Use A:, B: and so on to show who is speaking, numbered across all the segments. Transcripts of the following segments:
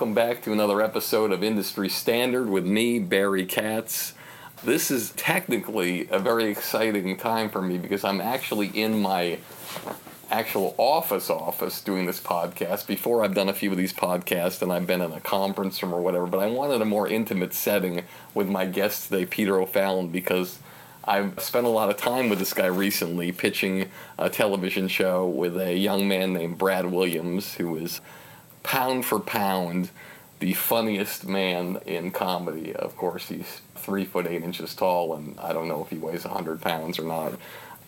A: Welcome back to another episode of Industry Standard with me, Barry Katz. This is technically a very exciting time for me because I'm actually in my actual office office doing this podcast. Before I've done a few of these podcasts and I've been in a conference room or whatever, but I wanted a more intimate setting with my guest today, Peter O'Fallon, because I've spent a lot of time with this guy recently pitching a television show with a young man named Brad Williams, who is pound for pound the funniest man in comedy. Of course, he's three foot eight inches tall, and I don't know if he weighs 100 pounds or not.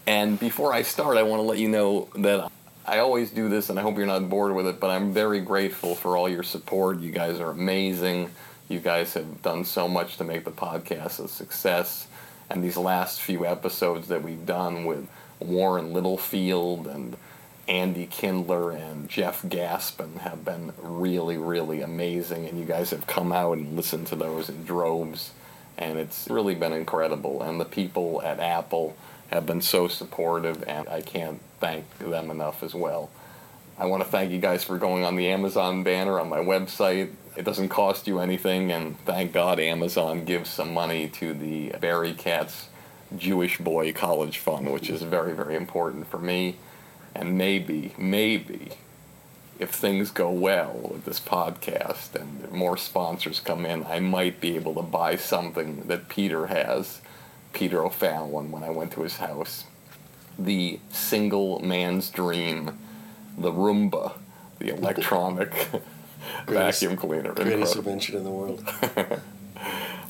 A: And before I start, I want to let you know that I always do this, and I hope you're not bored with it, but I'm very grateful for all your support. You guys are amazing. You guys have done so much to make the podcast a success. And these last few episodes that we've done with Warren Littlefield and Andy Kindler and Jeff Gaspin have been really, really amazing, and you guys have come out and listened to those in droves, and it's really been incredible. And the people at Apple have been so supportive, and I can't thank them enough as well. I want to thank you guys for going on the Amazon banner on my website. It doesn't cost you anything, and thank God Amazon gives some money to the Barry Katz Jewish Boy College Fund, which is very, very important for me. And maybe, maybe, if things go well with this podcast and more sponsors come in, I might be able to buy something that Peter has, Peter O'Fallon, when I went to his house. The single man's dream, the Roomba, the electronic vacuum cleaner.
B: Greatest invention in the world.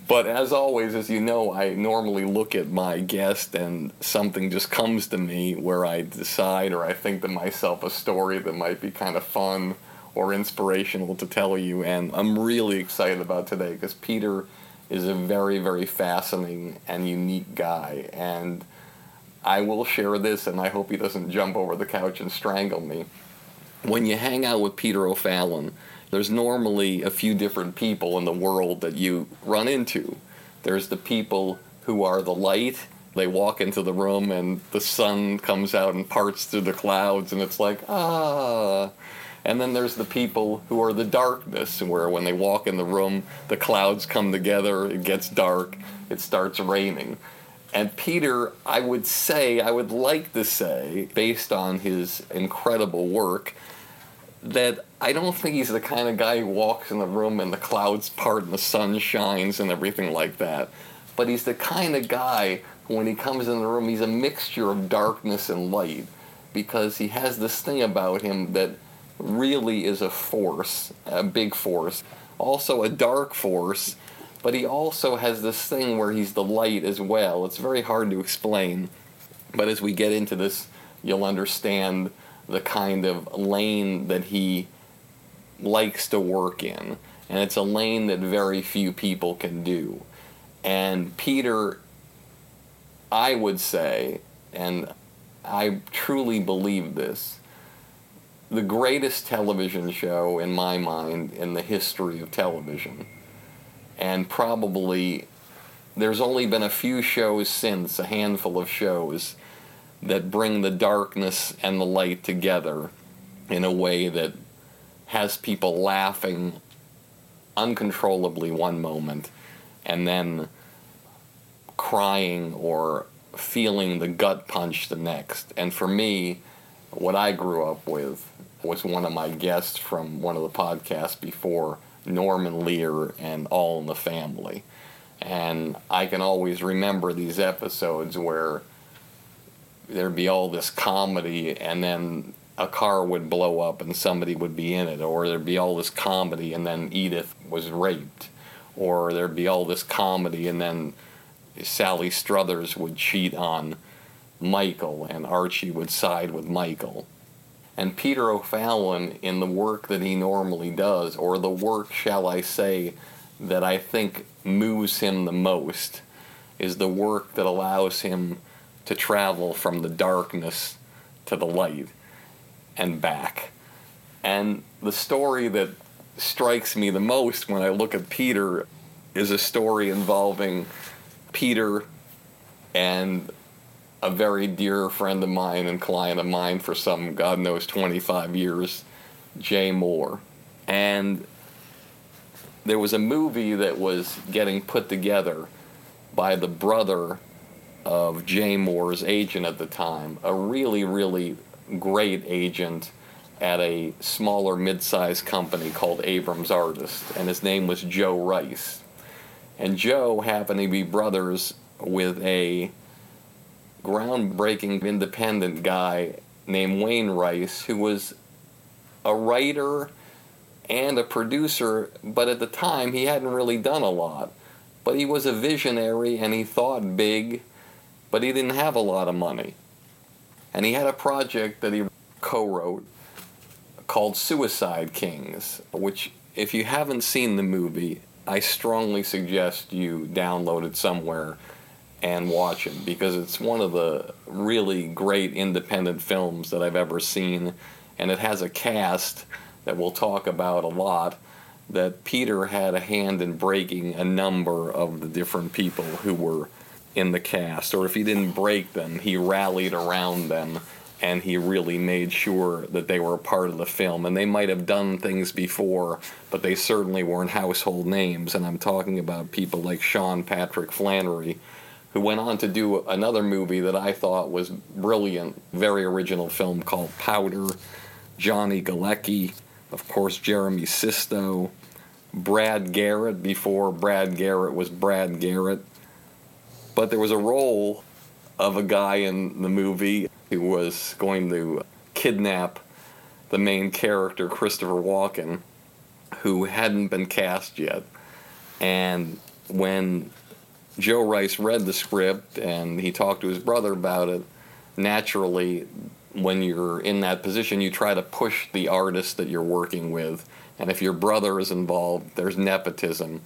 A: But as always, as you know, I normally look at my guest and something just comes to me where I decide or I think to myself a story that might be kind of fun or inspirational to tell you. And I'm really excited about today because Peter is a very, very fascinating and unique guy. And I will share this, and I hope he doesn't jump over the couch and strangle me. When you hang out with Peter O'Fallon, there's normally a few different people in the world that you run into. There's the people who are the light. They walk into the room and the sun comes out and parts through the clouds, and it's like, ah. And then there's the people who are the darkness, where when they walk in the room, the clouds come together, it gets dark, it starts raining. And Peter, I would say, I would like to say, based on his incredible work, that I don't think he's the kind of guy who walks in the room and the clouds part and the sun shines and everything like that. but he's the kind of guy when he comes in the room, he's a mixture of darkness and light because he has this thing about him that really is a force, a big force, also a dark force, but he also has this thing where he's the light as well. It's very hard to explain, but as we get into this, you'll understand the kind of lane that he likes to work in. And it's a lane that very few people can do. And Peter, I would say, and I truly believe this, the greatest television show in my mind in the history of television. And probably there's only been a few shows since, a handful of shows, that bring the darkness and the light together in a way that has people laughing uncontrollably one moment and then crying or feeling the gut punch the next. And for me, what I grew up with was one of my guests from one of the podcasts before, Norman Lear and All in the Family. And I can always remember these episodes where there'd be all this comedy and then a car would blow up and somebody would be in it, or there'd be all this comedy and then Edith was raped, or there'd be all this comedy and then Sally Struthers would cheat on Michael and Archie would side with Michael. And Peter O'Fallon, in the work that he normally does, or the work, shall I say, that I think moves him the most, is the work that allows him to travel from the darkness to the light and back. And the story that strikes me the most when I look at Peter is a story involving Peter and a very dear friend of mine and client of mine for some, God knows, 25 years, Jay Mohr. And there was a movie that was getting put together by the brother of Jay Mohr's agent at the time, a really, really great agent at a smaller mid-sized company called Abrams Artist, and his name was Joe Rice. And Joe happened to be brothers with a groundbreaking independent guy named Wayne Rice, who was a writer and a producer, but at the time he hadn't really done a lot. But he was a visionary and he thought big, but he didn't have a lot of money. And he had a project that he co wrote called Suicide Kings, which, if you haven't seen the movie, I strongly suggest you download it somewhere and watch it because it's one of the really great independent films that I've ever seen. And it has a cast that we'll talk about a lot. That Peter had a hand in breaking a number of the different people who were in the cast, or if he didn't break them, he rallied around them and he really made sure that they were a part of the film. And they might have done things before, but they certainly weren't household names. And I'm talking about people like Sean Patrick Flanery, who went on to do another movie that I thought was brilliant, very original film called Powder, Johnny Galecki, of course, Jeremy Sisto, Brad Garrett before Brad Garrett was Brad Garrett. But there was a role of a guy in the movie who was going to kidnap the main character, Christopher Walken, who hadn't been cast yet. And when Joe Rice read the script and he talked to his brother about it, naturally, when you're in that position, you try to push the artist that you're working with. And if your brother is involved, there's nepotism.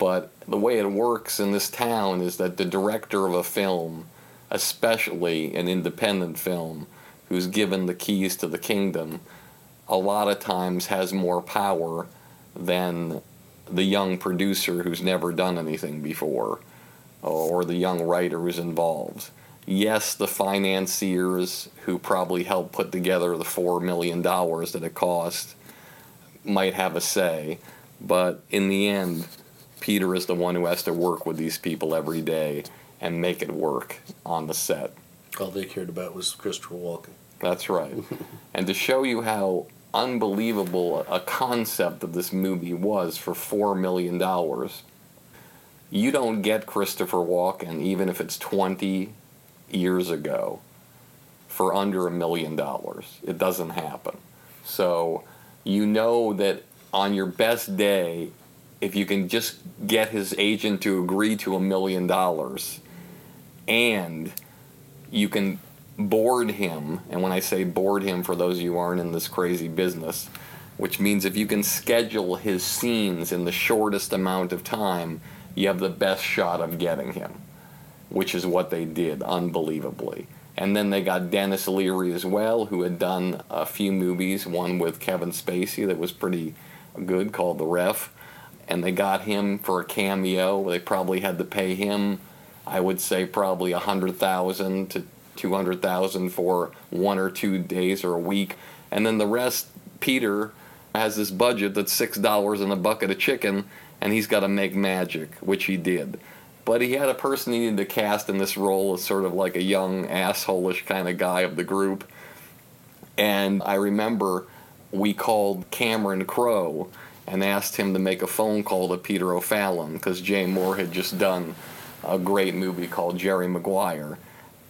A: But the way it works in this town is that the director of a film, especially an independent film, who's given the keys to the kingdom, a lot of times has more power than the young producer who's never done anything before or the young writer who's involved. Yes, the financiers who probably helped put together the $4 million that it cost might have a say, but in the end, Peter is the one who has to work with these people every day and make it work on the set.
B: All they cared about was Christopher Walken.
A: That's right. and to show you how unbelievable a concept of this movie was for $4 million, you don't get Christopher Walken, even if it's 20 years ago, for under a million dollars. It doesn't happen. So you know that on your best day, if you can just get his agent to agree to a million dollars and you can board him, and when I say board him, for those of you who aren't in this crazy business, which means if you can schedule his scenes in the shortest amount of time, you have the best shot of getting him, which is what they did unbelievably. And then they got Denis Leary as well, who had done a few movies, one with Kevin Spacey that was pretty good called The Ref. And they got him for a cameo. They probably had to pay him, I would say, probably a hundred thousand to two hundred thousand for one or two days or a week. And then the rest, Peter has this budget that's six dollars and a bucket of chicken, and he's got to make magic, which he did. But he had a person he needed to cast in this role as sort of like a young, assholish kind of guy of the group. And I remember we called Cameron Crowe and asked him to make a phone call to Peter O'Fallon because Jay Moore had just done a great movie called Jerry Maguire.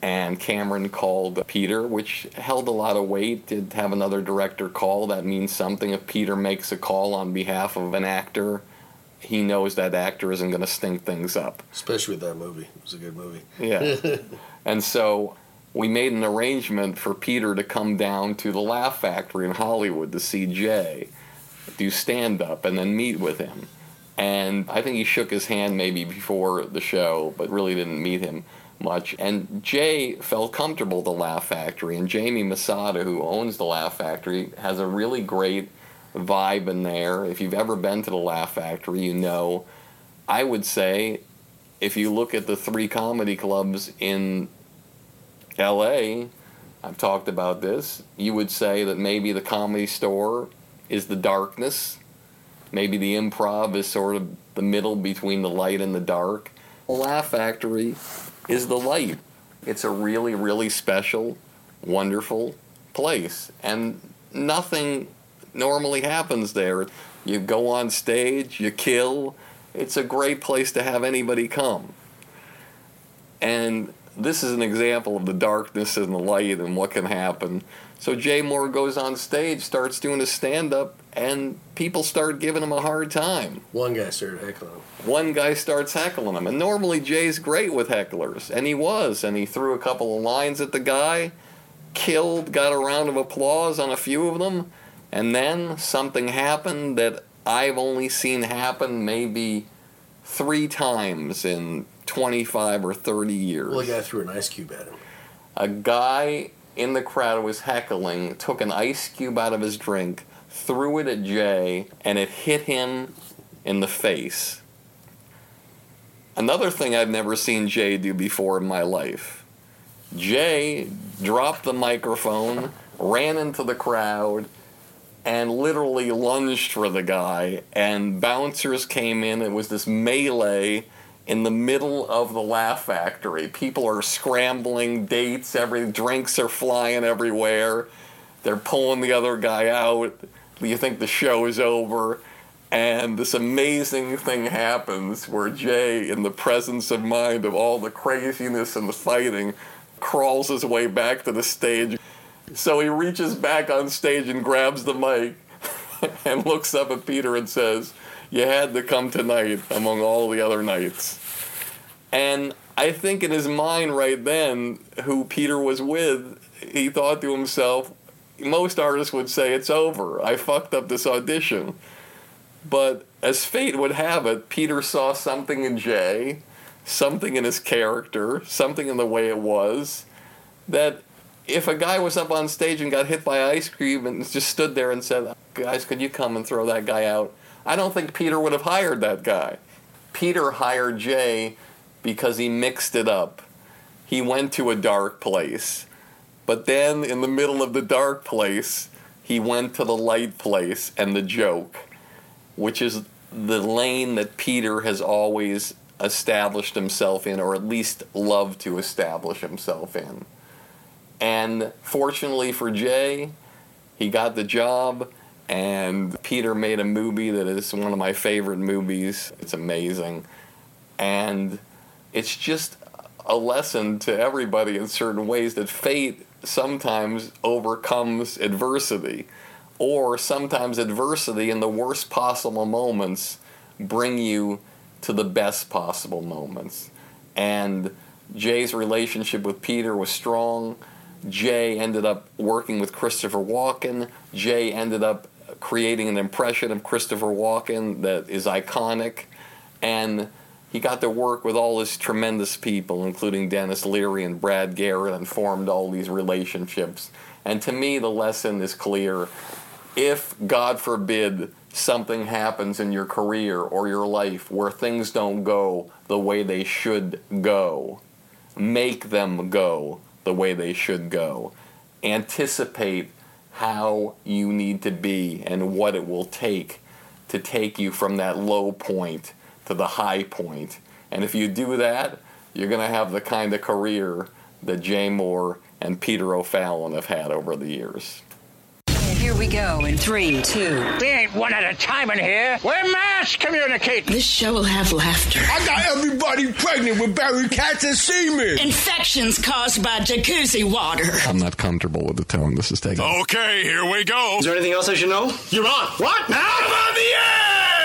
A: And Cameron called Peter, which held a lot of weight. Did have another director call. That means something. If Peter makes a call on behalf of an actor, he knows that actor isn't going to stink things up.
B: Especially with that movie. It was a good movie.
A: Yeah. and so we made an arrangement for Peter to come down to the Laugh Factory in Hollywood to see Jay, do stand up, and then meet with him. And I think he shook his hand maybe before the show, but really didn't meet him much. And Jay felt comfortable the Laugh Factory, and Jamie Masada, who owns the Laugh Factory, has a really great vibe in there. If you've ever been to the Laugh Factory, you know. I would say, if you look at the three comedy clubs in LA, I've talked about this, you would say that maybe the comedy store is the darkness. Maybe the improv is sort of the middle between the light and the dark. The Laugh Factory is the light. It's a really, really special, wonderful place. And nothing normally happens there. You go on stage, you kill. It's a great place to have anybody come. And this is an example of the darkness and the light and what can happen. So Jay Moore goes on stage, starts doing a stand up, and people start giving him a hard time.
B: One guy started heckling him.
A: One guy starts heckling him. And normally Jay's great with hecklers, and he was. And he threw a couple of lines at the guy, killed, got a round of applause on a few of them. And then something happened that I've only seen happen maybe three times in 25 or 30 years.
B: Well, the guy threw an ice cube at him.
A: A guy in the crowd was heckling, took an ice cube out of his drink, threw it at Jay, and it hit him in the face. Another thing I've never seen Jay do before in my life. Jay dropped the microphone, ran into the crowd, and literally lunged for the guy. And bouncers came in. It was this melee in the middle of the Laugh Factory. People are scrambling, dates, every drinks are flying everywhere. They're pulling the other guy out. You think the show is over. And this amazing thing happens where Jay, in the presence of mind of all the craziness and the fighting, crawls his way back to the stage. So he reaches back on stage and grabs the mic and looks up at Peter and says, You had to come tonight among all the other nights. And I think in his mind right then, who Peter was with, he thought to himself, most artists would say, It's over. I fucked up this audition. But as fate would have it, Peter saw something in Jay, something in his character, something in the way it was, that if a guy was up on stage and got hit by ice cream and just stood there and said, Guys, could you come and throw that guy out? I don't think Peter would have hired that guy. Peter hired Jay because he mixed it up. He went to a dark place. But then, in the middle of the dark place, he went to the light place and the joke, which is the lane that Peter has always established himself in, or at least loved to establish himself in. And fortunately for Jay, he got the job, and Peter made a movie that is one of my favorite movies. It's amazing. And it's just a lesson to everybody in certain ways that fate sometimes overcomes adversity, or sometimes adversity in the worst possible moments bring you to the best possible moments. And Jay's relationship with Peter was strong. Jay ended up working with Christopher Walken. Jay ended up creating an impression of Christopher Walken that is iconic. And he got to work with all these tremendous people, including Denis Leary and Brad Garrett, and formed all these relationships. And to me, the lesson is clear. If, God forbid, something happens in your career or your life where things don't go the way they should go, make them go the way they should go. Anticipate how you need to be and what it will take to take you from that low point to the high point. And if you do that, you're going to have the kind of career that Jay Mohr and Peter O'Fallon have had over the years.
C: Here we go in three, two.
D: We ain't one at a time in here. We're mass communicating.
C: This show will have laughter.
E: I got everybody pregnant with Barry Katz and semen.
C: Infections caused by jacuzzi water.
A: I'm not comfortable with the tone this is taking.
E: Okay, here we go.
B: Is there anything else I should know?
E: You're on. What? Now I'm on the air!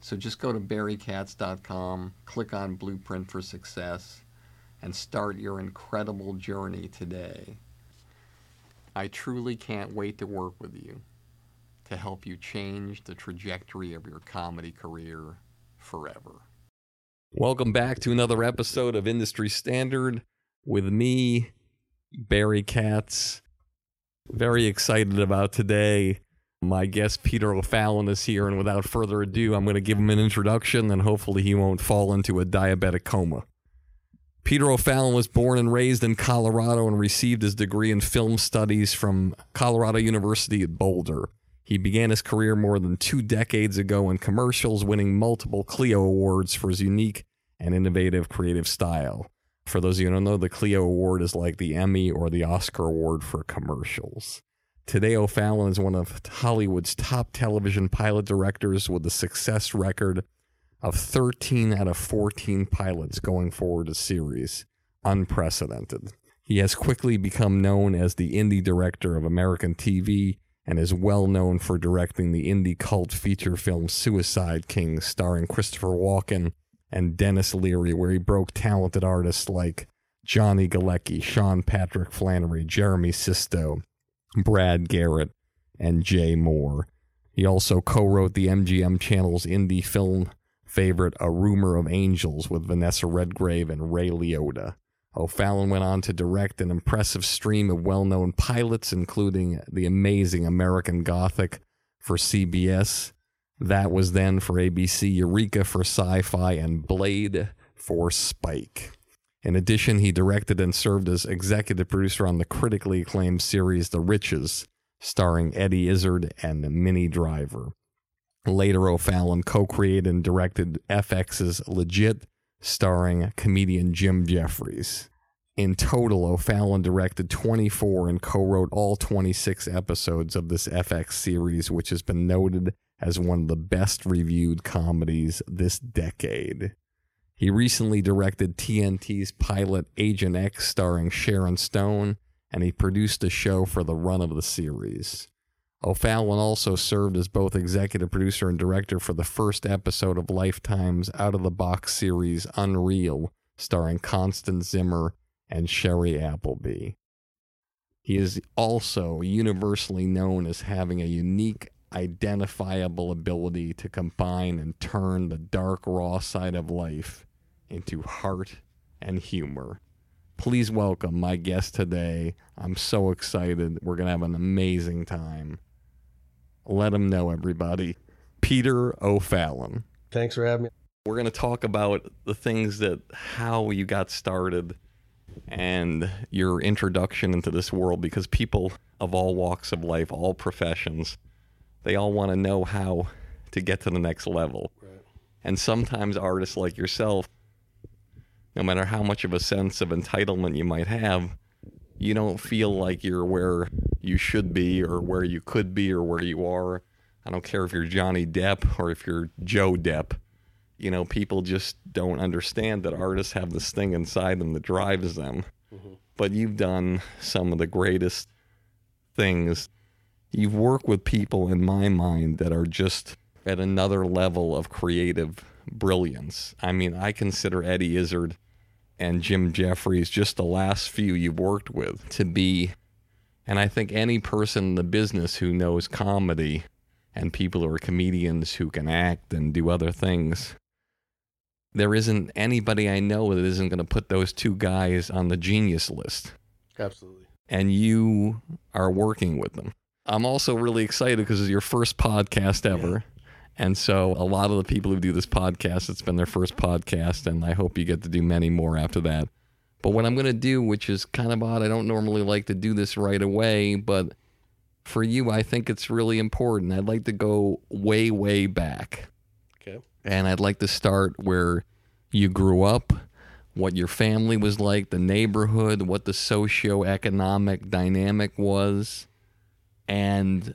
A: So just go to barrykatz.com, click on Blueprint for Success, and start your incredible journey today. I truly can't wait to work with you to help you change the trajectory of your comedy career forever. Welcome back to another episode of Industry Standard with me, Barry Katz. Very excited about today. My guest Peter O'Fallon is here, and without further ado, I'm going to give him an introduction, and hopefully he won't fall into a diabetic coma. Peter O'Fallon was born and raised in Colorado and received his degree in film studies from Colorado University at Boulder. He began his career more than two decades ago in commercials, winning multiple Clio Awards for his unique and innovative creative style. For those of you who don't know, the Clio Award is like the Emmy or the Oscar Award for commercials. Today, O'Fallon is one of Hollywood's top television pilot directors with a success record of 13 out of 14 pilots going forward a series. Unprecedented. He has quickly become known as the indie director of American TV and is well known for directing the indie cult feature film Suicide King, starring Christopher Walken and Denis Leary, where he broke talented artists like Johnny Galecki, Sean Patrick Flanery, Jeremy Sisto, Brad Garrett, and Jay Mohr. He also co wrote the MGM Channel's indie film favorite A Rumor of Angels with Vanessa Redgrave and Ray Liotta. O'Fallon went on to direct an impressive stream of well known pilots, including the amazing American Gothic for CBS. That was then for ABC, Eureka for Sci Fi, and Blade for Spike. In addition, he directed and served as executive producer on the critically acclaimed series The Riches, starring Eddie Izzard and Minnie Driver. Later, O'Fallon co created and directed FX's Legit, starring comedian Jim Jefferies. In total, O'Fallon directed 24 and co wrote all 26 episodes of this FX series, which has been noted as one of the best reviewed comedies this decade. He recently directed TNT's pilot Agent X starring Sharon Stone, and he produced a show for the run of the series. O'Fallon also served as both executive producer and director for the first episode of Lifetime's out of the box series Unreal, starring Constance Zimmer and Shiri Appleby. He is also universally known as having a unique, identifiable ability to combine and turn the dark, raw side of life into heart and humor. Please welcome my guest today. I'm so excited. We're going to have an amazing time. Let him know, everybody. Peter O'Fallon.
B: Thanks for having me.
A: We're going to talk about the things that how you got started and your introduction into this world because people of all walks of life, all professions, they all want to know how to get to the next level. And sometimes artists like yourself, no matter how much of a sense of entitlement you might have, you don't feel like you're where you should be or where you could be or where you are. I don't care if you're Johnny Depp or if you're Joe Depp. You know, people just don't understand that artists have this thing inside them that drives them. Mm-hmm. But you've done some of the greatest things. You've worked with people, in my mind, that are just at another level of creative brilliance. I mean, I consider Eddie Izzard and Jim Jefferies just the last few you've worked with to be and I think any person in the business who knows comedy and people who are comedians who can act and do other things, there isn't anybody I know that isn't going to put those two guys on the genius list.
B: Absolutely.
A: And you are working with them. I'm also really excited because it's your first podcast ever. And so a lot of the people who do this podcast, it's been their first podcast, and I hope you get to do many more after that. But what I'm going to do, which is kind of odd, I don't normally like to do this right away, but for you, I think it's really important. I'd like to go way, way back.
B: Okay.
A: And I'd like to start where you grew up, what your family was like, the neighborhood, what the socio-economic dynamic was, and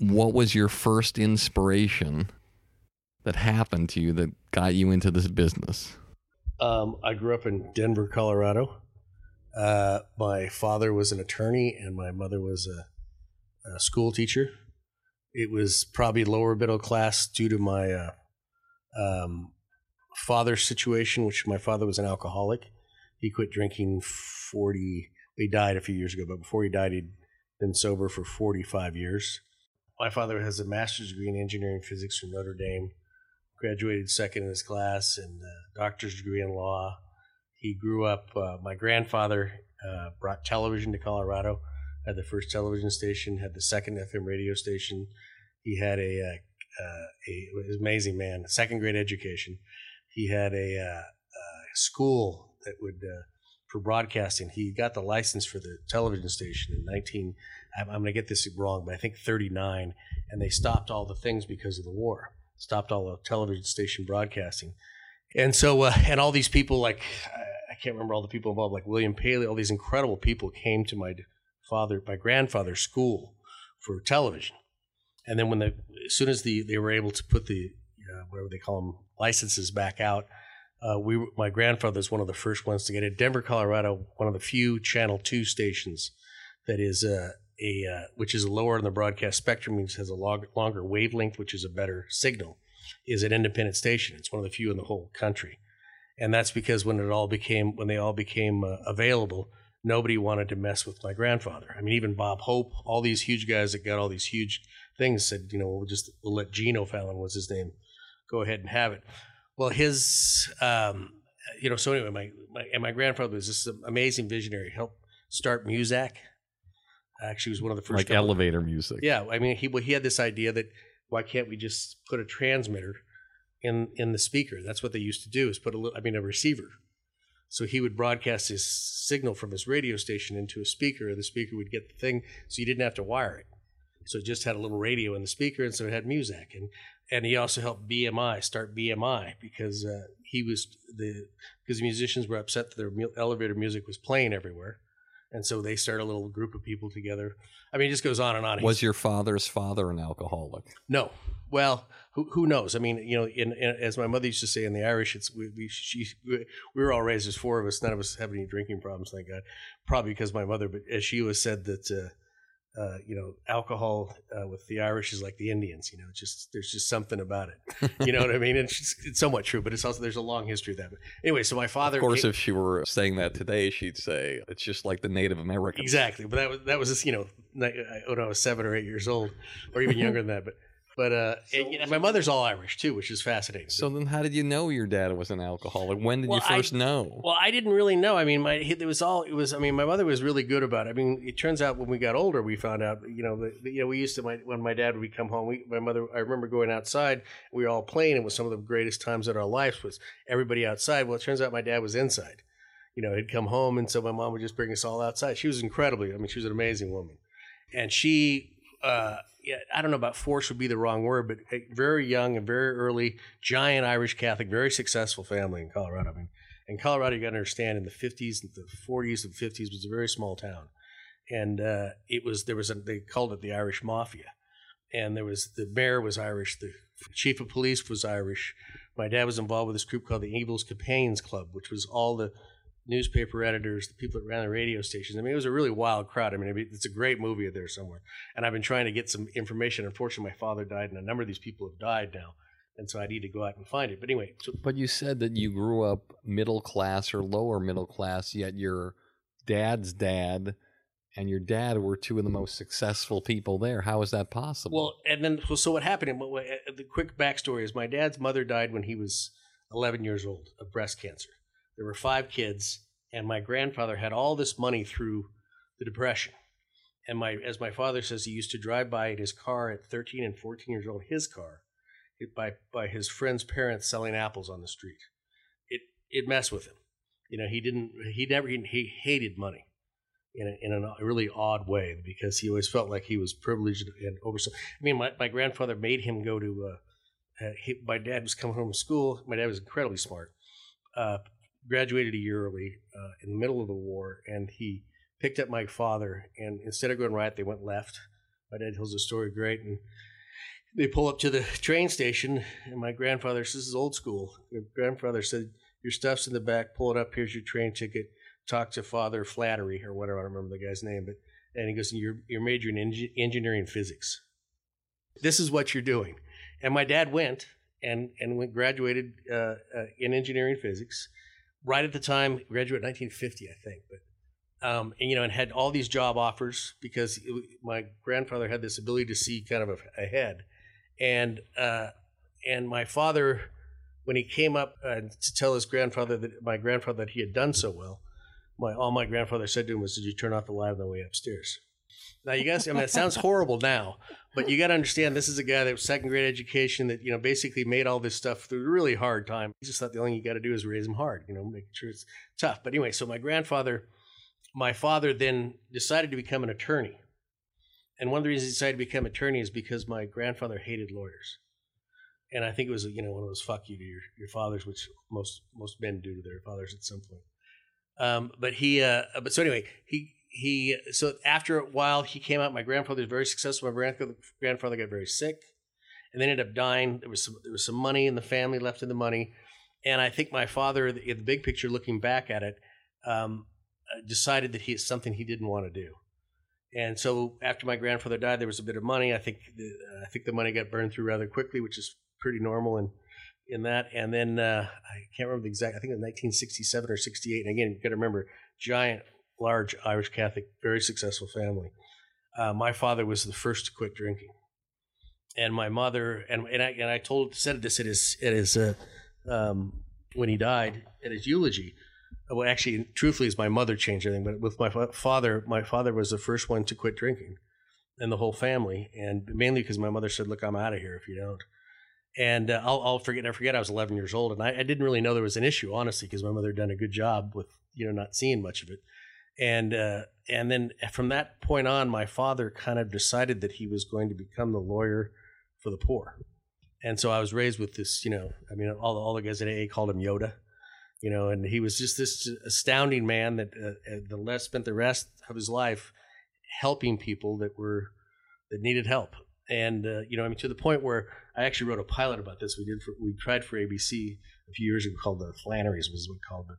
A: what was your first inspiration that happened to you that got you into this business?
B: Um, I grew up in Denver, Colorado. Uh, my father was an attorney, and my mother was a, a school teacher. It was probably lower middle class due to my uh, um, father's situation, which my father was an alcoholic. He quit drinking 40, he died a few years ago, but before he died, he'd been sober for 45 years. My father has a master's degree in engineering physics from Notre Dame graduated second in his class and a doctor's degree in law. He grew up, uh, my grandfather uh, brought television to Colorado, had the first television station, had the second FM radio station. He had a, uh, uh, a amazing man, second grade education. He had a, uh, uh, school that would, uh, for broadcasting. He got the license for the television station in 19, I'm, I'm going to get this wrong, but I think 39, and they stopped all the things because of the war stopped all the television station broadcasting. And so, uh, and all these people, like, I can't remember all the people involved, like William Paley, all these incredible people came to my father, my grandfather's school for television. And then when the, as soon as the, they were able to put the, uh, whatever they call them, licenses back out, uh, we, my grandfather is one of the first ones to get it. Denver, Colorado, one of the few Channel Two stations that is uh, a uh, which is lower in the broadcast spectrum, means has a log- longer wavelength, which is a better signal. Is an independent station. It's one of the few in the whole country, and that's because when it all became when they all became uh, available, nobody wanted to mess with my grandfather. I mean, even Bob Hope, all these huge guys that got all these huge things said, you know, we'll just we'll let Gene O'Fallon was his name, go ahead and have it. Well, his, um, you know, so anyway, my, my and my grandfather was this amazing visionary. Helped start Muzak. Actually, was one of the first
A: like
B: couple-
A: elevator music.
B: yeah, I mean, he well, he had this idea that why can't we just put a transmitter in in the speaker? That's what they used to do is put a little, I mean, a receiver. So he would broadcast his signal from his radio station into a speaker, and the speaker would get the thing, so you didn't have to wire it. So it just had a little radio in the speaker, and so it had music. And and he also helped BMI start BMI because uh, he was the because the musicians were upset that their elevator music was playing everywhere, and so they start a little group of people together. I mean, it just goes on and on.
A: Was your father's father an alcoholic?
B: No. Well, who, who knows? I mean, you know, in, in, as my mother used to say in the Irish, it's we, we she we were all raised as four of us. None of us have any drinking problems, thank God. Probably because my mother, but as she always said that, uh, uh, you know, alcohol uh, with the Irish is like the Indians. You know, just there's just something about it. You know what I mean? It's, just, it's somewhat true, but it's also there's a long history of that. But anyway, so my father,
A: Of course,
B: came-
A: if she were saying that today, she'd say it's just like the Native Americans.
B: Exactly, but that was that was just, you know ni- when I was seven or eight years old, or even younger than that. But but uh, and, you know, my mother's all Irish too, which is fascinating.
A: So then, how did you know your dad was an alcoholic? When did
B: Well,
A: you
B: I-
A: first know?
B: well, I didn't really know. I mean, my it was all it was. I mean, my mother was really good about it. I mean, it turns out when we got older, we found out. You know, that you know, we used to my, when my dad would come home. We, my mother, I remember going outside. We were all playing. It was some of the greatest times of our lives. Was everybody outside? Well, it turns out my dad was inside. You know, he'd come home, and so my mom would just bring us all outside. She was incredibly. I mean, she was an amazing woman, and she. Uh, yeah, I don't know about force would be the wrong word, but a very young and very early, giant Irish Catholic, very successful family in Colorado. I mean, in Colorado, you got to understand, in the 50s, and the 40s, and 50s was a very small town, and uh, it was there was a they called it the Irish Mafia, and there was the mayor was Irish, the chief of police was Irish. My dad was involved with this group called the Eagles Campaigns Club, which was all the newspaper editors, the people that ran the radio stations. I mean, it was a really wild crowd. I mean, it's a great movie there somewhere. And I've been trying to get some information. Unfortunately, my father died, and a number of these people have died now. And so I need to go out and find it. But anyway, so
A: But you said that you grew up middle class or lower middle class, yet your dad's dad and your dad were two of the most successful people there. How is that possible?
B: Well, and then well, so what happened? and what- what- uh, The quick backstory is my dad's mother died when he was 11 years old of breast cancer. There were five kids, and my grandfather had all this money through the depression. And my, as my father says, he used to drive by in his car at 13 and 14 years old, his car, by by his friend's parents selling apples on the street. It it messed with him. You know, he didn't. He never. He, hated money in a, in a really odd way because he always felt like he was privileged and over. I mean, my, my grandfather made him go to. Uh, uh, he, my dad was coming home from school. My dad was incredibly smart. Uh, graduated a year early uh, in the middle of the war, and he picked up my father. And instead of going right, they went left. My dad tells the story great, and they pull up to the train station, and my grandfather says, "This is old school." Your grandfather said, "Your stuff's in the back. Pull it up. Here's your train ticket." Talk to Father Flattery or whatever. I don't remember the guy's name, but and he goes, "You're you're majoring in engi- engineering physics. This is what you're doing." And my dad went and and went graduated uh, uh, in engineering physics. Right at the time, graduate 1950, I think, but. Um, and you know, and had all these job offers because it, my grandfather had this ability to see kind of ahead, and uh, and my father, when he came up uh, to tell his grandfather that my grandfather that he had done so well, my all my grandfather said to him was, "Did you turn off the light on the way upstairs?" Now you guys, I mean, it sounds horrible now, but you got to understand this is a guy that was second grade education that you know basically made all this stuff through a really hard time. He just thought the only thing you got to do is raise him hard, you know, make sure it's tough. But anyway, so my grandfather, my father then decided to become an attorney, and one of the reasons he decided to become an attorney is because my grandfather hated lawyers, and I think it was you know one of those fuck you to your, your fathers, which most most men do to their fathers at some point. Um, but he, uh, but so anyway, he he so after a while he came out. My grandfather was very successful. My grandfather grandfather got very sick, and then ended up dying. There was some there was some money in the family left in the money, and I think my father, in the big picture, looking back at it, um, uh, decided that he it's something he didn't want to do. And so after my grandfather died, there was a bit of money. I think the, I think the money got burned through rather quickly, which is pretty normal in in that. And then uh, I can't remember the exact. I think it was 1967 or 68. And again, you got to remember, giant, large Irish Catholic, very successful family. Uh, my father was the first to quit drinking, and my mother and and I and I told said this at his at his uh, um, when he died at his eulogy. Well, actually, truthfully, is my mother changed everything. But with my fa- father, my father was the first one to quit drinking, and the whole family, and mainly because my mother said, "Look, I'm out of here if you don't." And uh, I'll, I'll forget. I forget. I was 11 years old, and I, I didn't really know there was an issue, honestly, because my mother had done a good job with you know not seeing much of it. And uh, and then from that point on, my father kind of decided that he was going to become the lawyer for the poor. and so I was raised with this. You know, I mean, all all the guys at AA called him Yoda. You know, and he was just this astounding man that uh, uh, the less spent the rest of his life helping people that were that needed help. And uh, you know, I mean, to the point where I actually wrote a pilot about this. We did for, we tried for ABC a few years ago called the Flannerys was what it called it.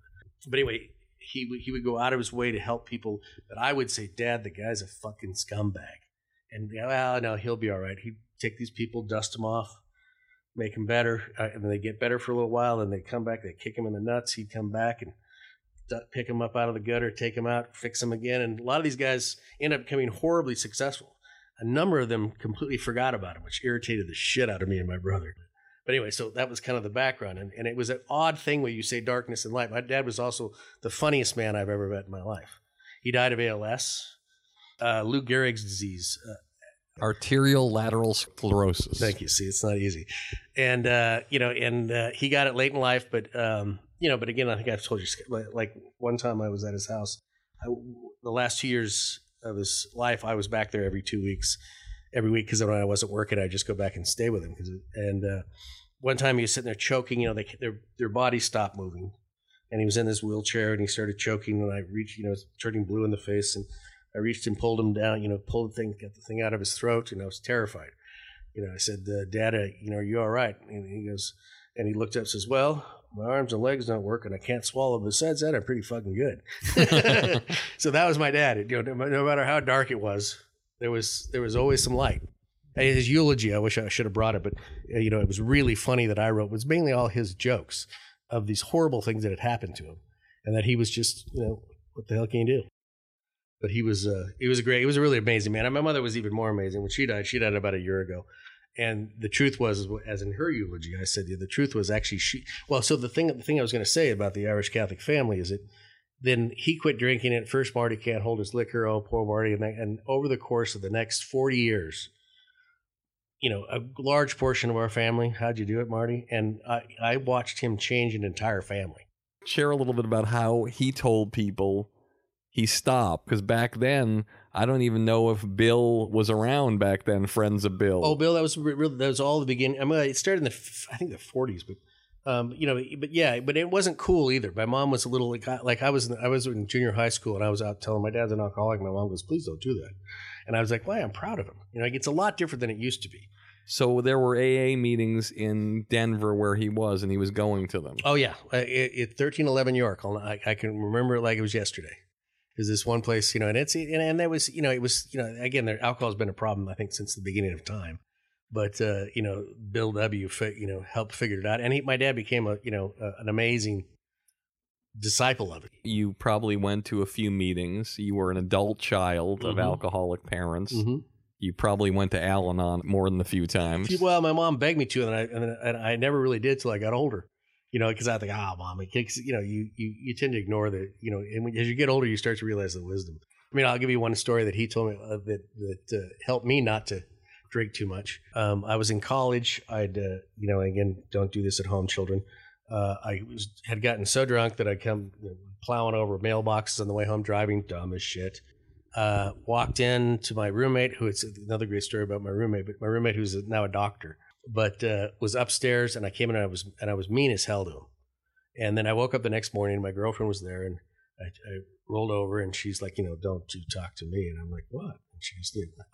B: But anyway, he would he would go out of his way to help people But I would say, Dad, the guy's a fucking scumbag. And well, no, he'll be all right. He'd take these people, dust them off, make them better, uh, and they get better for a little while. Then they come back, they kick him in the nuts. He'd come back and pick him up out of the gutter, take him out, fix him again. And a lot of these guys end up becoming horribly successful. A number of them completely forgot about him, which irritated the shit out of me and my brother. But anyway, so that was kind of the background. And, and it was an odd thing where you say darkness and light. My dad was also the funniest man I've ever met in my life. He died of ALS, uh, Lou Gehrig's disease. Uh,
A: Arterial lateral sclerosis.
B: Thank you. See, it's not easy. And, uh, you know, and uh, he got it late in life, but, um, you know, but again, I think I've told you, like one time I was at his house. I, the last two years of his life, I was back there every two weeks every week because when I wasn't working, I'd just go back and stay with him. Cause, and uh, one time he was sitting there choking. You know, they, their their bodies stopped moving, and he was in this wheelchair and he started choking. And I reached, you know, turning blue in the face, and I reached and pulled him down. You know, pulled the thing, got the thing out of his throat, and I was terrified. You know, I said, uh, "Dad, uh, you know, are you all right?" And he goes, and he looked up, and says, "Well." My arms and legs don't work, and I can't swallow. Besides that, I'm pretty fucking good. so that was my dad. You know, no matter how dark it was, there was there was always some light. His eulogy, I wish I should have brought it, but uh, you know, it was really funny that I wrote. It was mainly all his jokes of these horrible things that had happened to him, and that he was just, you know, what the hell can you do? But he was, uh, he was a great, he was a really amazing man. And my mother was even more amazing when she died. She died about a year ago, and the truth was, as in her eulogy, I said, yeah, the truth was actually she. Well, so the thing, the thing I was going to say about the Irish Catholic family is that then he quit drinking. At first, Marty can't hold his liquor. Oh, poor Marty! And, and over the course of the next forty years, you know, a large portion of our family. How'd you do it, Marty? And I, I watched him change an entire family.
A: Share a little bit about how he told people he stopped because back then I don't even know if Bill was around back then. Friends of Bill.
B: Oh, Bill, that was really that was all the beginning. I mean, it started in the I think the forties, but um, you know, but yeah, but it wasn't cool either. My mom was a little like, like I was I was in junior high school and I was out telling my dad's an alcoholic. My mom goes, "Please don't do that," and I was like, "Why? I'm proud of him." You know, it's a lot different than it used to be.
A: So there were AA meetings in Denver where he was, and he was going to them.
B: Oh yeah, it, thirteen eleven York. I, I can remember it like it was yesterday. Is this one place, you know, and it's and, and that was, you know, it was, you know, again, there, alcohol has been a problem I think since the beginning of time but uh, you know, Bill W. you know helped figure it out, and he, my dad became a you know a, an amazing disciple of it.
A: You probably went to a few meetings. You were an adult child mm-hmm. of alcoholic parents. Mm-hmm. You probably went to Al-Anon more than a few times.
B: Well, my mom begged me to, and I and, and I never really did till I got older. You know, because I think, ah, oh, mom, kicks. You know, you, you you tend to ignore the. You know, and when, as you get older, you start to realize the wisdom. I mean, I'll give you one story that he told me uh, that that uh, helped me not to drink too much. Um, I was in college. I'd, uh, you know, again, don't do this at home, children. Uh, I was, had gotten so drunk that I come you know, plowing over mailboxes on the way home, driving dumb as shit. Uh, walked in to my roommate, who it's another great story about my roommate, but my roommate who's now a doctor, but uh, was upstairs, and I came in and I was and I was mean as hell to him. And then I woke up the next morning, and my girlfriend was there, and I, I rolled over, and she's like, you know, don't you talk to me, and I'm like, what? She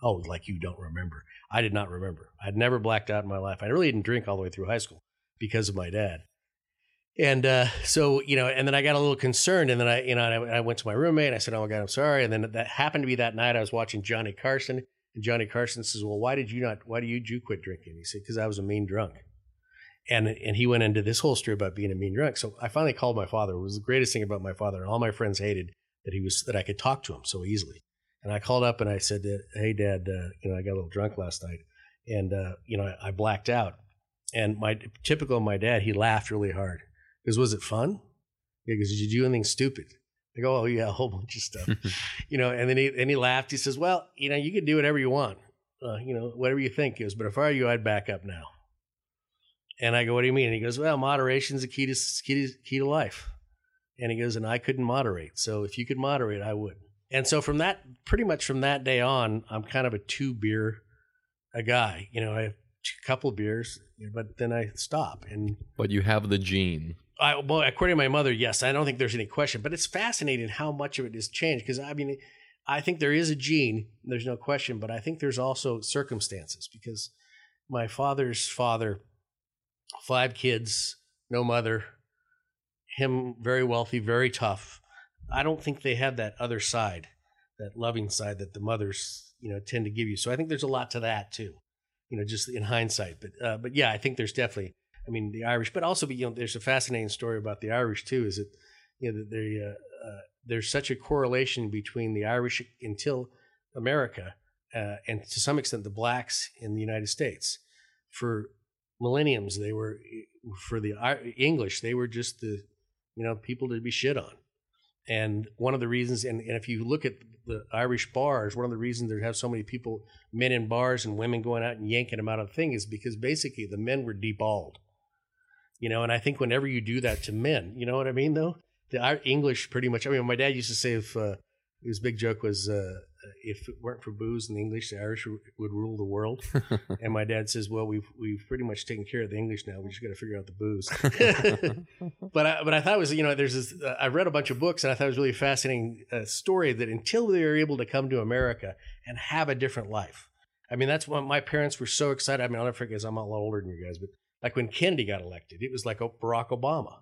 B: "Oh, like you don't remember." I did not remember. I'd never blacked out in my life. I really didn't drink all the way through high school because of my dad. And uh, so, you know, and then I got a little concerned, and then I, you know, I, I went to my roommate. and I said, "Oh my God, I'm sorry." And then that happened to be that night I was watching Johnny Carson, and Johnny Carson says, "Well, why did you not? Why did you quit drinking?" He said, "Because I was a mean drunk." And and he went into this whole story about being a mean drunk. So I finally called my father. It was the greatest thing about my father, and all my friends hated that he was that I could talk to him so easily. And I called up and I said, "Hey, Dad, uh, you know, I got a little drunk last night, and uh, you know, I, I, blacked out." And my typical of my dad, he laughed really hard. Because was it fun? He goes, "Did you do anything stupid?" I go, "Oh yeah, a whole bunch of stuff," you know. And then he and he laughed. He says, "Well, you know, you can do whatever you want, uh, you know, whatever you think." He goes, "But if I were you, I'd back up now." And I go, "What do you mean?" And he goes, "Well, moderation's the key to key to, key to life." And he goes, "And I couldn't moderate, so if you could moderate, I would." And so from that, pretty much from that day on, I'm kind of a two beer a guy. You know, I have a couple beers, but then I stop. And
A: But you have the gene.
B: I, well, according to my mother, yes, I don't think there's any question. But it's fascinating how much of it has changed because I mean, I think there is a gene. There's no question, but I think there's also circumstances because my father's father, five kids, no mother, him very wealthy, very tough. I don't think they have that other side, that loving side that the mothers, you know, tend to give you. So I think there's a lot to that too, you know, just in hindsight. But uh, but yeah, I think there's definitely. I mean, the Irish, but also, you know, there's a fascinating story about the Irish too. Is that you know that they uh, uh, there's such a correlation between the Irish until America uh, and to some extent the blacks in the United States for millenniums they were for the English they were just the you know people to be shit on and one of the reasons and, and if you look at the Irish bars one of the reasons there have so many people men in bars and women going out and yanking them out of the thing is because basically the men were deballed you know and I think whenever you do that to men you know what I mean though the English pretty much. I mean, my dad used to say if uh, his big joke was uh, if it weren't for booze and the English, the Irish would rule the world. and my dad says, well, we've we've pretty much taken care of the English now. We just got to figure out the booze. but I, but I thought it was you know there's this. Uh, I read a bunch of books and I thought it was really fascinating uh, story that until they were able to come to America and have a different life. I mean, that's when my parents were so excited. I mean, I'll never forget. I'm a lot older than you guys, but like when Kennedy got elected, it was like Barack Obama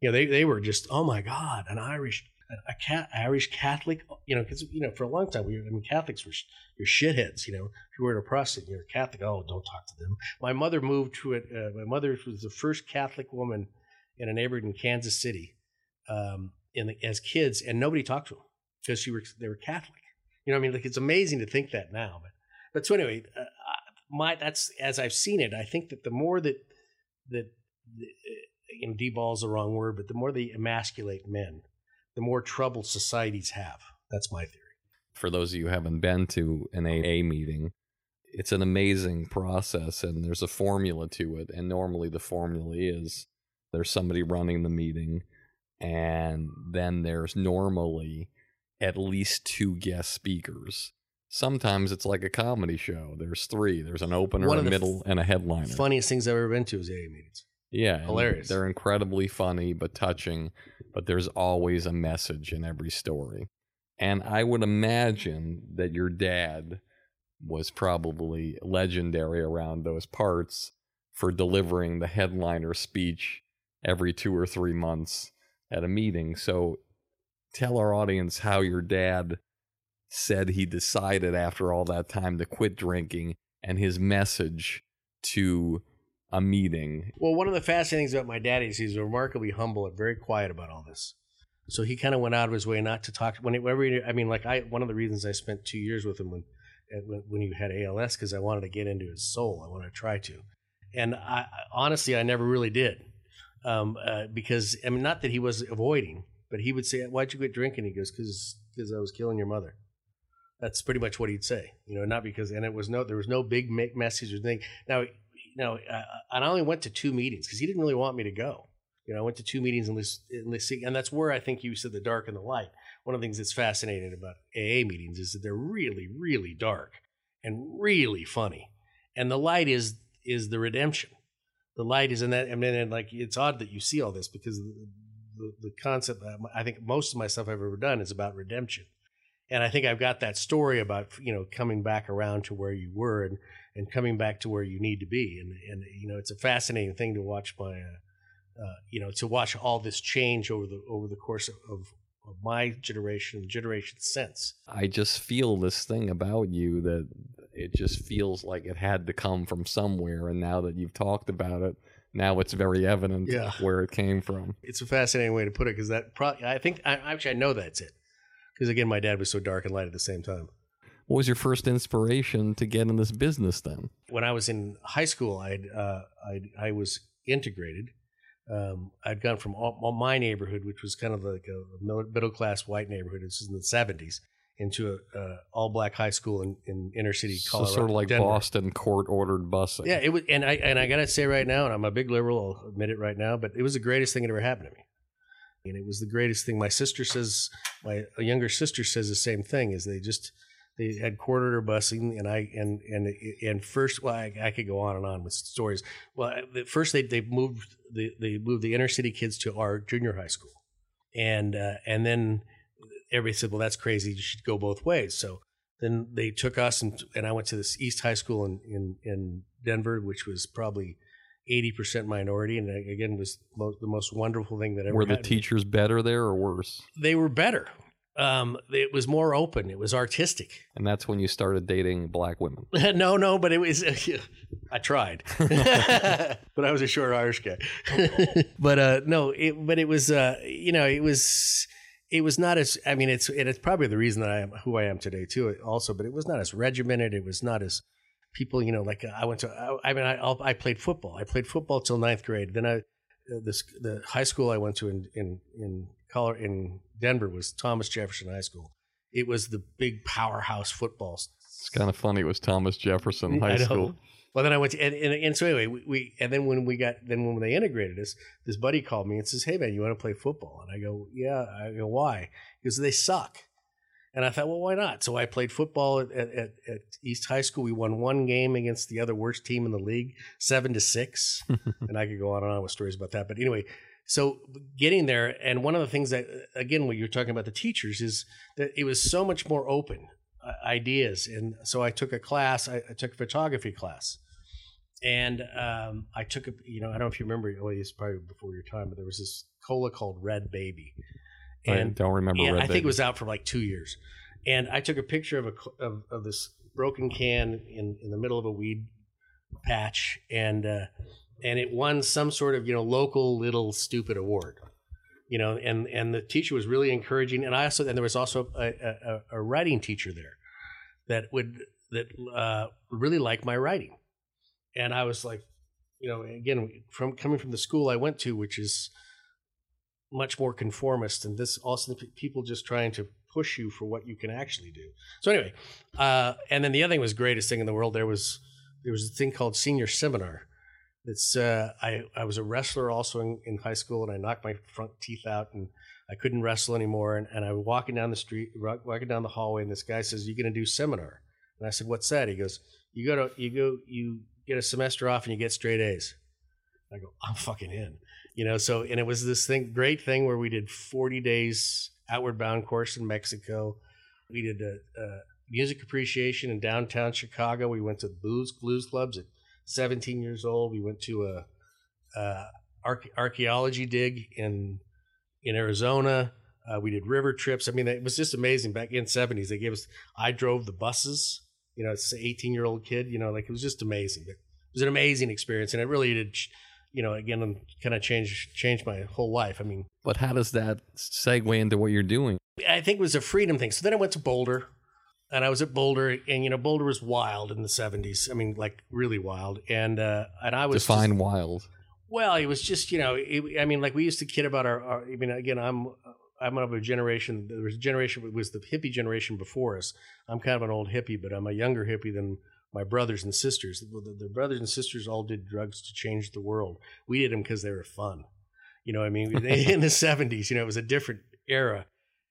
B: you know, they, they were just, oh my God, an Irish, a cat, Irish Catholic, you know, because, you know, for a long time, we, I mean, Catholics were, you're shitheads, you know, if you were a Protestant, you're a Catholic, oh, don't talk to them. My mother moved to it, uh, my mother was the first Catholic woman in a neighborhood in Kansas City um, in the, as kids, and nobody talked to them because she were, they were Catholic. You know, I mean, like, it's amazing to think that now, but, but so anyway, uh, my, that's, as I've seen it, I think that the more that, that, you know, deball's the wrong word, but the more they emasculate men, the more trouble societies have. That's my theory.
A: For those of you who haven't been to an AA meeting, it's an amazing process and there's a formula to it. And normally the formula is there's somebody running the meeting, and then there's normally at least two guest speakers. Sometimes it's like a comedy show. There's three. There's an opener,
B: One
A: a middle, and a headliner.
B: Funniest things I've ever been to is AA meetings.
A: Yeah,
B: Hilarious.
A: They're incredibly funny but touching, but there's always a message in every story. And I would imagine that your dad was probably legendary around those parts for delivering the headliner speech every two or three months at a meeting. So tell our audience how your dad said he decided after all that time to quit drinking and his message to a meeting
B: Well, one of the fascinating things about my dad is he's remarkably humble and very quiet about all this. So he kind of went out of his way not to talk. Whenever he- I mean, like I, one of the reasons I spent two years with him when when you had ALS because I wanted to get into his soul. I wanted to try to, and I I- honestly I never really did, um, uh, because I mean not that he was avoiding, but he would say, "Why'd you quit drinking?" He goes, "Because because I was killing your mother." That's pretty much what he'd say, you know, not because, and it was no, there was no big message or thing. Now, now, uh, and I only went to two meetings because he didn't really want me to go. You know, I went to two meetings in this, in this, and that's where I think you said the dark and the light. One of the things that's fascinating about AA meetings is that they're really, really dark and really funny, and the light is is the redemption. The light is in that, I mean, and like it's odd that you see all this because the, the, the concept. I think most of my stuff I've ever done is about redemption and I think I've got that story about you know coming back around to where you were and and coming back to where you need to be and and you know it's a fascinating thing to watch my uh, uh, you know to watch all this change over the over the course of, of, of my generation generation since
A: I just feel this thing about you that it just feels like it had to come from somewhere. And now that you've talked about it, now it's very evident
B: Yeah.
A: where it came from.
B: it's a fascinating way to put it because that pro- I think I, actually I know that's it because again my dad was so dark and light at the same time.
A: What was your first inspiration to get in this business then?
B: when I was in high school, I'd, uh, I'd I was integrated. Um, I'd gone from all, all my neighborhood, which was kind of like a middle class white neighborhood. This was in the seventies, into a uh, all black high school in, in inner city
A: So
B: Colorado.
A: sort of like
B: Denver.
A: Boston court ordered busing.
B: Yeah, it was, and I and I gotta say right now, and I'm a big liberal. I'll admit it right now, but it was the greatest thing that ever happened to me. And it was the greatest thing. My sister says, my younger sister says the same thing. Is they just they had quarter busing, and I and and and first, well, I, I could go on and on with stories. Well, at first they they moved the they moved the inner city kids to our junior high school, and uh, and then everybody said, well, that's crazy. You should go both ways. So then they took us and and I went to this East High School in in, in Denver, which was probably. 80% minority and again was the most wonderful thing that ever
A: Were the
B: happened.
A: teachers better there or worse?
B: they were better um, it was more open it was artistic
A: And that's when you started dating black women.
B: no, no, but it was. I tried, but I was a short Irish guy. but uh, no, it, but it was. Uh, you know, it was. It was not as. I mean, it's. And it's probably the reason that I am who I am today too. Also, but it was not as regimented. It was not as people. You know, like I went to. I, I mean, I I'll- played football. I played football till ninth grade. Then I. uh, This the high school I went to in in in Color in Denver was Thomas Jefferson High School. It was the big powerhouse football
A: It's kind of funny. It was Thomas Jefferson High. School.
B: Well, then I went to, and, and, and so anyway, we, we, and then when we got, then when they integrated us, this buddy called me and says, Hey man, you want to play football? And I go, Yeah. I go, Why? Because they suck. And I thought, well, why not? So I played football at, at at East High School. We won one game against the other worst team in the league, seven to six. and I could go on and on with stories about that. But anyway, so getting there, and one of the things that, again, what you're talking about the teachers, is that it was so much more open uh, ideas. And so I took a class, I, I took a photography class. And um, I took a, you know, I don't know if you remember, well, it's probably before your time, but there was this cola called Red Baby.
A: I don't remember Red
B: I think
A: Baby.
B: it was out for like two years. And I took a picture of a of, of this broken can in, in the middle of a weed patch, and uh, and it won some sort of you know local little stupid award, you know. And and the teacher was really encouraging, and I also and there was also a, a, a writing teacher there that would that uh, really liked my writing, and I was like, you know, again from coming from the school I went to, which is much more conformist and this also people just trying to push you for what you can actually do. So anyway uh, and then the other thing was greatest thing in the world there was there was a thing called senior seminar it's uh, I, I was a wrestler also in, in high school and i knocked my front teeth out and i couldn't wrestle anymore and, and i was walking down the street walking down the hallway and this guy says you're going to do seminar? And i said what's that? He goes you go to you go you get a semester off and you get straight a's. I go i'm fucking in you know so and it was this thing great thing where we did 40 days outward bound course in mexico. We did a, a music appreciation in downtown chicago. We went to blues blues clubs at 17 years old. We went to a, a arch- archaeology dig in in arizona. Uh, we did river trips. I mean it was just amazing. Back in the 70s they gave us i drove the buses. You know it's an 18 year old kid you know like it was just amazing. It was an amazing experience and it really did you know, again, kind of changed changed my whole life. I mean,
A: But how does that segue into what you're doing?
B: I think it was a freedom thing. So then I went to Boulder, and I was at Boulder, and you know, Boulder was wild in the '70s. I mean, like really wild. And uh, and I was
A: Define
B: just-
A: wild.
B: well, it was just you know, it, I mean, like we used to kid about our. our I mean, again, I'm I'm of a generation. There was a generation it was the hippie generation before us. I'm kind of an old hippie, but I'm a younger hippie than my brothers and sisters. The, the, the brothers and sisters all did drugs to change the world. We did them because they were fun. You know, what I mean, in the '70s, you know, it was a different era,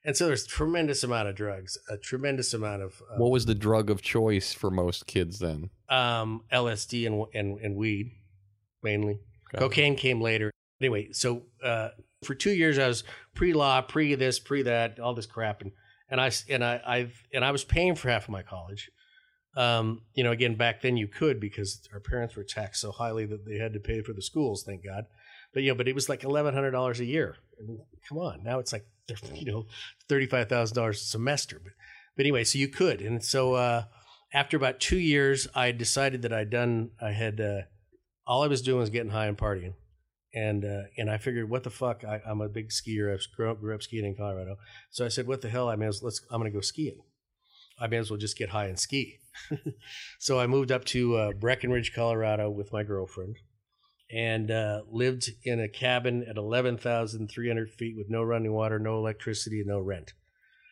B: and so there's tremendous amount of drugs, a tremendous amount of uh,
A: What was the drug of choice for most kids then?
B: um, LSD and, and and weed mainly.
A: Got it.
B: Cocaine came later. Anyway, so uh, for two years I was pre-law, pre this, pre that, all this crap, and and I and I I've and I was paying for half of my college. Um, you know, again back then you could because our parents were taxed so highly that they had to pay for the schools. Thank God. But you know, but it was like eleven hundred dollars a year. I mean, come on, now it's like you know thirty five thousand dollars a semester. But but anyway, so you could, and so uh, after about two years, I decided that I'd done. I had uh, all I was doing was getting high and partying, and uh, and I figured, what the fuck? I, I'm a big skier. I grew up, grew up skiing in Colorado, so I said, what the hell? I may as let's. I'm going to go skiing. I may as well just get high and ski. so I moved up to uh, Breckenridge, Colorado, with my girlfriend, and uh, lived in a cabin at 11,300 feet with no running water, no electricity, and no rent.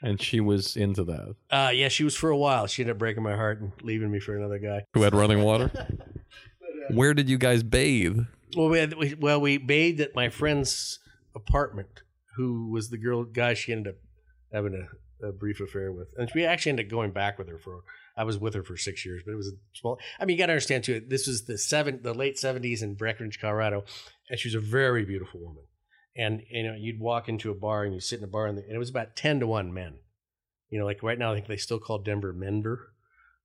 A: And she was into that.
B: Uh, yeah, she was for a while. She ended up breaking my heart and leaving me for another guy.
A: Who had running water? Where did you guys bathe?
B: Well, we, had, we well we bathed at my friend's apartment, who was the girl guy she ended up having a a brief affair with, and we actually ended up going back with her for. I was with her for six years, but it was a small. I mean, you got to understand too. This was the seven, the late seventies in Breckenridge, Colorado, and she was a very beautiful woman. And you know, you'd walk into a bar and you sit in a bar, and, it was about ten to one men. You know, like right now, I think they still call Denver Menver.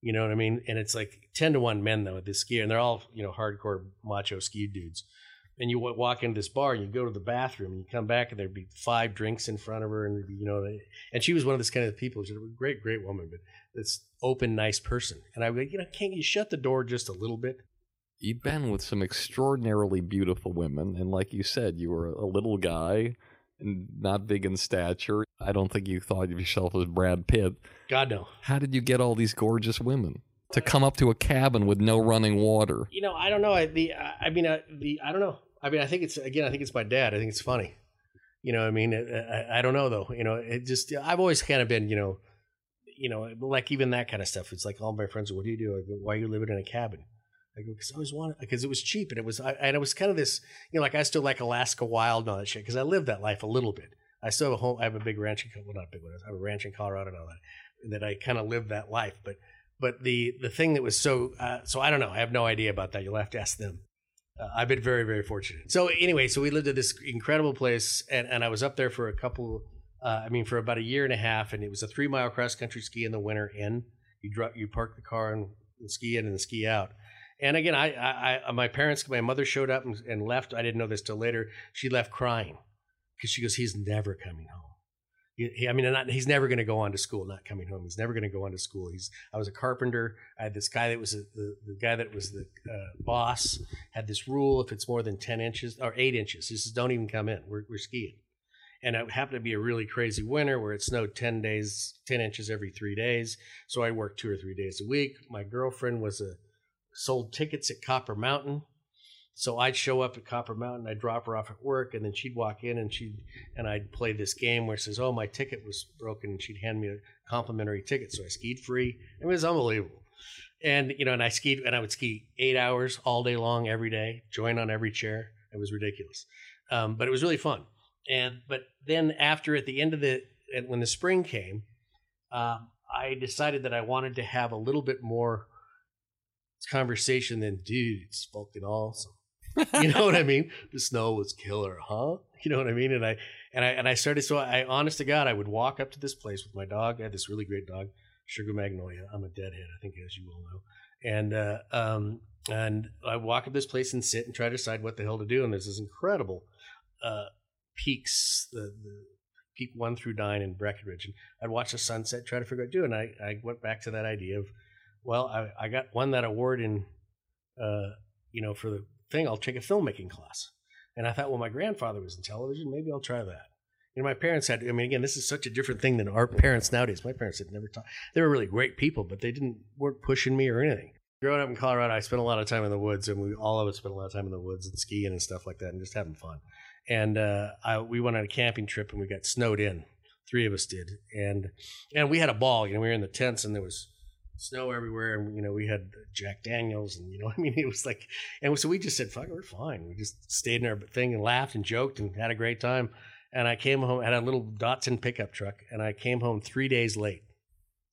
B: You know what I mean? And it's like ten to one men though at this ski, and they're all you know hardcore macho ski dudes. And you walk into this bar and you go to the bathroom and you come back and there'd be five drinks in front of her and you know, and she was one of this kind of people. She's a great, great woman, but this open, nice person. And I would, you know, can't you shut the door just a little bit?
A: You've been with some extraordinarily beautiful women, and like you said, you were a little guy and not big in stature. I don't think you thought of yourself as Brad Pitt.
B: God no.
A: How did you get all these gorgeous women to come up to a cabin with no running water?
B: You know, I don't know. I, the, I mean, uh, the, I don't know. I mean, I think it's again. I think it's my dad. I think it's funny. You know, I mean, I, I don't know though. You know, it just I've always kind of been, you know, you know, like even that kind of stuff. It's like all my friends, what do you do? I go, why are you living in a cabin? I go, because I always wanted, because it was cheap and it was, I, and it was kind of this, you know, like I still like Alaska Wild and all that shit because I lived that life a little bit. I still have a home. I have a big ranch in, well, not big one. I have a ranch in Colorado and all that. And that I kind of lived that life, but but the the thing that was so uh, so I don't know. I have no idea about that. You'll have to ask them. Uh, I've been very very fortunate. So anyway, so we lived at this incredible place, and and I was up there for a couple. Uh, I mean, for about a year and a half, and it was a three mile cross country ski in the winter. In you drop, you park the car and, and ski in and ski out. And again, I, I, I, my parents, my mother showed up and, and left. I didn't know this till later. She left crying because she goes, "He's never coming home." He, I mean, not, he's never going to go on to school. Not coming home. He's never going to go on to school. He's. I was a carpenter. I had this guy that was a, the the guy that was the uh, boss. Had this rule: if it's more than ten inches or eight inches, he says, "Don't even come in. We're we're skiing." And it happened to be a really crazy winter where it snowed ten days, ten inches every three days. So I worked two or three days a week. My girlfriend was a sold tickets at Copper Mountain. So I'd show up at Copper Mountain, I'd drop her off at work, and then she'd walk in and she'd and I'd play this game where it says, "Oh, my ticket was broken," and she'd hand me a complimentary ticket, so I skied free. It was unbelievable, and you know, and I skied and I would ski eight hours all day long every day, join on every chair. It was ridiculous, um, but it was really fun. And but then after at the end of the when the spring came, um, I decided that I wanted to have a little bit more conversation than, dude, it's fucking awesome. you know what I mean? The snow was killer, huh? You know what I mean? And I and I and I started so I honest to God, I would walk up to this place with my dog. I had this really great dog, Sugar Magnolia. I'm a deadhead, I think as you all know. And uh, um and I walk up this place and sit and try to decide what the hell to do. And there's this incredible uh peaks, the, the peak one through nine in Breckenridge. And I'd watch the sunset, try to figure out what to do. And I, I went back to that idea of, well, I, I got won that award in uh, you know, for the thing, I'll take a filmmaking class. And I thought, well, my grandfather was in television. Maybe I'll try that. Know, my parents had, I mean, again, this is such a different thing than our parents nowadays. My parents had never taught, they were really great people, but they didn't, weren't pushing me or anything. Growing up in Colorado, I spent a lot of time in the woods and we all of us spent a lot of time in the woods and skiing and stuff like that and just having fun. And uh, I, we went on a camping trip and we got snowed in. Three of us did. And, and we had a ball, you know, we were in the tents and there was, snow everywhere, and you know we had Jack Daniels, and you know I mean it was like, and so we just said, "Fuck, we're fine." We just stayed in our thing and laughed and joked and had a great time. And I came home, had a little Datsun pickup truck, and I came home three days late.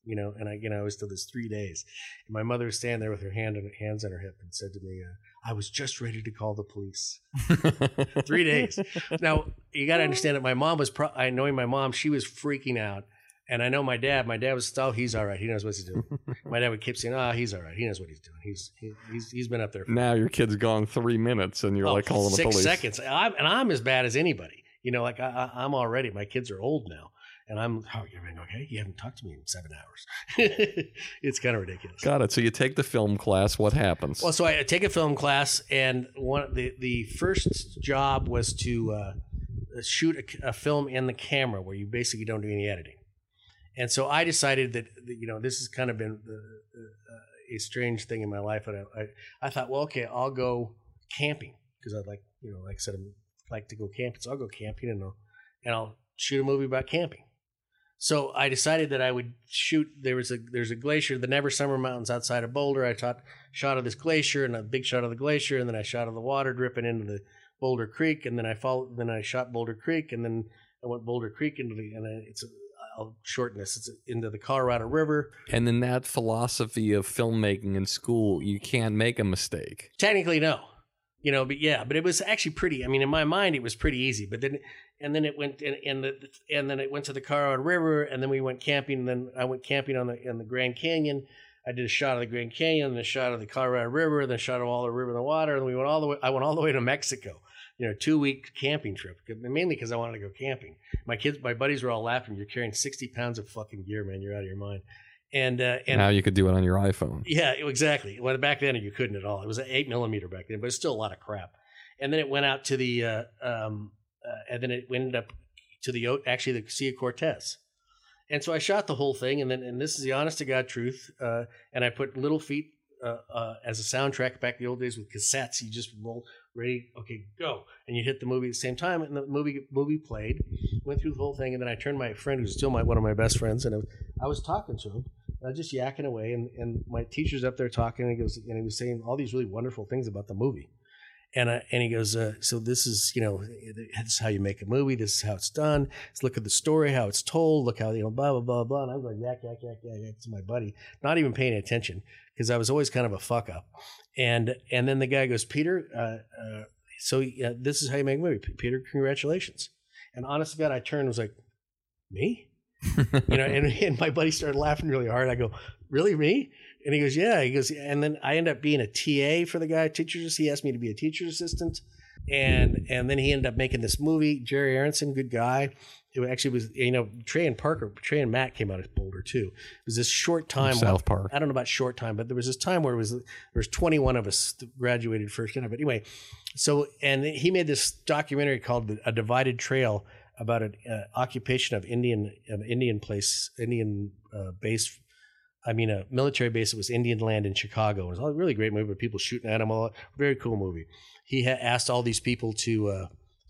B: You know, and I, you know, I was still this three days. And my mother was standing there with her hand on hands on her hip and said to me, uh, "I was just ready to call the police." three days. Now you got to understand that my mom was. Pro- I knowing my mom, she was freaking out. And I know my dad. My dad was, oh, he's all right. He knows what he's doing. my dad would keep saying, oh, he's all right. He knows what he's doing. He's he, he's he's been up there. For
A: now your kid's gone three minutes, and you're
B: oh,
A: like calling the police.
B: seconds. I'm, and I'm as bad as anybody. You know, like I, I, I'm already. My kids are old now, and I'm. Oh, you're okay. You haven't talked to me in seven hours. it's kind of ridiculous.
A: Got it. So you take the film class. What happens?
B: Well, so I take a film class, and one the the first job was to uh, shoot a, a film in the camera, where you basically don't do any editing. And so I decided that, that you know this has kind of been uh, a strange thing in my life. And I, I, I thought, well, okay, I'll go camping because I'd like you know like I said I like to go camping, so I'll go camping and I'll and I'll shoot a movie about camping. So I decided that I would shoot. There was a there's a glacier, the Never Summer Mountains outside of Boulder. I shot shot of this glacier and a big shot of the glacier, and then I shot of the water dripping into the Boulder Creek, and then I followed. Then I shot Boulder Creek, and then I went Boulder Creek into the and I, it's I'll shorten this. It's into the Colorado River.
A: And in that philosophy of filmmaking in school, you can't make a mistake.
B: Technically, no. You know, but yeah, but it was actually pretty. I mean, in my mind, it was pretty easy. But then, and then it went, and, and the, and then it went to the Colorado River, and then we went camping. And then I went camping on the in the Grand Canyon. I did a shot of the Grand Canyon, and a shot of the Colorado River, then a shot of all the river and the water, and we went all the way. I went all the way to Mexico. You know, two week camping trip, mainly because I wanted to go camping. My kids, my buddies were all laughing. You're carrying sixty pounds of fucking gear, man. You're out of your mind. And uh, and
A: now you could do it on your iPhone.
B: yeah, exactly. Well, back then you couldn't at all. It was an eight millimeter back then, but it's still a lot of crap. And then it went out to the, uh, um, uh, and then it ended up to the actually the Sea of Cortez. And so I shot the whole thing, and then and this is the honest to god truth. Uh, and I put Little Feat uh, uh, as a soundtrack back in the old days with cassettes. You just roll ready, okay, go, and you hit the movie at the same time, and the movie movie played. Went through the whole thing, and then I turned my friend, who's still my one of my best friends, and I was talking to him. and I was just yakking away, and, and my teacher's up there talking, and he goes, and he was saying all these really wonderful things about the movie, and I, and he goes, uh, so this is you know this is how you make a movie, this is how it's done. Let's look at the story, how it's told, look how you know blah blah blah blah. And I was like yak yak yak yak yak to my buddy, not even paying attention because I was always kind of a fuck up, and and then the guy goes, Peter, uh, uh, so uh, this is how you make a movie, Peter, congratulations. And honest to God, I turned and was like, me you know, and, and my buddy started laughing really hard. I go, really me? And he goes, yeah. He goes, and then I end up being a TA for the guy, teachers. He asked me to be a teacher's assistant, and and then he ended up making this movie. Jerry Aronson, good guy. It actually was, you know, Trey and Parker, Trey and Matt came out of Boulder too. It was this short time.
A: South Park.
B: I don't know about short time, but there was this time where it was there was 21 of us that graduated first year. But anyway, so and he made this documentary called A Divided Trail about an uh, occupation of Indian of Indian place Indian uh, base. I mean, a military base that was Indian land in Chicago. It was a really great movie with people shooting at him. All very cool movie. He ha- asked all these people to, uh,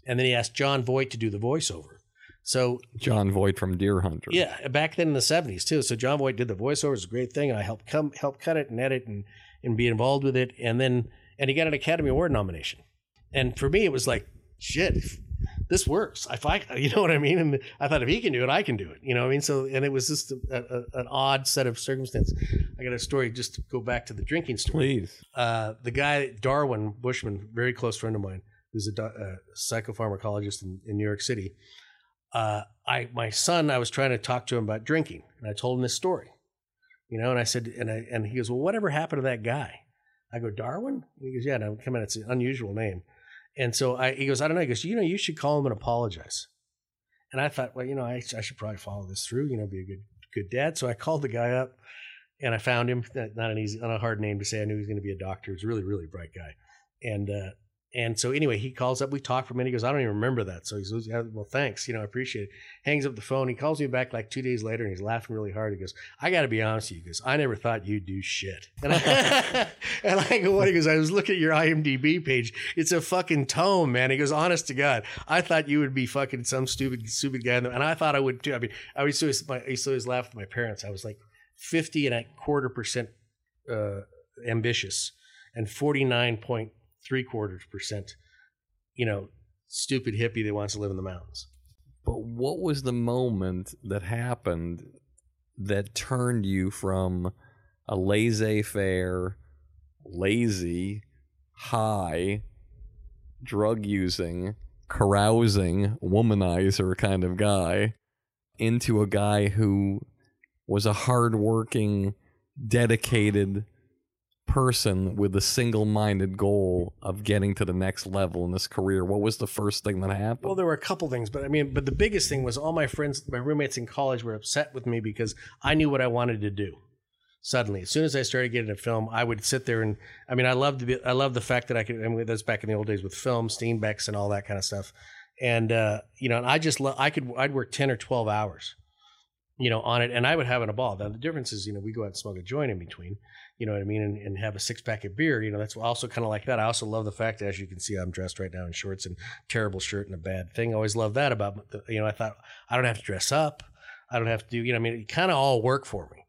B: and then he asked Jon Voight to do the voiceover. So
A: Jon Voight from Deer Hunter.
B: yeah, back then in the seventies too. So Jon Voight did the voiceover. It's a great thing. I helped come help cut it and edit and and be involved with it. And then and he got an Academy Award nomination. And for me, it was like shit. This works. If I, you know what I mean, and I thought if he can do it, I can do it. You know what I mean? So, and it was just a, a, an odd set of circumstances. I got a story just to go back to the drinking story
A: Please.
B: uh, the guy Darwin Bushman, very close friend of mine, who's a, a psychopharmacologist in, in New York City. Uh, I my son, I was trying to talk to him about drinking, and I told him this story, you know, and I said, and I and he goes, well, whatever happened to that guy? I go, Darwin. And he goes, yeah, no, come on, it's an unusual name, and so I he goes, I don't know. He goes, you know, you should call him and apologize. And I thought, well, you know, I, I should probably follow this through, you know, be a good good dad. So I called the guy up and I found him. Not an easy, not a hard name to say. I knew he was going to be a doctor. He's a really, really bright guy. And uh, and so anyway, he calls up. We talk for a minute. He goes, I don't even remember that. So he says, yeah, well, thanks. You know, I appreciate it. Hangs up the phone. He calls me back like two days later, and he's laughing really hard. He goes, I got to be honest with you. He goes, I never thought you'd do shit. And I, and I go, what? He goes, I was looking at your IMDb page. It's a fucking tome, man. He goes, honest to God, I thought you would be fucking some stupid, stupid guy. And I thought I would too. I mean, I used to always, my, I used to always laugh with my parents. I was like 50 and a quarter percent uh, ambitious and 49.3 quarters percent, you know, stupid hippie that wants to live in the mountains.
A: But what was the moment that happened that turned you from a laissez faire, lazy, high, drug using, carousing, womanizer kind of guy into a guy who was a hardworking, dedicated person with a single minded goal of getting to the next level in this career? What was the first thing that happened?
B: Well, there were a couple things, but I mean, but the biggest thing was all my friends, my roommates in college were upset with me because I knew what I wanted to do. Suddenly, as soon as I started getting a film, I would sit there and I mean, I loved the I love the fact that I could. I mean, that's back in the old days with film, Steenbecks, and all that kind of stuff. And uh, you know, and I just lo- I could I'd work ten or twelve hours, you know, on it, and I would have it a ball. Now the difference is, you know, we go out and smoke a joint in between, you know what I mean, and, and have a six pack of beer. You know, that's also kind of like that. I also love the fact, as you can see, I'm dressed right now in shorts and terrible shirt and a bad thing. I always love that about, you know, I thought I don't have to dress up, I don't have to do, you know, I mean, it kind of all worked for me,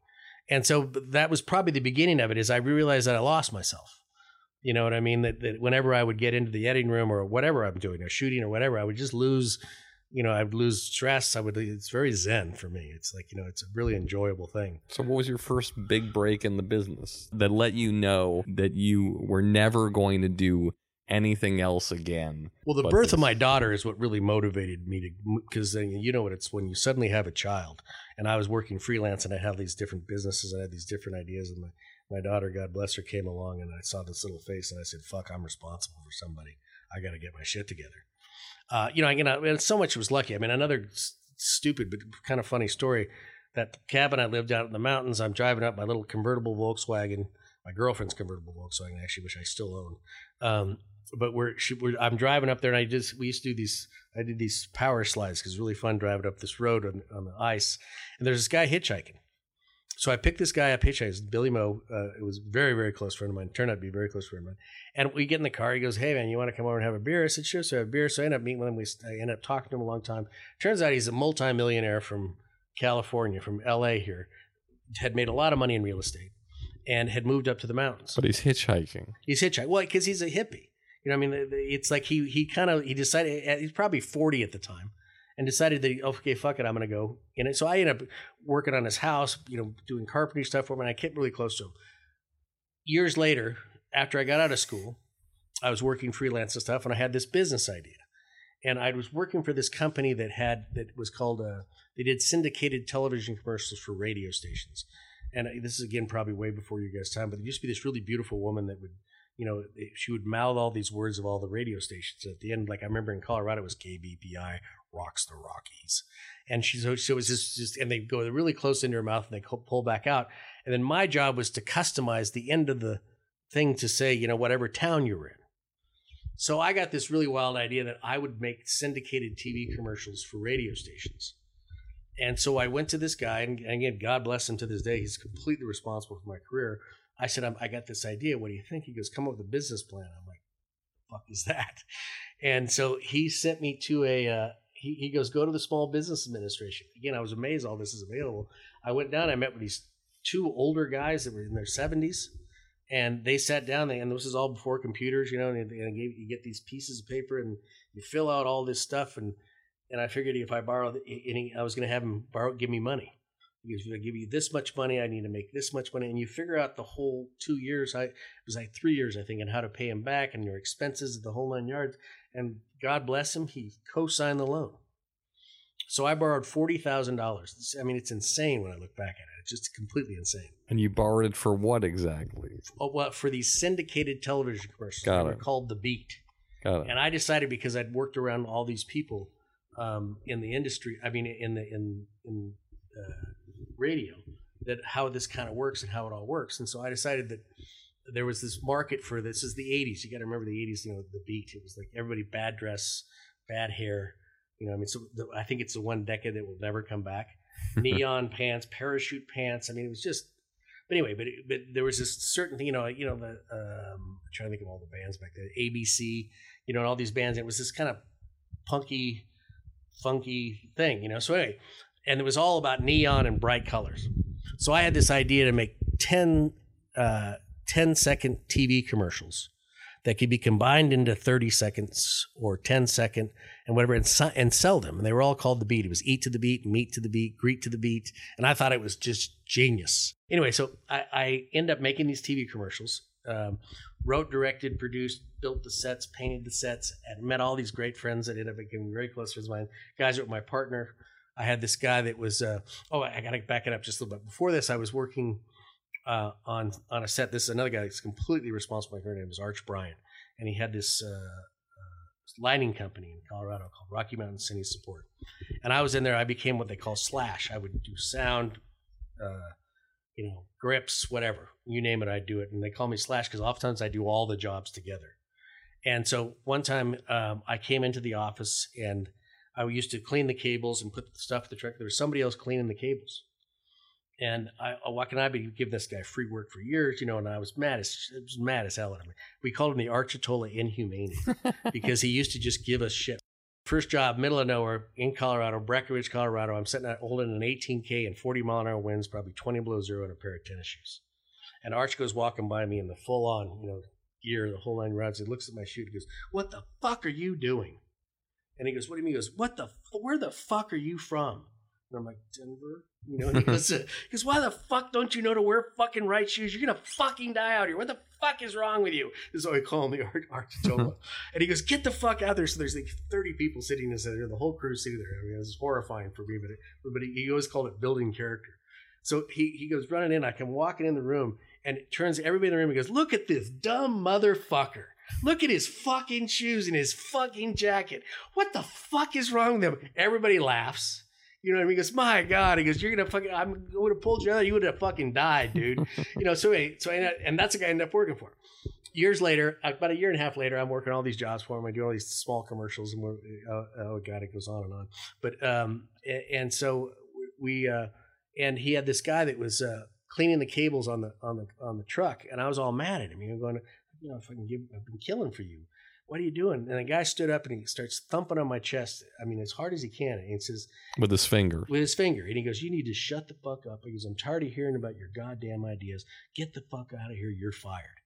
B: and so that was probably the beginning of it. Is I realized that I lost myself. You know what I mean? That, that whenever I would get into the editing room or whatever I'm doing, or shooting or whatever, I would just lose you know, I would lose stress. I would. It's very zen for me. It's like you know, it's a really enjoyable thing.
A: So, what was your first big break in the business that let you know that you were never going to do anything else again?
B: Well, the birth of my daughter is what really motivated me to, because you know what it's when you suddenly have a child, and I was working freelance and I have these different businesses and I had these different ideas, and my my daughter, God bless her, came along and I saw this little face and I said, "Fuck, I'm responsible for somebody. I got to get my shit together." Uh, you know, I, you know, and so much was lucky. I mean, another s- stupid but kind of funny story. That cabin I lived out in the mountains. I'm driving up my little convertible Volkswagen, my girlfriend's convertible Volkswagen, actually, which I still own. Um, but we're, she, we're I'm driving up there, and I just we used to do these. I did these power slides because it's really fun driving up this road on, on the ice. And there's this guy hitchhiking. So I picked this guy up hitchhiking. Billy Moe. Uh, it was very very close friend of mine. Turned out to be a very close friend of mine. And we get in the car. He goes, "Hey man, you want to come over and have a beer?" I said, "Sure." So I have a beer. So I end up meeting with him. We I end up talking to him a long time. Turns out he's a multimillionaire from California, from L.A. Here. Had made a lot of money in real estate, and had moved up to the mountains.
A: But he's hitchhiking.
B: He's hitchhiking. Well, because he's a hippie. You know, what I mean, it's like he he kind of he decided he's probably forty at the time, and decided that okay, fuck it, I'm to go in it. So I ended up working on his house, you know, doing carpentry stuff for him, and I kept really close to him. Years later, after I got out of school, I was working freelance and stuff, and I had this business idea, and I was working for this company that had that was called uh, they did syndicated television commercials for radio stations, and this is again probably way before your guys' time, but there used to be this really beautiful woman that would you know, she would mouth all these words of all the radio stations. At the end, like I remember in Colorado, it was KBPI rocks the Rockies, and she so, it was just, just and they go really close into her mouth and they pull back out. And then my job was to customize the end of the thing to say, you know, whatever town you're in. So I got this really wild idea that I would make syndicated TV commercials for radio stations. And so I went to this guy, and again, God bless him to this day. He's completely responsible for my career. I said, I got this idea. What do you think? He goes, come up with a business plan. I'm like, fuck is that? And so he sent me to a, uh, he, he goes, go to the Small Business Administration. Again, I was amazed all this is available. I went down, I met with these two older guys that were in their 70s, and they sat down, and this is all before computers, you know, and, and gave, you get these pieces of paper and you fill out all this stuff. And, and I figured if I borrowed any, I was going to have him borrow, give me money. Because if I give you this much money, I need to make this much money, and you figure out the whole two years. I it was like three years, I think, and how to pay him back and your expenses, the whole nine yards. And God bless him, he co-signed the loan. So I borrowed forty thousand dollars. I mean, it's insane when I look back at it. It's just completely insane.
A: And you borrowed it for what exactly?
B: Oh, well, for these syndicated television commercials,
A: Got
B: they
A: it.
B: called the Beat.
A: Got it.
B: And I decided because I'd worked around all these people um, in the industry. I mean, in the in in uh, radio, that how this kind of works and how it all works. And so I decided that there was this market for this. Is the '80s? You got to remember the '80s. You know, the beat. It was like everybody bad dress, bad hair. You know, I mean, so the, I think it's the one decade that will never come back. Neon pants, parachute pants. I mean, it was just. But anyway, but it, but there was this certain thing. You know, you know the um, I'm trying to think of all the bands back then. ABC. You know, and all these bands. It was this kind of punky, funky thing. You know. So anyway, and it was all about neon and bright colors. So I had this idea to make 10, uh, 10 second TV commercials that could be combined into 30 seconds or 10 second and whatever and, and sell them. And they were all called the beat. It was eat to the beat, meet to the beat, greet to the beat. And I thought it was just genius. Anyway, so I, I end up making these TV commercials. Um, wrote, directed, produced, built the sets, painted the sets, and met all these great friends that ended up becoming very close friends of mine. Guys were my partner. I had this guy that was. Uh, oh, I got to back it up just a little bit. Before this, I was working uh, on on a set. This is another guy that's completely responsible. Her name is Arch Bryant, and he had this uh, uh, lighting company in Colorado called Rocky Mountain City Support. And I was in there. I became what they call slash. I would do sound, uh, you know, grips, whatever you name it. I'd do it, and they call me slash because oftentimes I do all the jobs together. And so one time um, I came into the office and I used to clean the cables and put the stuff in the truck. There was somebody else cleaning the cables. And I, uh, can I be give this guy free work for years, you know? And I was mad as was mad as hell at him. We called him the Architola Inhumane because he used to just give us shit. First job, middle of nowhere in Colorado, Breckenridge, Colorado. I'm sitting at holding an 18k and 40 mile an hour winds, probably 20 below zero, in a pair of tennis shoes. And Arch goes walking by me in the full on, you know, gear, the whole nine rounds. He looks at my shoe. and goes, "What the fuck are you doing?" And he goes, "What do you mean?" He goes, "What the? Where the fuck are you from?" And I'm like, "Denver." You know, and he goes, he goes, "Why the fuck don't you know to wear fucking right shoes? You're gonna fucking die out here. What the fuck is wrong with you?" This is what I call him the Ar- Architola. and he goes, "Get the fuck out there!" So there's like 30 people sitting in there, the whole crew sitting there. I mean, it was horrifying for me, but it, but he, he always called it building character. So he he goes running in. I come walking in the room, and it turns everybody in the room. He goes, "Look at this dumb motherfucker." Look at his fucking shoes and his fucking jacket. What the fuck is wrong with him? Everybody laughs. You know what I mean? He goes, my God. He goes, you're gonna fucking. I'm would have pulled you out. You would have fucking died, dude. you know. So anyway, so and that's the guy I ended up working for. Years later, about a year and a half later, I'm working all these jobs for him. I do all these small commercials, and we're, oh, oh god, it goes on and on. But um, a- and so we uh, and he had this guy that was uh, cleaning the cables on the on the on the truck, and I was all mad at him. You know, going, you know, if I can give, I've been killing for you. What are you doing? And the guy stood up and he starts thumping on my chest. I mean, as hard as he can. And he says,
A: With his finger.
B: with his finger. And he goes, You need to shut the fuck up. He goes, I'm tired of hearing about your goddamn ideas. Get the fuck out of here. You're fired.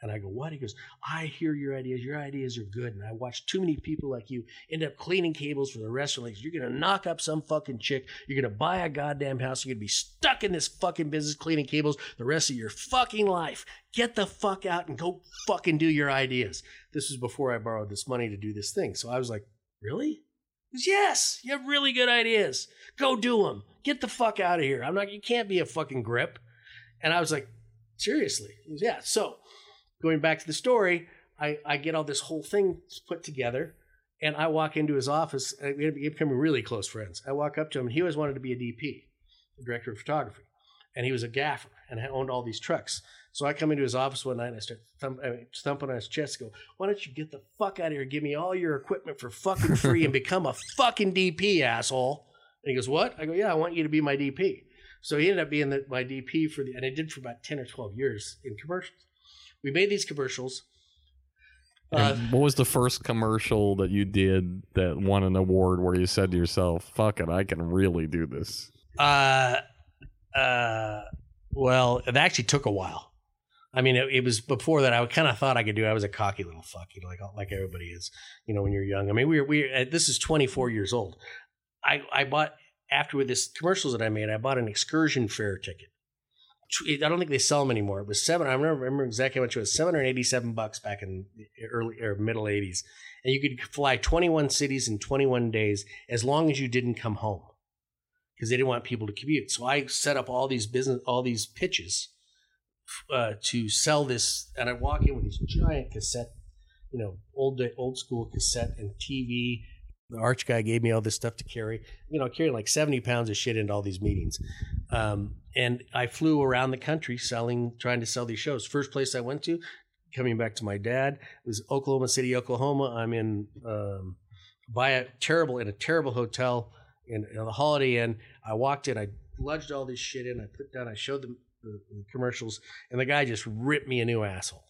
B: And I go, What? He goes, I hear your ideas. Your ideas are good. And I watch too many people like you end up cleaning cables for the restaurants. You're going to knock up some fucking chick. You're going to buy a goddamn house. You're going to be stuck in this fucking business cleaning cables the rest of your fucking life. Get the fuck out and go fucking do your ideas. This was before I borrowed this money to do this thing. So I was like, Really? He goes, yes, you have really good ideas. Go do them. Get the fuck out of here. I'm not. You can't be a fucking grip. And I was like, seriously? He goes, yeah. So going back to the story, I, I get all this whole thing put together, and I walk into his office. We becoming really close friends. I walk up to him, and he always wanted to be a DP, the director of photography, and he was a gaffer and owned all these trucks. So I come into his office one night and I start thump, I mean, thumping on his chest. Go, why don't you get the fuck out of here? Give me all your equipment for fucking free and become a fucking DP, asshole. And he goes, what? I go, yeah, I want you to be my DP. So he ended up being the, my DP for the, and I did for about ten or twelve years in commercials. We made these commercials. Uh,
A: what was the first commercial that you did that won an award where you said to yourself, fuck it, I can really do this?
B: Uh, uh, well, it actually took a while. I mean, it, it was before that. I kind of thought I could do. it. I was a cocky little fuck, you know, like like everybody is, you know, when you're young. I mean, we were we. Uh, this is 24 years old. I I bought after with this commercials that I made. I bought an excursion fare ticket. I don't think they sell them anymore. It was seven. I remember, remember exactly how much it was. Seven hundred eighty-seven bucks back in the early or middle '80s, and you could fly 21 cities in 21 days as long as you didn't come home because they didn't want people to commute. So I set up all these business, all these pitches uh, to sell this, and I walk in with these giant cassette, you know, old old school cassette and TV. The arch guy gave me all this stuff to carry. You know, carrying like seventy pounds of shit into all these meetings, um, and I flew around the country selling, trying to sell these shows. First place I went to, coming back to my dad, was Oklahoma City, Oklahoma. I'm in um, by a terrible in a terrible hotel in, in the Holiday Inn. I walked in, I lunged all this shit in, I put down, I showed them the, the commercials, and the guy just ripped me a new asshole.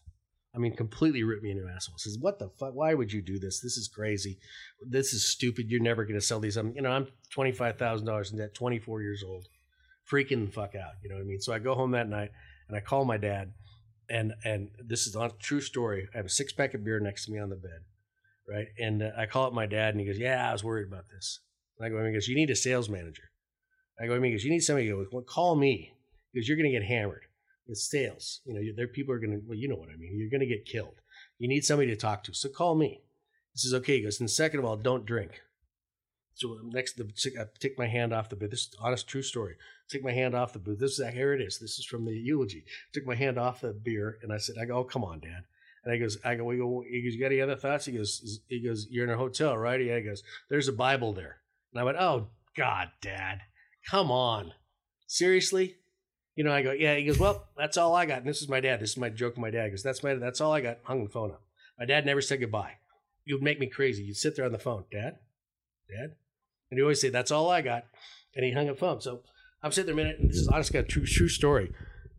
B: I mean, completely ripped me new asshole. Says, "What the fuck? Why would you do this? This is crazy. This is stupid. You're never going to sell these. I'm, you know, I'm twenty five thousand dollars in debt, twenty four years old, freaking the fuck out. You know what I mean? So I go home that night and I call my dad, and and this is a true story. I have a six pack of beer next to me on the bed, right? And uh, I call up my dad, and he goes, "Yeah, I was worried about this." And I go, he goes, "You need a sales manager." I go, i he goes, "You need somebody." He goes, well, "Call me." Because you're going to get hammered. It's sales. You know, there people are going to. Well, you know what I mean. You're going to get killed. You need somebody to talk to. So call me. He says, "Okay." He goes, and second of all, don't drink. So um, next, the I uh, take my hand off the booth. This is honest, true story. Take my hand off the booth. This is uh, here it is. This is from the eulogy. Took my hand off the beer, and I said, "I go, oh, come on, Dad." And I goes, "I go, we go." He goes, "You got any other thoughts?" He goes, "He goes, you're in a hotel, right?" Yeah. He goes, "There's a Bible there." And I went, "Oh God, Dad, come on, seriously?" You know, I go, "Yeah." He goes, "Well, that's all I got." And this is my dad. This is my joke. with My dad He goes, "That's my. That's all I got." Hung the phone up. My dad never said goodbye. It would make me crazy. You'd sit there on the phone, Dad, Dad, and he always say, "That's all I got," and he hung up the phone. So I'm sitting there a minute, and this is honestly a true true story.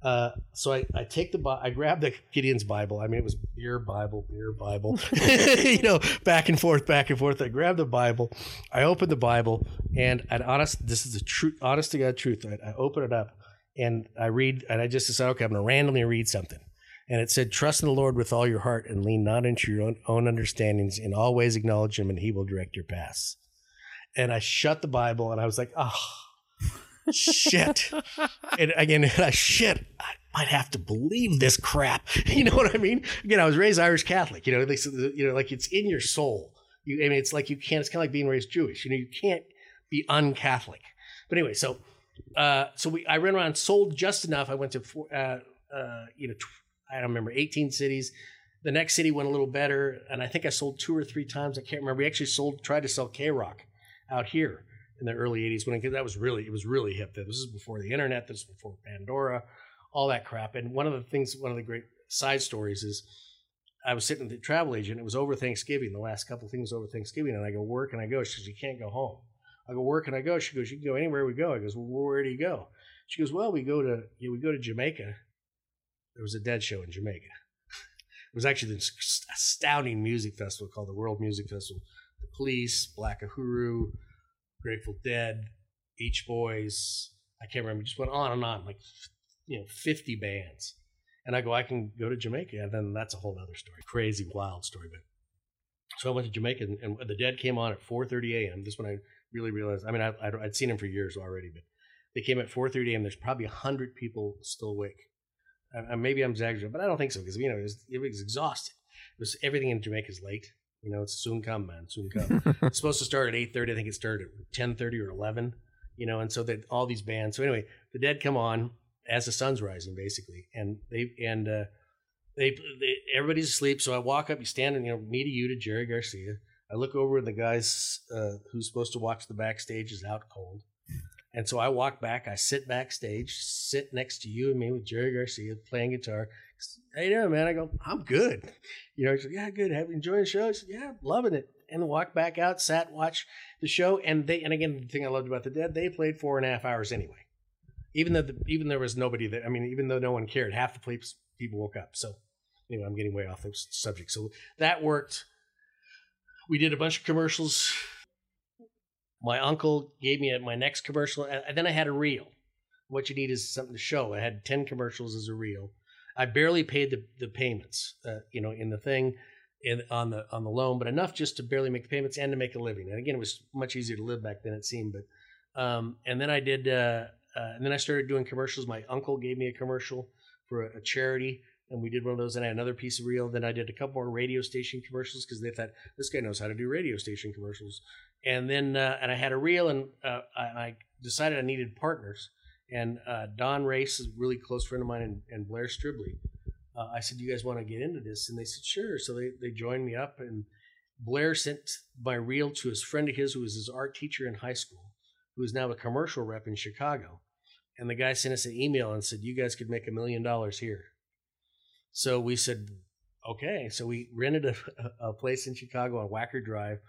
B: Uh, so I, I take the I grab the Gideon's Bible. I mean, it was beer Bible, beer Bible, you know, back and forth, back and forth. I grab the Bible, I open the Bible, and and honest, this is the truth, honest to God truth. I, I open it up, and I read, and I just decided, okay, I'm going to randomly read something. and it said, "Trust in the Lord with all your heart, and lean not into your own, own understandings. In all ways, acknowledge Him, and He will direct your paths." And I shut the Bible, and I was like, "Oh, shit!" and again, I shit. I might have to believe this crap. You know what I mean? Again, I was raised Irish Catholic. You know, like, you know, like it's in your soul. You, I mean, it's like you can't. It's kind of like being raised Jewish. You know, you can't be un-Catholic. But anyway, so uh, so we I ran around, sold just enough. I went to four, uh, uh, you know, I don't remember, 18 cities. The next city went a little better, and I think I sold two or three times. I can't remember. We actually sold, tried to sell KROQ out here in the early 80s when it, that was really, it was really hip. This is before the internet. This was before Pandora, all that crap. And one of the things, one of the great side stories is I was sitting at the travel agent. It was over Thanksgiving. The last couple of things over Thanksgiving, and I go work, and I go. She says, "You can't go home." I go where can I go. She goes, "You can go anywhere we go." I goes, "Well, where do you go?" She goes, "Well, we go to yeah, we go to Jamaica." There was a dead show in Jamaica. It was actually this astounding music festival called the World Music Festival. The Police, Black Uhuru, Grateful Dead, Beach Boys. I can't remember. Just went on and on, like you know, fifty bands. And I go, I can go to Jamaica, and then that's a whole other story, crazy, wild story. But so I went to Jamaica, and, and the Dead came on at 4:30 a.m. This when I really realized. I mean, I, I'd, I'd seen him for years already, but they came at 4:30 a.m. There's probably hundred people still awake. Uh, maybe I'm exaggerating, but I don't think so because you know it was, it was exhausted. It was everything in Jamaica is late. You know, it's soon come, man, soon come. it's supposed to start at 8:30. I think it started at 10:30 or 11. You know, and so that all these bands. So anyway, the Dead come on as the sun's rising, basically, and they and uh, they, they everybody's asleep. So I walk up, you stand, and you know, me to you to Jerry Garcia. I look over, and the guys uh, who's supposed to watch the backstage is out cold. And so I walk back, I sit backstage, sit next to you and me with Jerry Garcia playing guitar. How you doing, man? I go, I'm good. You know, said, yeah, good. Have you enjoyed the show? I said, yeah, loving it. And walk back out, sat, watch the show. And they, and again, the thing I loved about the Dead, they played four and a half hours anyway. Even though, the, even there was nobody there. I mean, even though no one cared, half the people woke up. So anyway, I'm getting way off the subject. So that worked. We did a bunch of commercials. My uncle gave me my next commercial and then i had a reel. What you need is something to show. I had 10 commercials as a reel. I barely paid the, the payments uh, you know in the thing in, on the on the loan but enough just to barely make the payments and to make a living. And again it was much easier to live back then it seemed but um, and then i did uh, uh, and then i started doing commercials. My uncle gave me a commercial for a, a charity and we did one of those and i had another piece of reel then i did a couple more radio station commercials because they thought this guy knows how to do radio station commercials and then uh, and I had a reel, and uh, I, decided I needed partners. And uh, Don Race is a really close friend of mine, and, and Blair Stribley. Uh, I said, "You guys want to get into this?" And they said, "Sure." So they they joined me up, and Blair sent my reel to his friend of his who was his art teacher in high school, who is now a commercial rep in Chicago. And the guy sent us an email and said, "You guys could make a million dollars here." So we said, "Okay." So we rented a, a place in Chicago on Wacker Drive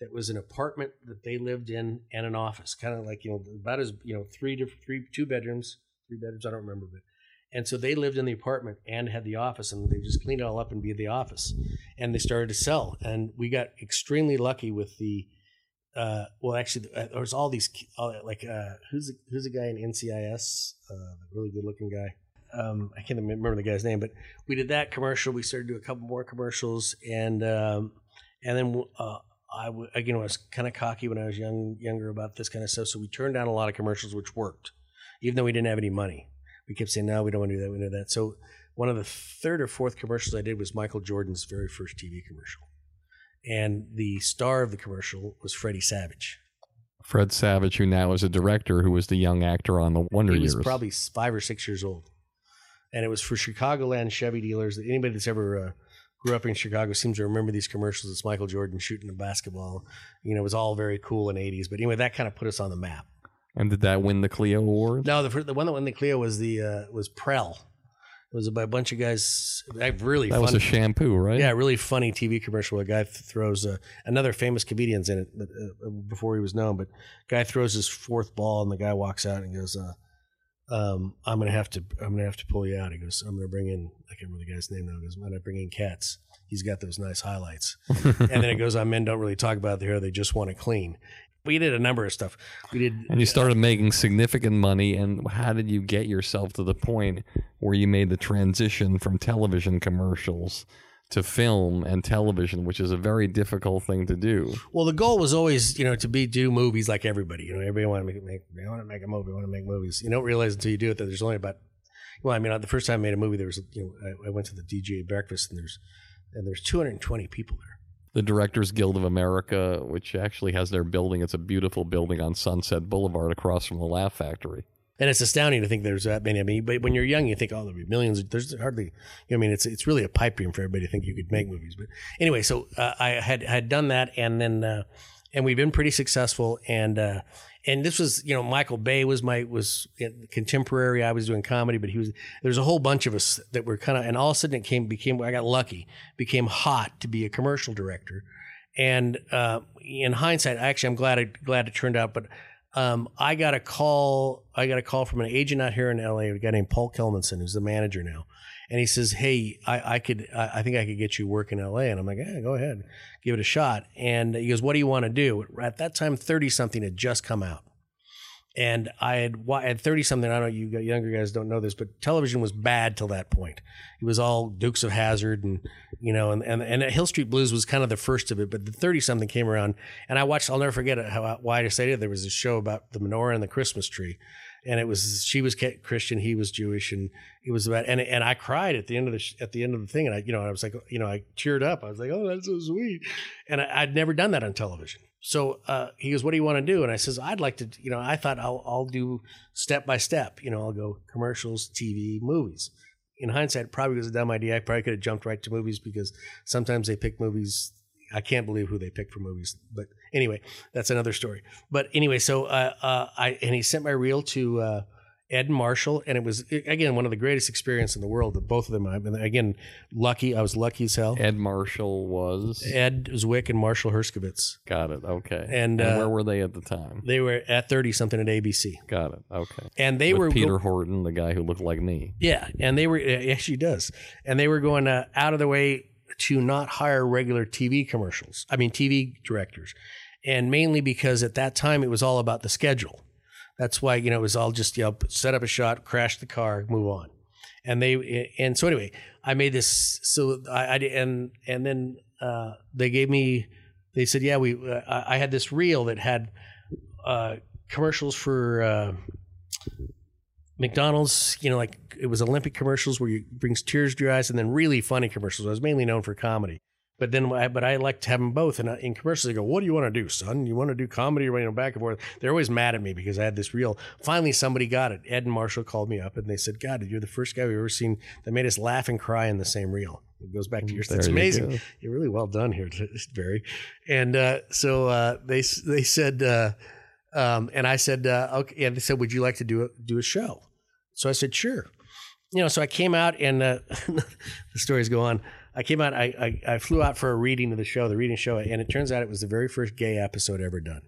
B: that was an apartment that they lived in and an office, kind of like you know about as you know three different three two bedrooms, three bedrooms. I don't remember, but and so they lived in the apartment and had the office, and they just cleaned it all up and be the office, and they started to sell, and we got extremely lucky with the. Uh, well, actually, uh, there was all these like uh, who's the, who's the guy in NCIS, uh, really good looking guy. Um, I can't remember the guy's name, but we did that commercial. We started to do a couple more commercials, and um, and then uh, I w- again was kind of cocky when I was young, younger about this kind of stuff. So we turned down a lot of commercials, which worked, even though we didn't have any money. We kept saying, "No, we don't want to do that. We do that." So one of the third or fourth commercials I did was Michael Jordan's very first TV commercial, and the star of the commercial was Freddie Savage.
A: Fred Savage, who now is a director, who was the young actor on the Wonder
B: he was
A: Years.
B: probably five or six years old, and it was for Chicagoland Chevy dealers. Anybody that's ever uh, grew up in Chicago seems to remember these commercials. It's Michael Jordan shooting a basketball. You know, it was all very cool in the '80s. But anyway, that kind of put us on the map.
A: and did that win the Clio Award?
B: No, the the one that won the Clio was the uh, was Prell. It was by a bunch of guys. I really
A: That
B: fun,
A: was a shampoo, right?
B: yeah, really funny TV commercial. A guy throws uh, another famous comedian's in it, but uh, before he was known. But guy throws his fourth ball, and the guy walks out and goes, uh, um, "I'm gonna have to, I'm gonna have to pull you out." He goes, "I'm gonna bring in, I can't remember the guy's name now." He goes, "I'm gonna bring in Cats. He's got those nice highlights." and then it goes on, "Men don't really talk about their hair; they just want it clean." We did a number of stuff. We did
A: And you started making significant money. And how did you get yourself to the point where you made the transition from television commercials to film and television, which is a very difficult thing to do?
B: Well, the goal was always, you know, to be do movies like everybody. You know, everybody want to make, make they want to make a movie, want to make movies. You don't realize until you do it that there's only about. Well, I mean, uh, the first time I made a movie, there was, you know, I, I went to the DGA breakfast and there's and there's 220 people there.
A: The Directors Guild of America, which actually has their building, it's a beautiful building on Sunset Boulevard across from the Laugh Factory.
B: And it's astounding to think there's that many. I mean, but when you're young, you think, oh, there'll be millions. There's hardly. You know, I mean, it's it's really a pipe dream for everybody to think you could make movies. But anyway, so uh, I had had done that, and then uh, and we've been pretty successful. And uh, and this was, you know, Michael Bay was my was contemporary. I was doing comedy, but he was. There's a whole bunch of us that were kind of, and all of a sudden it came became. I got lucky, became hot to be a commercial director. And uh, in hindsight, actually, I'm glad glad it turned out, but um, I got a call. I got a call from an agent out here in LA, a guy named Paul Kelmanson, who's the manager now, and he says, "Hey, I, I could, I, I think I could get you work in LA." And I'm like, "Yeah, go ahead, give it a shot." And he goes, "What do you want to do?" At that time, thirty something had just come out, and I had at thirty something. I don't know you younger guys don't know this, but television was bad till that point. It was all Dukes of Hazzard and you know, and and, and Hill Street Blues was kind of the first of it. But the thirty something came around, and I watched. I'll never forget it, how why I decided there was a show about the menorah and the Christmas tree. And it was she was Christian, he was Jewish, and it was about and and I cried at the end of the at the end of the thing, and I you know I was like you know I cheered up. I was like oh that's so sweet, and I, I'd never done that on television. So uh, he goes, "What do you want to do?" And I says, "I'd like to, you know, I thought I'll I'll do step by step. You know, I'll go commercials, TV, movies." In hindsight, probably was a dumb idea. I probably could have jumped right to movies because sometimes they pick movies. I can't believe who they pick for movies. But anyway, that's another story. But anyway, so uh, uh, I and he sent my reel to uh, Ed Marshall, and it was again one of the greatest experiences in the world. That both of them, I mean, again, lucky. I was lucky as hell.
A: Ed Marshall was.
B: Ed Zwick and Marshall Herskovitz.
A: Got it. Okay.
B: And, uh,
A: where were they at the time?
B: They were at thirty something at ABC,
A: Got it. Okay.
B: and they
A: With
B: were
A: Peter Horton, the guy who looked like me.
B: Yeah, and they were it actually does, and they were going uh, out of their way to not hire regular TV commercials. I mean, TV directors, and mainly because at that time it was all about the schedule. That's why you know it was all just you know set up a shot, crash the car, move on, and they and so anyway, I made this so I, I and and then uh, they gave me they said yeah we uh, I had this reel that had uh, commercials for. Uh, McDonald's, you know, like it was Olympic commercials where you brings tears to your eyes, and then really funny commercials. I was mainly known for comedy, but then, I, but I like to have them both. And in commercials, they go, "What do you want to do, son? You want to do comedy or you know back and forth?" They're always mad at me because I had this reel. Finally, somebody got it. Ed and Marshall called me up and they said, "God, you're the first guy we've ever seen that made us laugh and cry in the same reel." It goes back to your.
A: There
B: That's
A: you
B: amazing.
A: go.
B: You're really well done here, Barry. And uh, so uh, they they said, uh, um, and I said, uh, okay. And they said, would you like to do a, do a show? So I said, sure. You know, so I came out, and uh, the stories go on. I came out. I, I I flew out for a reading of the show, the reading show, and it turns out it was the very first gay episode ever done.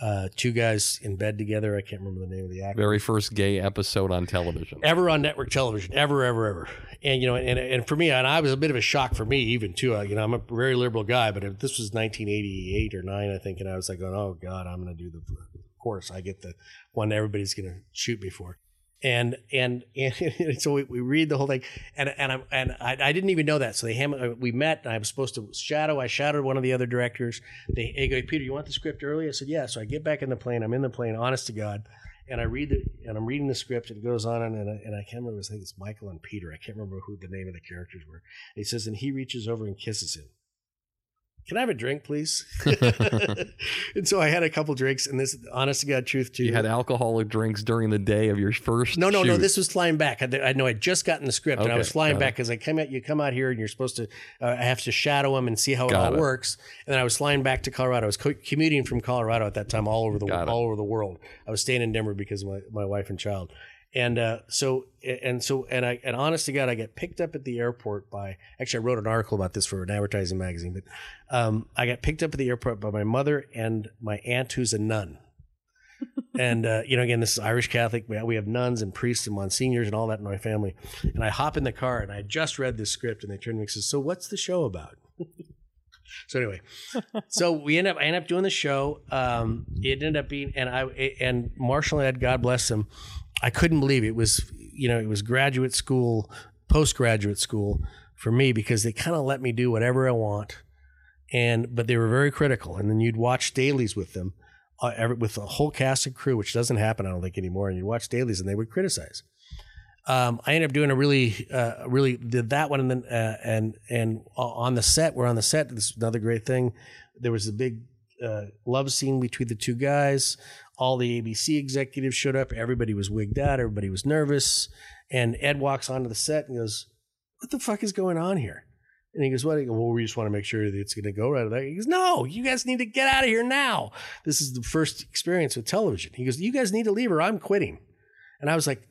B: Uh, two guys in bed together. I can't remember the name of the actor
A: Very first gay episode on television.
B: ever on network television, ever, ever, ever. And you know, and and for me, and I was a bit of a shock for me, even too. Uh, you know, I'm a very liberal guy, but if this was 1988 or nine, I think, and I was like, going, oh God, I'm going to do the. Of course, I get the one everybody's going to shoot me for. And and and so we, we read the whole thing, and and I and I, I didn't even know that. So they ham- we met, and I was supposed to shadow. I shadowed one of the other directors. They, they go, Peter, you want the script early? I said, yeah. So I get back in the plane. I'm in the plane, honest to God, and I read the and I'm reading the script. And it goes on, and I, and I can't remember. I think it's Michael and Peter. I can't remember who the name of the characters were. And he says, and he reaches over and kisses him. Can I have a drink, please? and so I had a couple drinks, and this, honest to God, truth too.
A: You had alcoholic drinks during the day of your first.
B: No, no, no. This was flying back. I, I know I'd just gotten the script, and I was flying back because I come out. You come out here, and you're supposed to. Uh, I have to shadow them and see how it
A: Got
B: all
A: it.
B: works. And then I was flying back to Colorado. I was co- commuting from Colorado at that time, all over the
A: Got it.
B: all over the world. I was staying in Denver because of my, my wife and child. And uh, so and so and I and honest to God, I get picked up at the airport by. Actually, I wrote an article about this for an advertising magazine, but um, I got picked up at the airport by my mother and my aunt, who's a nun and uh, you know, again, this is Irish Catholic. We have nuns and priests and monsignors and all that in my family. And I hop in the car, and I just read this script, and they turn to me and says, "So, what's the show about?" So anyway, so we end up I end up doing the show. Um, it ended up being and I and Marshall Ed, God bless him. I couldn't believe it. was you know it was graduate school, postgraduate school for me because they kind of let me do whatever I want, and but they were very critical. And then you'd watch dailies with them, uh, every, with a whole cast and crew, which doesn't happen I don't think anymore. And you'd watch dailies and they would criticize um, I ended up doing a really, uh, really did that one, and then uh, and and on the set, we're on the set. This is another great thing. There was a big uh, love scene between the two guys. All the ABC executives showed up. Everybody was wigged out. Everybody was nervous. And Ed walks onto the set and goes, "What the fuck is going on here?" And he goes, "What?" Well, we just want to make sure that it's going to go right. He goes, "No, you guys need to get out of here now. This is the first experience with television." He goes, "You guys need to leave, or I'm quitting." And I was like,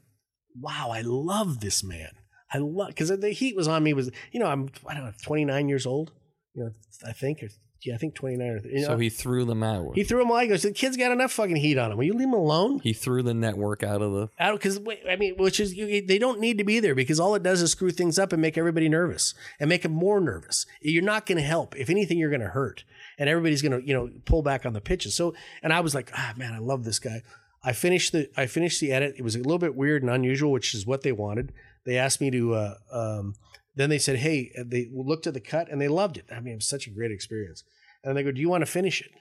B: wow, I love this man. I love because the heat was on me. Was you know I'm I don't know 29 years old. You know I think or, yeah I think 29 or you know,
A: So he threw them out.
B: he threw him like the kid's got enough fucking heat on him. Will you leave him alone?
A: He threw the network out of the.
B: Out because I mean, which is you, they don't need to be there because all it does is screw things up and make everybody nervous and make them more nervous. You're not going to help. If anything, you're going to hurt, and everybody's going to you know pull back on the pitches. So and I was like, ah man, I love this guy. I finished the I finished the edit. It was a little bit weird and unusual, which is what they wanted. They asked me to. Uh, um, then they said, "Hey," they looked at the cut and they loved it. I mean, it was such a great experience. And they go, "Do you want to finish it?"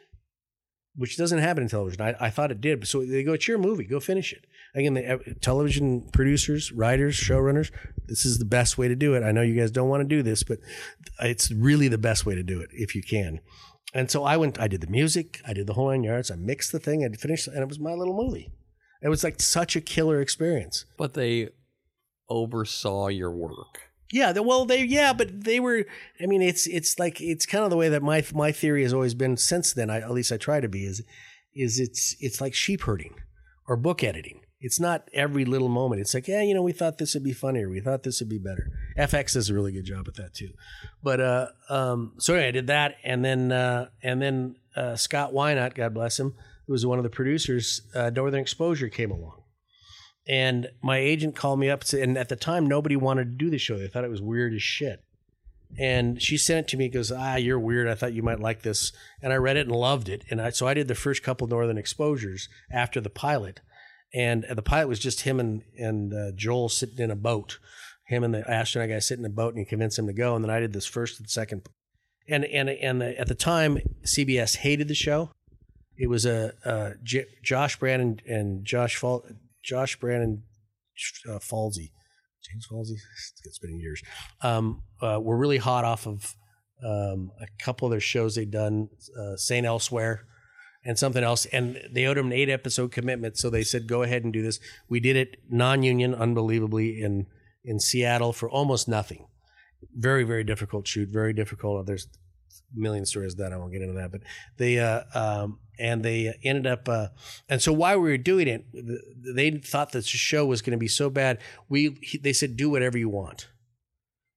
B: Which doesn't happen in television. I, I thought it did. So they go, "It's your movie. Go finish it." Again, the uh, television producers, writers, showrunners. This is the best way to do it. I know you guys don't want to do this, but it's really the best way to do it if you can. And so I went, I did the music, I did the whole nine yards, I mixed the thing, I finished, and it was my little movie. It was like such a killer experience.
A: But they oversaw your work.
B: Yeah, well, they yeah, but they were. I mean, it's it's like it's kind of the way that my my theory has always been since then. I, at least I try to be is is it's it's like sheep herding or book editing. It's not every little moment. It's like, yeah, you know, we thought this would be funnier. We thought this would be better. FX does a really good job at that too. But uh, um, so anyway, I did that, and then uh, and then uh, Scott Wynot, God bless him, who was one of the producers, uh, Northern Exposure came along, and my agent called me up, and at the time, nobody wanted to do the show. They thought it was weird as shit. And she sent it to me. Goes, ah, you're weird. I thought you might like this, and I read it and loved it. And I, so I did the first couple Northern Exposures after the pilot and the pilot was just him and and uh, Joel sitting in a boat. Him and the astronaut guy sitting in a boat, and he convinced him to go. And then I did this first and second. And and and the, at the time, CBS hated the show. It was a, a J- Josh Brandon and Josh Fal- Josh Brandon uh, Falsey, James Falsey. It's been years. Um, uh, were really hot off of um, a couple of their shows they'd done. Uh, Saint Elsewhere and something else. And they owed him an eight episode commitment. So they said, go ahead and do this. We did it non union, unbelievably, in, in Seattle for almost nothing. Very, very difficult shoot. Very difficult. There's million stories that I won't get into that. But they, uh, um, and they ended up, uh, and so while we were doing it, they thought that the show was going to be so bad. We, they said, do whatever you want.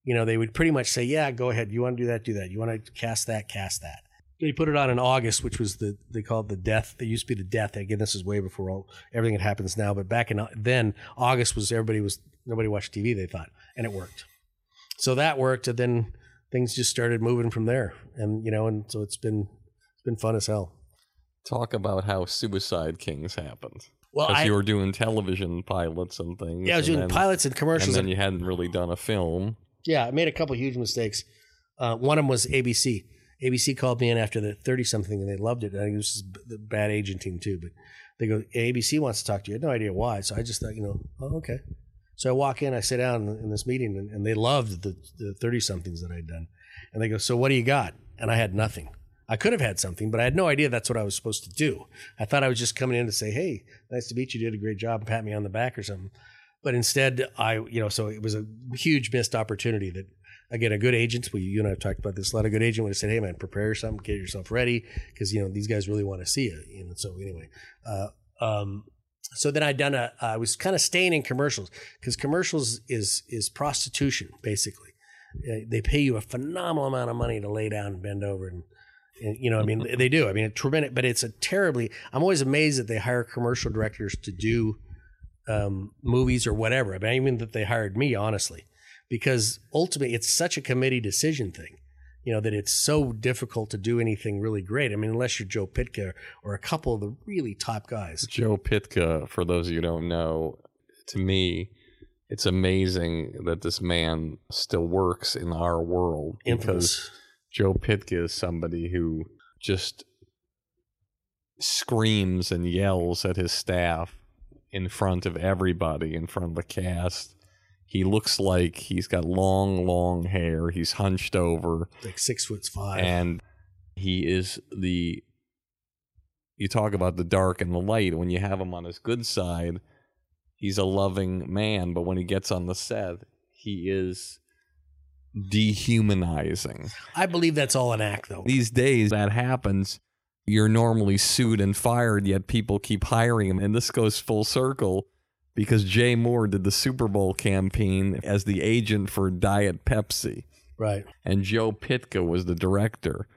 B: You know, they would pretty much say, yeah, go ahead. You want to do that, do that. You want to cast that, cast that they put it on in August, which was the they called the death. They used to be the death. Again, this is way before all everything that happens now. But back in then, August was everybody was nobody watched TV. They thought, and it worked. So that worked, and then things just started moving from there. And you know, and so it's been it's been fun as hell.
A: Talk about how Suicide Kings happened.
B: Well,
A: Because
B: I,
A: you were doing television pilots and things.
B: yeah, I was doing
A: then-
B: pilots and commercials.
A: And then you hadn't really done a film.
B: Yeah, I made a couple huge mistakes. Uh, one of them was ABC. ABC called me in after the 30 something and they loved it. I think this is the bad agenting too, but they go, ABC wants to talk to you. I had no idea why. So I just thought, you know, oh, okay. So I walk in, I sit down in, this meeting and, and they loved the, 30 somethings that I'd done. And they go, so what do you got? And I had nothing. I could have had something, but I had no idea that's what I was supposed to do. I thought I was just coming in to say, hey, nice to meet you. Did a great job and pat me on the back or something. But instead, I, you know, so it was a huge missed opportunity that, again, a good agent, we, you and I have talked about this, a lot of good agent would have said, hey, man, prepare something, get yourself ready, because, you know, these guys really want to see you. Know, so anyway, uh, um, so then I'd done a, I was kind of staying in commercials because commercials is, is prostitution, basically. Uh, They pay you a phenomenal amount of money to lay down and bend over and, and you know, I mean, they do. I mean, it's tremendous, but it's a terribly. I'm always amazed that they hire commercial directors to do um, movies or whatever. I mean, even that they hired me, honestly, because ultimately it's such a committee decision thing. You know that it's so difficult to do anything really great. I mean, unless you're Joe Pytka or a couple of the really top guys.
A: Joe Pytka, for those of you who don't know, to me, it's amazing that this man still works in our world because Joe Pytka is somebody who just screams and yells at his staff in front of everybody, in front of the cast. He looks like he's got long, long hair. He's hunched over
B: Like six foot five.
A: and he is the you talk about the dark and the light when you have him on his good side he's a loving man but when he gets on the set he is dehumanizing
B: I believe that's all an act, though.
A: these days that happens you're normally sued and fired yet people keep hiring him and this goes full circle because Jay Mohr did the Super Bowl campaign as the agent for Diet Pepsi
B: Right.
A: and Joe Pytka was the director.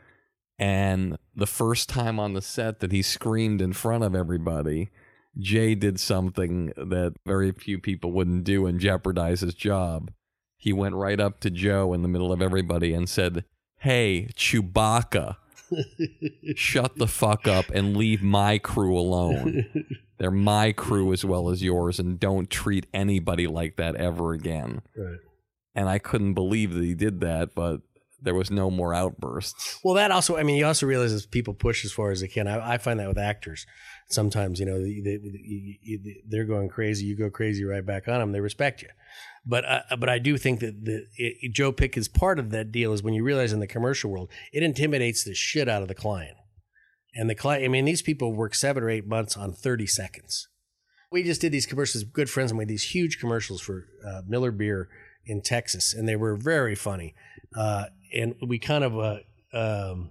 A: And the first time on the set that he screamed in front of everybody, Jay did something that very few people wouldn't do and jeopardize his job. He went right up to Joe in the middle of everybody and said, Hey, Chewbacca, shut the fuck up and leave my crew alone. They're my crew as well as yours, and don't treat anybody like that ever again
B: Right.
A: and I couldn't believe that he did that, but there was no more outbursts.
B: Well, that also, I mean, you also realize as people push as far as they can. I, I find that with actors. Sometimes, you know, they, they, they, they're going crazy. You go crazy right back on them. They respect you. But uh, but I do think that the it, Joe Pick is part of that deal. Is when you realize in the commercial world, it intimidates the shit out of the client. And the client, I mean, these people work seven or eight months on thirty seconds. We just did these commercials. Good friends and we these huge commercials for uh, Miller Beer in Texas, and they were very funny. Uh, and we kind of uh, um,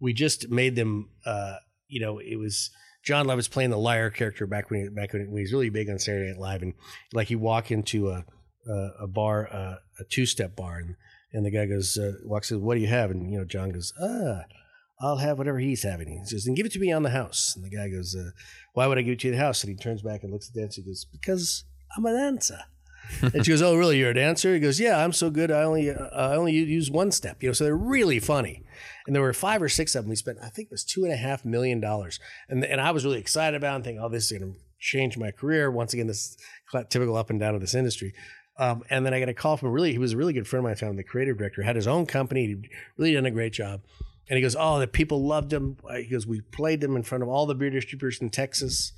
B: we just made them. Uh, you know, it was Jon Lovitz playing the liar character back when he, back when he was really big on Saturday Night Live, and like he walk into a a, a bar, uh, a two step bar, and and the guy goes uh, walks in, what do you have? And you know, John goes, ah. I'll have whatever he's having. He says, and give it to me on the house. And the guy goes, uh, why would I give it to you the house? And he turns back and looks at the dancer. He goes, because I'm a dancer. and she goes, "Oh, really? You're a dancer?" He goes, "Yeah, I'm so good. I only uh, I only use one step." You know, so they're really funny. And there were five or six of them. We spent, I think, it was two and a half million dollars. And and I was really excited about it and thinking, "Oh, this is going to change my career." Once again, this typical up and down of this industry. Um, and then I got a call from a really, he was a really good friend of mine. Found the creative director had his own company. He'd really done a great job. And he goes, "Oh, the people loved him." He goes, "We played them in front of all the beer distributors in Texas."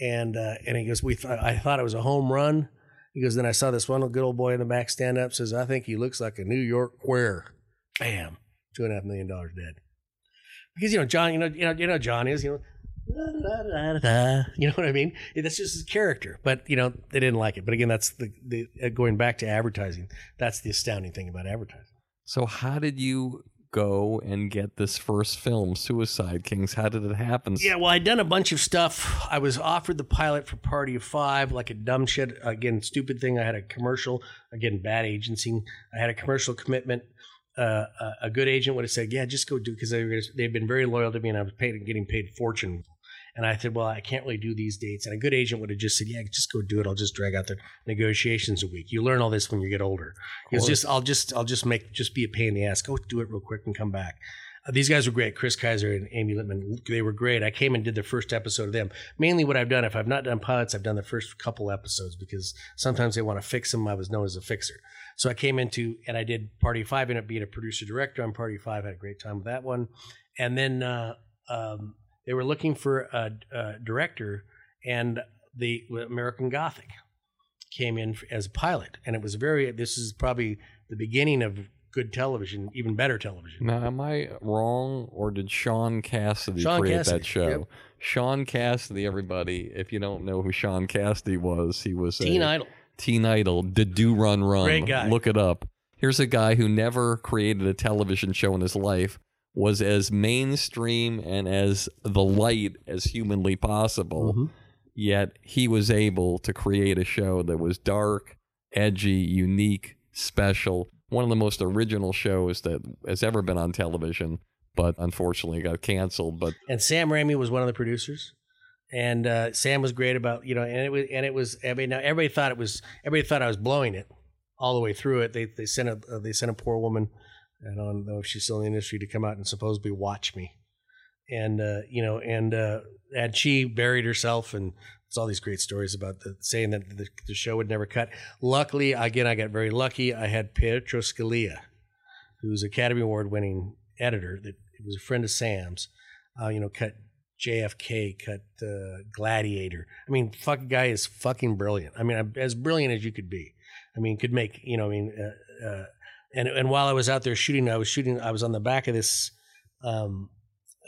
B: And uh, and he goes, "We th- I thought it was a home run." He goes, then I saw this one good old boy in the back stand up, says, I think he looks like a New York queer. Bam. Two and a half million dollars dead. Because, you know, John, you know, you know, you know, John is, you know, da, da, da, you know what I mean? That's just his character. But, you know, they didn't like it. But again, that's the, the uh, going back to advertising. That's the astounding thing about advertising.
A: So, how did you go and get this first film, Suicide Kings? How did it happen?
B: Yeah, well, I'd done a bunch of stuff. I was offered the pilot for Party of Five, like a dumb shit. Again, stupid thing. I had a commercial. Again, bad agency. I had a commercial commitment. Uh, a, a good agent would have said, "Yeah, just go do," because they they've been very loyal to me, and I was paid getting paid fortune. And I said, "Well, I can't really do these dates." And a good agent would have just said, "Yeah, just go do it. I'll just drag out the negotiations a week. You learn all this when you get older. It's just, I'll just, I'll just make, just be a pain in the ass. Go do it real quick and come back." Uh, these guys were great. Chris Keyser and Amy Lippman, they were great. I came and did the first episode of them. Mainly what I've done, if I've not done pilots, I've done the first couple episodes because sometimes they want to fix them. I was known as a fixer. So I came into, and I did Party Five, ended up being a producer director on Party Five. Had a great time with that one. And then uh, um, they were looking for a, a director, and the American Gothic came in as a pilot. And it was very, this is probably the beginning of good television, even better television.
A: Now, am I wrong, or did Shaun Cassidy
B: Shaun
A: create
B: Cassidy,
A: that show?
B: yep.
A: Shaun Cassidy, everybody. If you don't know who Shaun Cassidy was, he was
B: Teen
A: a
B: Idol.
A: Teen Idol, did Do Run Run.
B: Great guy.
A: Look it up. Here's a guy who never created a television show in his life, was as mainstream and as the light as humanly possible.
B: Mm-hmm.
A: Yet he was able to create a show that was dark, edgy, unique, special. One of the most original shows that has ever been on television, but unfortunately got canceled. But
B: and Sam Raimi was one of the producers. And uh, Sam was great about you know, and it was and it was. I mean, now everybody thought it was. Everybody thought I was blowing it all the way through it. They they sent a uh, they sent a poor woman I don't know if she's still in the industry to come out and supposedly watch me. And uh, you know, and uh, and she buried herself, and there's all these great stories about the saying that the, the show would never cut. Luckily, again, I got very lucky. I had Pietro Scalia, who's Academy Award winning editor that was a friend of Sam's. Uh, you know, cut JFK, cut uh, Gladiator. I mean, fucking guy is fucking brilliant. I mean, as brilliant as you could be. I mean, could make you know. I mean, uh, uh, and and while I was out there shooting, I was shooting. I was on the back of this um,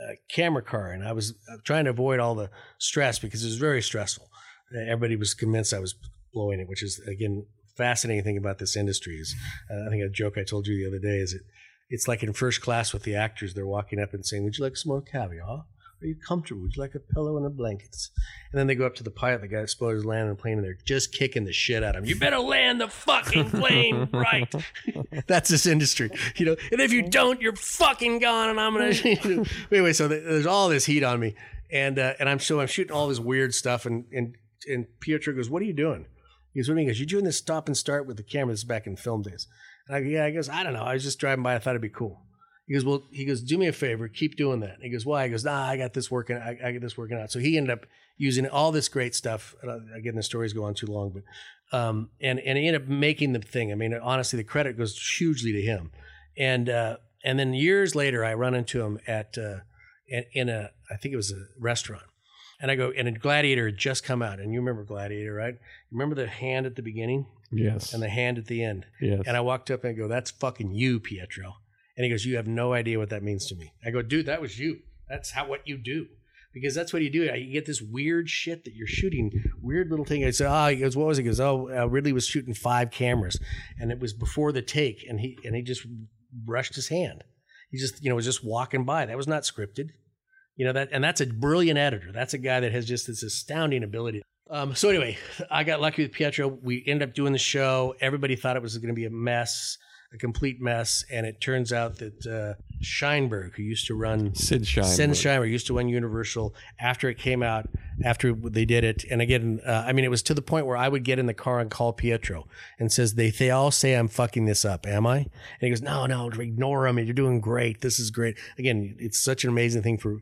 B: uh, camera car, and I was uh, trying to avoid all the stress because it was very stressful. Everybody was convinced I was blowing it, which is again fascinating thing about this industry. Is uh, I think a joke I told you the other day is it. It's like in first class with the actors. They're walking up and saying, "Would you like some more caviar? Are you comfortable? Would you like a pillow and a blanket? And then they go up to the pilot, the guy that spoilers landing the plane, and they're just kicking the shit out of him. You better land the fucking plane right. That's this industry, you know. And if you don't, you're fucking gone. And I'm gonna. You know. Anyway, so there's all this heat on me, and uh, and I'm so I'm shooting all this weird stuff, and and and Pietro goes, "What are you doing?" He goes, "What do you mean?" He goes, "You doing this stop and start with the camera? This back in film days." And I go, "Yeah." I goes, "I don't know. I was just driving by. I thought it'd be cool." He goes, "Well," he goes, "Do me a favor. Keep doing that." He goes, "Why?" He goes, "Nah, I got this working. I, I got this working out." So he ended up using all this great stuff. Again, the stories go on too long, but um, and and he ended up making the thing. I mean, honestly, the credit goes hugely to him. And uh, and then years later, I run into him at uh, in, in a I think it was a restaurant, and I go and a Gladiator had just come out, and you remember Gladiator, right? You remember the hand at the beginning
A: Yes.
B: and the hand at the end.
A: yes.
B: And I walked up and I go, "That's fucking you, Pietro." And he goes, "You have no idea what that means to me." I go, "Dude, that was you. That's how what you do." Because that's what you do. You get this weird shit that you're shooting, weird little thing. I said, "Oh," he goes, "What was it?" He goes, "Oh, uh, Ridley was shooting five cameras, and it was before the take, and he and he just brushed his hand. He just, you know, was just walking by. That was not scripted, you know that, and that's a brilliant editor. That's a guy that has just this astounding ability. Um, so anyway, I got lucky with Pietro. We ended up doing the show. Everybody thought it was going to be a mess, a complete mess, and it turns out that uh, Sheinberg, who used to run
A: Sid Sheinberg.
B: Sid Sheinberg, used to run Universal after it came out, after they did it, and again, uh, I mean, it was to the point where I would get in the car and call Pietro and says, "They they all say I'm fucking this up, am I?" And he goes, "No, no, ignore them. You're doing great. This is great." Again, it's such an amazing thing for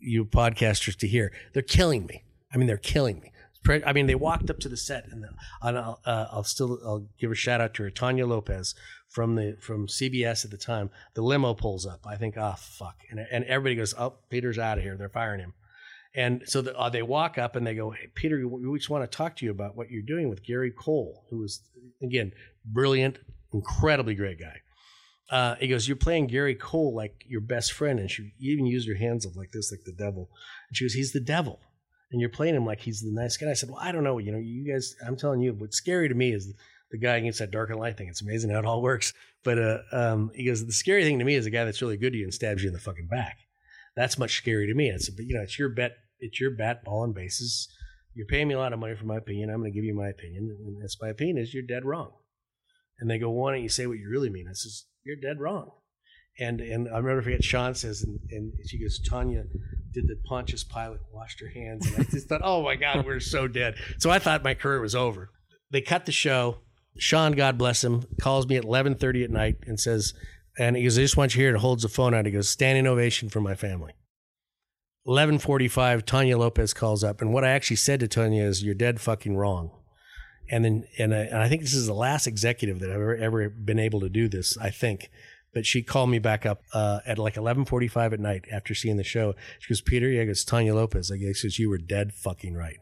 B: you podcasters to hear. They're killing me. I mean, they're killing me. I mean, they walked up to the set, and, and I'll, uh, I'll still I'll give a shout out to her, Tanya Lopez from the from CBS at the time. The limo pulls up. I think, ah, fuck, and and everybody goes, oh, Peter's out of here. They're firing him. And so the, uh, they walk up and they go, hey, Peter, we just want to talk to you about what you're doing with Gary Cole, who was again brilliant, incredibly great guy. Uh, he goes, You're playing Gary Cole like your best friend. And she even used her hands up like this, like the devil. And she goes, He's the devil. And you're playing him like he's the nice guy. I said, Well, I don't know. You know, you guys, I'm telling you, what's scary to me is the guy against that dark and light thing. It's amazing how it all works. But uh, um, he goes, The scary thing to me is a guy that's really good to you and stabs you in the fucking back. That's much scary to me. I said, But, you know, it's your bet. It's your bat, ball, and bases. You're paying me a lot of money for my opinion. I'm going to give you my opinion. And that's my opinion is you're dead wrong. And they go, Why don't you say what you really mean? I says, You're dead wrong. And and I remember I forget Shaun says, and, and she goes, Tanya did the Pontius Pilate, washed her hands, and I just thought, oh my God, we're so dead. So I thought my career was over. They cut the show. Shaun, God bless him, calls me at eleven thirty at night and says, and he goes, I just want you here. And holds the phone out. He goes, standing ovation for my family. Eleven forty-five. Tanya Lopez calls up, and what I actually said to Tanya is, "You're dead fucking wrong." And then, and I, and I think this is the last executive that I've ever, ever been able to do this. I think but she called me back up uh, at like 11:45 at night after seeing the show. She goes, "Peter, yeah, it's Tanya Lopez." I guess says you were dead fucking right.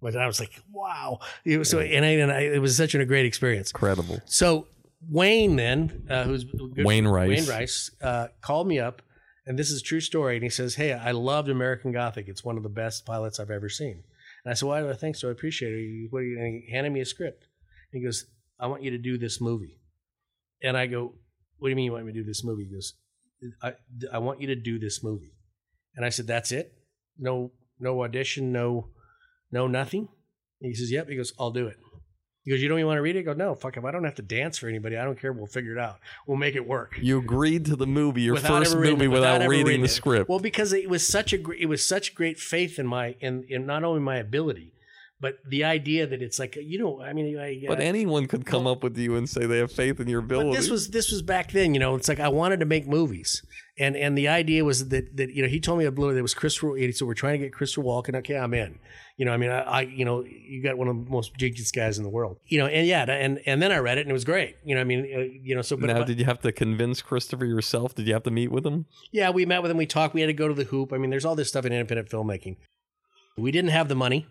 B: But I was like, "Wow!" It was so, and, I, and I, it was such a great experience.
A: Incredible.
B: So Wayne then, uh, who's
A: Wayne Rice.
B: Wayne Rice, uh, called me up, and this is a true story. And he says, "Hey, I loved American Gothic. It's one of the best pilots I've ever seen." And I said, "Why do I think so? I appreciate it." What are you, and he handed me a script. And he goes, "I want you to do this movie." And I go, what do you mean you want me to do this movie? He goes, I, I want you to do this movie. And I said, that's it? No, no audition, no, no nothing. And he says, yep. He goes, I'll do it. He goes, you don't even want to read it? I go, no, fuck if I don't have to dance for anybody. I don't care. We'll figure it out. We'll make it work.
A: You agreed to the movie, your
B: Without
A: first
B: reading
A: movie,
B: it,
A: without,
B: ever
A: reading the
B: it.
A: script.
B: Well, because it was such a it was such great faith in my in, in not only my ability, But the idea that it's like you know, I mean, I,
A: But anyone could come up with you and say they have faith in your ability.
B: but this was this was back then, you know. It's like I wanted to make movies, and and the idea was that that you know he told me a blue that was Christopher. So we're trying to get Christopher Walken. Okay, I'm in. You know, I mean, I, I you know you got one of the most prestigious guys in the world. You know, and yeah, and and then I read it and it was great. You know, I mean, uh, you know, so but,
A: now, did you have to convince Christopher yourself? Did you have to meet with him?
B: yeah, we met with him. We talked. We had to go to the hoop. I mean, there's all this stuff in independent filmmaking. We didn't have the money.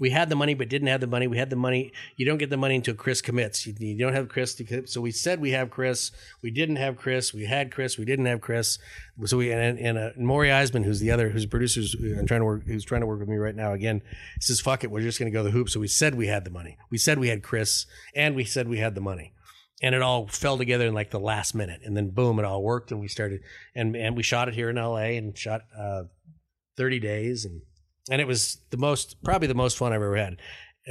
B: We had the money, but didn't have the money. We had the money. You don't get the money until Chris commits. You, you don't have Chris. To, so we said we have Chris. We didn't have Chris. We had Chris. We didn't have Chris. So we and, and uh, Maury Eisman, who's the other, who's producers, I'm trying to work, who's trying to work with me right now. Again, says fuck it, we're just going to go the hoop. So we said we had the money. We said we had Chris, and we said we had the money and it all fell together in like the last minute and then boom it all worked and we started and and we shot it here in LA and shot uh 30 days and and it was the most probably the most fun I've ever had.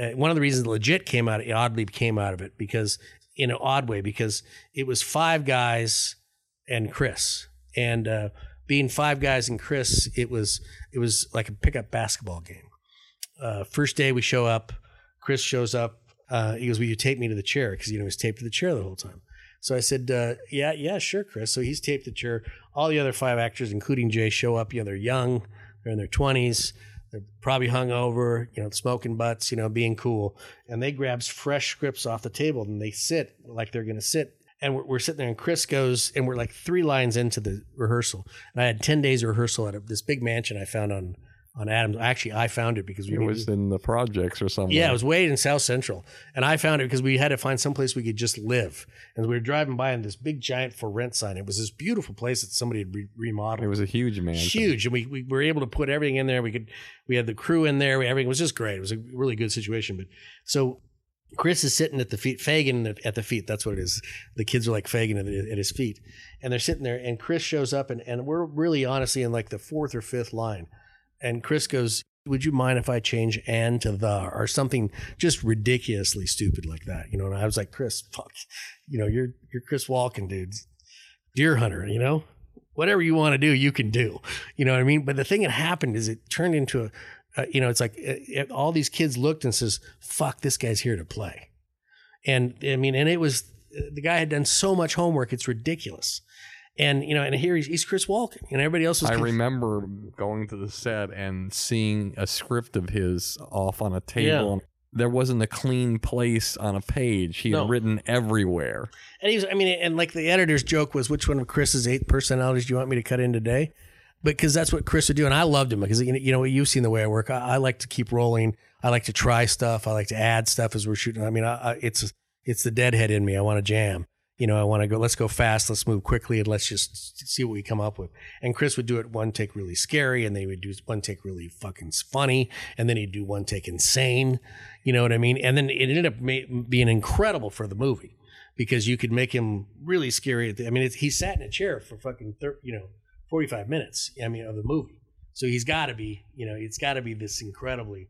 B: Uh, one of the reasons legit came out it oddly came out of it because in an odd way because it was five guys and Chris and uh being five guys and Chris it was it was like a pickup basketball game. Uh first day we show up Chris shows up uh, he goes, "Will you tape me to the chair?" Because you know he's taped to the chair the whole time. So I said, uh, "Yeah, yeah, sure, Chris." So he's taped the chair. All the other five actors, including Jay, show up. You know, they're young, they're in their twenties, they're probably hungover, you know, smoking butts, you know, being cool, and they grabs fresh scripts off the table and they sit like they're going to sit. And we're, we're sitting there, and Chris goes, and we're like three lines into the rehearsal, and I had ten days of rehearsal at a, this big mansion I found on on Adams. Actually, I found it because we
A: It was in the projects or something.
B: yeah, it was way in South Central, and I found it because we had to find someplace we could just live. And we were driving by on this big giant for rent sign. It was this beautiful place that somebody had re- remodeled.
A: It was a huge man.
B: huge, and we, we were able to put everything in there. We could we had the crew in there. Everything was just great. It was a really good situation. But so Chris is sitting at the feet, Fagin at the feet. That's what it is. The kids are like Fagin at, at his feet, and they're sitting there. And Chris shows up, and, and we're really honestly in like the fourth or fifth line. And Chris goes, "Would you mind if I change and to the or something just ridiculously stupid like that?" You know. And I was like, "Chris, fuck, you know, you're you're Chris Walken, dude, deer hunter, you know." Whatever you want to do, you can do. You know what I mean? But the thing that happened is it turned into a, uh, you know, it's like uh, all these kids looked and says, "Fuck, this guy's here to play," and I mean, and it was the guy had done so much homework, it's ridiculous. And you know, and here he's, he's Chris Walken, and everybody else was.
A: I
B: conf-
A: remember going to the set and seeing a script of his off on a table. There wasn't a clean place on a page. He
B: No.
A: had written everywhere.
B: And he was, I mean, and like the editor's joke was, which one of Chris's eight personalities do you want me to cut in today? Because that's what Chris would do. And I loved him because, you know, you know, you've seen the way I work. I, I like to keep rolling. I like to try stuff. I like to add stuff as we're shooting. I mean, I, I, it's, it's the deadhead in me. I want to jam. You know, I want to go, let's go fast. Let's move quickly and let's just see what we come up with. And Chris would do it one take really scary and then he would do one take really fucking funny. And then he'd do one take insane. You know what I mean? And then it ended up being incredible for the movie because you could make him really scary. I mean, he sat in a chair for fucking, thir- you know, 45 minutes, I mean, of the movie. So he's got to be, you know, it's got to be this incredibly,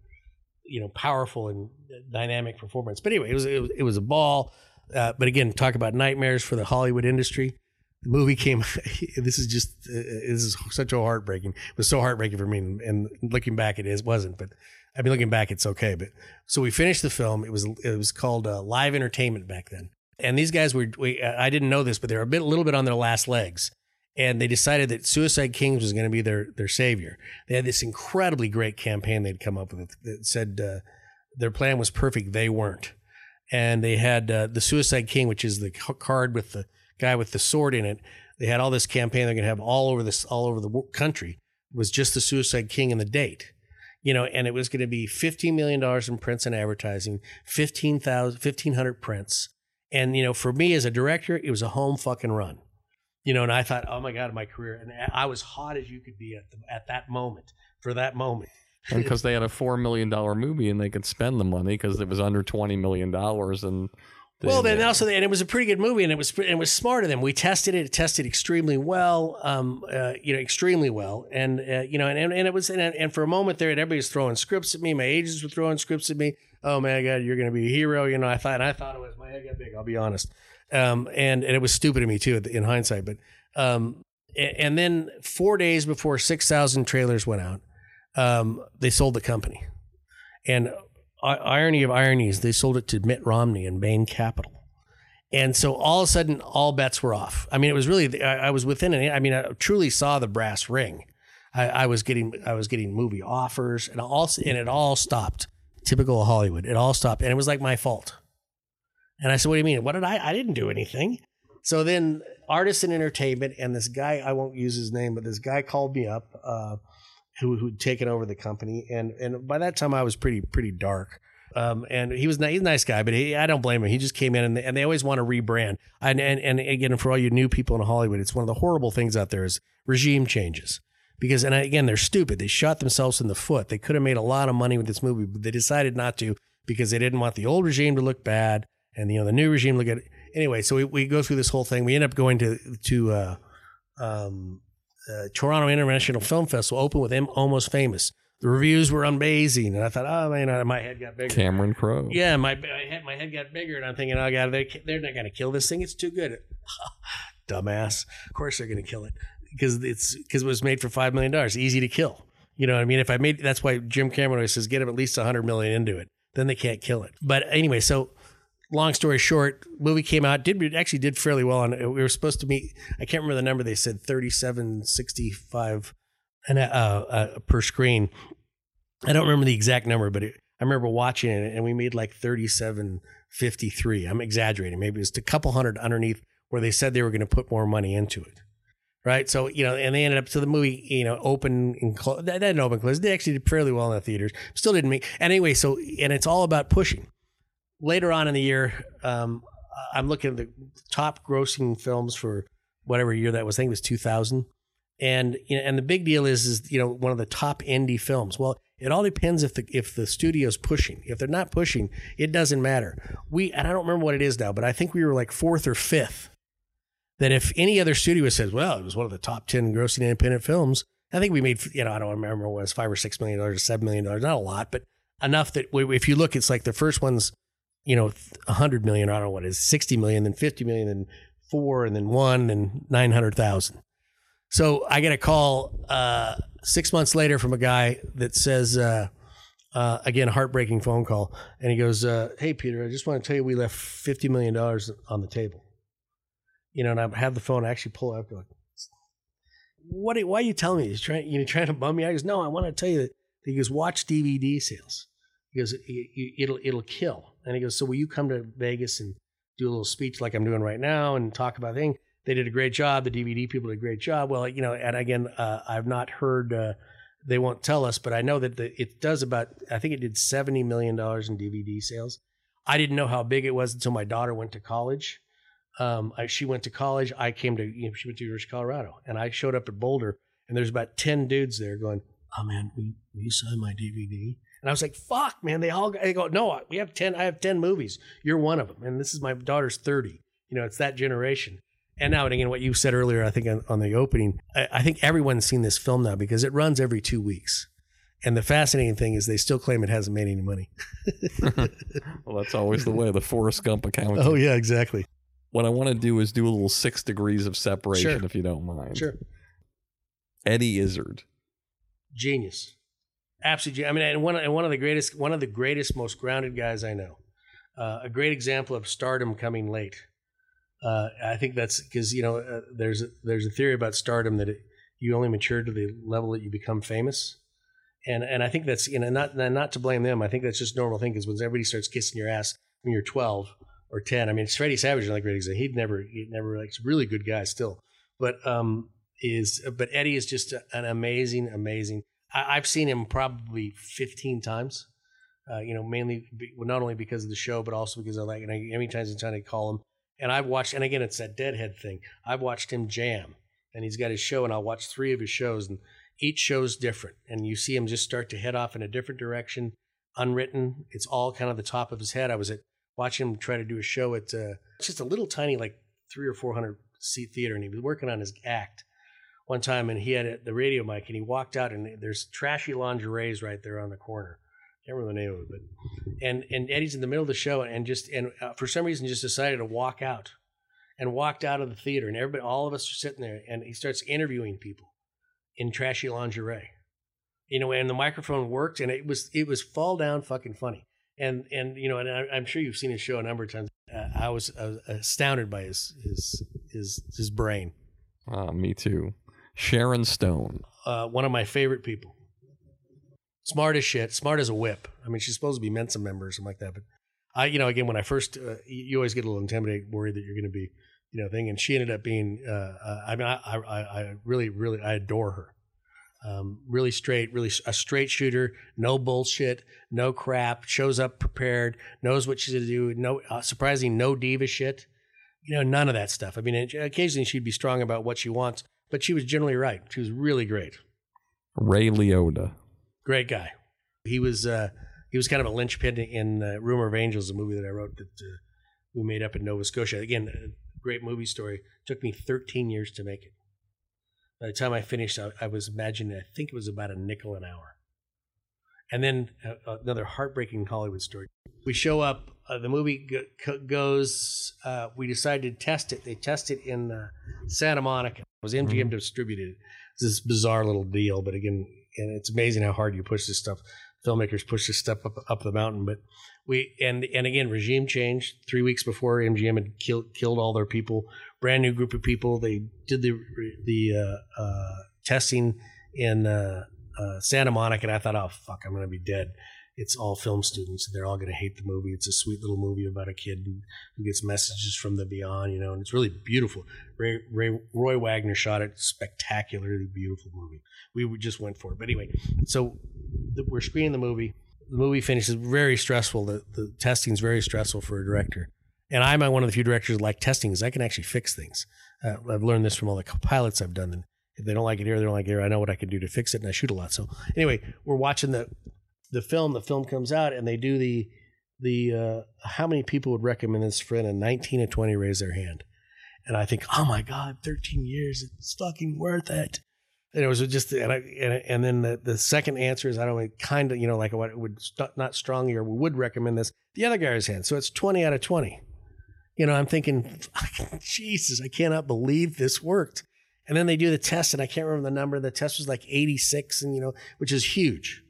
B: you know, powerful and dynamic performance. But anyway, it was, it was, it was a ball. Uh, but again, talk about nightmares for the Hollywood industry. The movie came. this is just uh, this is such a heartbreaking. It was so heartbreaking for me, and, and looking back, it is wasn't. But I mean, looking back, it's okay. But so we finished the film. It was it was called uh, Live Entertainment back then, and these guys were. We, I didn't know this, but they were a bit, a little bit on their last legs, and they decided that Suicide Kings was going to be their their savior. They had this incredibly great campaign they'd come up with that said uh, their plan was perfect. They weren't and they had uh, the Suicide King, which is the card with the guy with the sword in it. They had all this campaign they're going to have all over this, all over the country. It was just the Suicide King and the date, you know, and it was going to be fifteen million dollars in prints and advertising, 15,000 1,500 prints, and you know, for me as a director, it was a home fucking run, you know. And I thought, oh my god, my career, and I was hot as you could be at the, at that moment for that moment.
A: And because they had a $4 million movie and they could spend the money because it was under $20 million. And they-
B: Well, then also, and it was a pretty good movie, and it was and it was smart of them. We tested it; it tested extremely well, um, uh, you know, extremely well, and uh, you know, and, and, and it was, and, and for a moment there, everybody was throwing scripts at me. My agents were throwing scripts at me. Oh my god, you're going to be a hero, you know. I thought, and I thought it was my head got big. I'll be honest, um, and and it was stupid of me too in hindsight. But um, and then four days before six thousand trailers went out, um, they sold the company, and i- irony of ironies, they sold it to Mitt Romney and Bain Capital. And so all of a sudden, all bets were off. I mean, it was really, I, I was within an, I mean, I truly saw the brass ring. I, I was getting, I was getting movie offers and all, and it all stopped. Typical Hollywood. It all stopped. And it was like my fault. And I said, what do you mean? What did I, I didn't do anything. So then Artisan Entertainment and this guy, I won't use his name, but this guy called me up, uh, who, who'd taken over the company. And, and by that time I was pretty, pretty dark. Um, and he was he's a nice guy, but he, I don't blame him. He just came in and they, and they always want to rebrand. And, and and again, for all you new people in Hollywood, it's one of the horrible things out there is regime changes. Because and again, they're stupid. They shot themselves in the foot. They could have made a lot of money with this movie, but they decided not to because they didn't want the old regime to look bad and you know the new regime look at anyway. So we, we go through this whole thing. We end up going to to uh, um, Toronto International Film Festival, opened with him, almost famous. The reviews were amazing, and I thought, oh man, my head got bigger.
A: Cameron Crowe.
B: Yeah, my my head, my head got bigger, and I'm thinking, oh god, they they're not gonna kill this thing. It's too good. Dumbass. Of course they're gonna kill it because it's because it was made for five million dollars. Easy to kill. You know what I mean? If I made that's why Jim Cameron always says get him at least a hundred million into it. Then they can't kill it. But anyway, so long story short, movie came out. Did actually did fairly well. And we were supposed to meet. I can't remember the number. They said thirty seven sixty five, and uh, uh, per screen. I don't remember the exact number, but it, I remember watching it, and we made like thirty seven fifty three. I'm exaggerating. Maybe it was a couple hundred underneath where they said they were going to put more money into it. Right. So, you know, and they ended up, so the movie, you know, open and close, that that didn't open close. They actually did fairly well in the theaters. Still didn't make, anyway, so, and it's all about pushing. Later on in the year, um, I'm looking at the top grossing films for whatever year that was. I think it was 2000. And, you know, and the big deal is, is, you know, one of the top indie films. Well, it all depends if the, if the studio's pushing. If they're not pushing, it doesn't matter. We, and I don't remember what it is now, but I think we were like fourth or fifth that if any other studio says, well, it was one of the top 10 grossing independent films, I think we made, you know, I don't remember what it was five or six million dollars seven million dollars, not a lot, but enough that if you look, it's like the first one's, you know, a hundred million, I don't know what it is, 60 million, then 50 million, then four, and then one, and 900,000. So I get a call uh, six months later from a guy that says, uh, uh, again, heartbreaking phone call. And he goes, uh, Hey, Peter, I just want to tell you we left $50 million on the table you know, and I have the phone. I actually pull up. Like, what? Are, why are you telling me? He's trying. You know, trying to bum me. out? I goes, no. I want to tell you that. He goes, watch DVD sales. He goes, it'll it'll kill. And he goes, so will you come to Vegas and do a little speech like I'm doing right now and talk about things? They did a great job. The DVD people did a great job. Well, you know, and again, uh, I've not heard. Uh, they won't tell us, but I know that the, it does about. I think it did seventy million dollars in DVD sales. I didn't know how big it was until my daughter went to college um, I, she went to college. I came to, you know, she went to University of Colorado, and I showed up at Boulder, and there's about ten dudes there going, "Oh man, will will you sign my DVD?" And I was like, "Fuck, man!" They all they go, "No, we have ten. I have ten movies. You're one of them." And this is my daughter's thirty. You know, it's that generation. And now, and again, what you said earlier, I think on, on the opening, I, I think everyone's seen this film now because it runs every two weeks. And the fascinating thing is they still claim it hasn't made any money.
A: well, that's always the way. The Forrest Gump account.
B: oh yeah, exactly.
A: What I want to do is do a little six degrees of separation,
B: Sure.
A: if you don't mind.
B: Sure.
A: Eddie Izzard.
B: genius, absolutely. I mean, and one and one of the greatest, one of the greatest, most grounded guys I know. Uh, a great example of stardom coming late. Uh, I think that's because you know uh, there's a, there's a theory about stardom that it, you only mature to the level that you become famous, and and I think that's you know not not to blame them. I think that's just normal thing because when everybody starts kissing your ass when you're 12 or 10, I mean, it's Freddie Savage is another great example. He'd never he never like really good guy still, but um is but Eddie is just an amazing amazing. I, I've seen him probably 15 times. Uh, you know, mainly be, well, not only because of the show, but also because I like, and I, many times in time I call him. And I've watched, and again, it's that deadhead thing. I've watched him jam, and he's got his show, and I'll watch three of his shows, and each show's different. And you see him just start to head off in a different direction, unwritten. It's all kind of the top of his head. I was at watching him try to do a show at uh, just a little tiny, like three or four hundred seat theater, and he was working on his act one time, and he had a, the radio mic, and he walked out, and there's trashy lingeries right there on the corner. Can't remember the name of it, but and and Eddie's in the middle of the show, and just and uh, for some reason just decided to walk out, and walked out of the theater, and everybody, all of us are sitting there, and he starts interviewing people in trashy lingerie, you know, and the microphone worked, and it was it was fall down fucking funny. and and you know, and I, I'm sure you've seen his show a number of times. Uh, I was was astounded by his his his his brain.
A: Ah, me too. Sharon Stone.
B: Uh, one of my favorite people. Smart as shit. Smart as a whip. I mean, she's supposed to be Mensa member or something like that. But I, you know, again, when I first, uh, you always get a little intimidated, worried that you're going to be, you know, thing. And she ended up being. Uh, uh, I mean, I, I, I really, really, I adore her. Um, really straight, really a straight shooter, no bullshit, no crap. Shows up prepared, knows what she's gonna do. No, uh, surprising, no diva shit. You know, none of that stuff. I mean, occasionally she'd be strong about what she wants, but she was generally right. She was really great.
A: Ray Liotta.
B: Great guy. He was uh, he was kind of a linchpin in uh, Rumor of Angels, a movie that I wrote that uh, we made up in Nova Scotia. Again, a great movie story. took me 13 years to make it. By the time I finished, I, I was imagining, I think it was about a nickel an hour. And then uh, another heartbreaking Hollywood story. We show up, uh, the movie go- goes, uh, we decided to test it. They test it in uh, Santa Monica. It was MGM
A: Mhm.
B: distributed. It's this bizarre little deal, but again, and it's amazing how hard you push this stuff. Filmmakers push this stuff up up the mountain, but we and and again, regime change. Three weeks before MGM had killed killed all their people, brand new group of people. They did the the uh, uh, testing in uh, uh, Santa Monica, and I thought, oh fuck, I'm gonna be dead. It's all film students, they're all gonna hate the movie. It's a sweet little movie about a kid who, gets messages from the beyond, you know, and it's really beautiful. Ray, Ray Roy Wagner shot it, spectacularly beautiful movie. We just went for it, but anyway, so the, we're screening the movie. The movie finishes very stressful. The the testing's very stressful for a director. And I'm one of the few directors that like testing because I can actually fix things. Uh, I've learned this from all the pilots I've done. If they don't like it here, they don't like it here. I know what I can do to fix it, and I shoot a lot. So anyway, we're watching the the film. The film comes out, and they do the the uh, how many people would recommend this friend? And 19 and 20 raise their hand. And I think, oh my god, 13 years, it's fucking worth it. And it was just, and I, and, and then the, the second answer is I don't kind of, you know, like what would st- not strongly or would recommend this. The other guy's hand, so it's 20 out of 20 you know, I'm thinking, Jesus, I cannot believe this worked. And then they do the test, and I can't remember the number. The test was like 86, and you know, which is huge.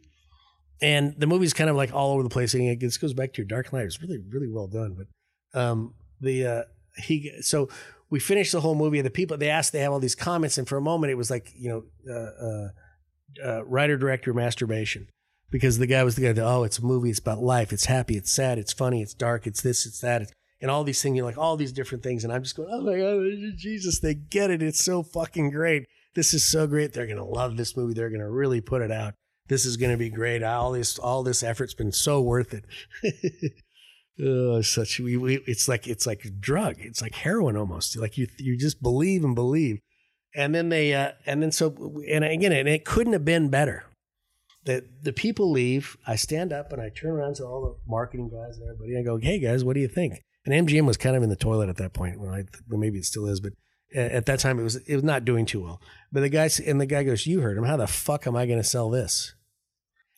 B: And the movie's kind of like all over the place. And this goes back to your Dark Knight. It's really, really well done. But um, the uh, he so we finished the whole movie. And the people they asked, they have all these comments, and for a moment, it was like you know, uh, uh, uh, writer director masturbation because the guy was the guy that oh, it's a movie. It's about life. It's happy. It's sad. It's funny. It's dark. It's this. It's that. It's, and all these things, you know, like all these different things. And I'm just going, oh my God, Jesus, they get it. It's so fucking great. This is so great. They're going to love this movie. They're going to really put it out. This is going to be great. All this, all this effort's been so worth it. oh, such we, we, it's like it's like a drug. It's like heroin almost. Like you, you just believe and believe. And then they, uh, and then so, and again, and it couldn't have been better. The the people leave. I stand up and I turn around to all the marketing guys and everybody. And I go, "Hey guys, what do you think?" And MGM was kind of in the toilet at that point. Well, I, well maybe it still is, but at that time it was it was not doing too well. But the guy and the guy goes, "You heard him. How the fuck am I going to sell this?"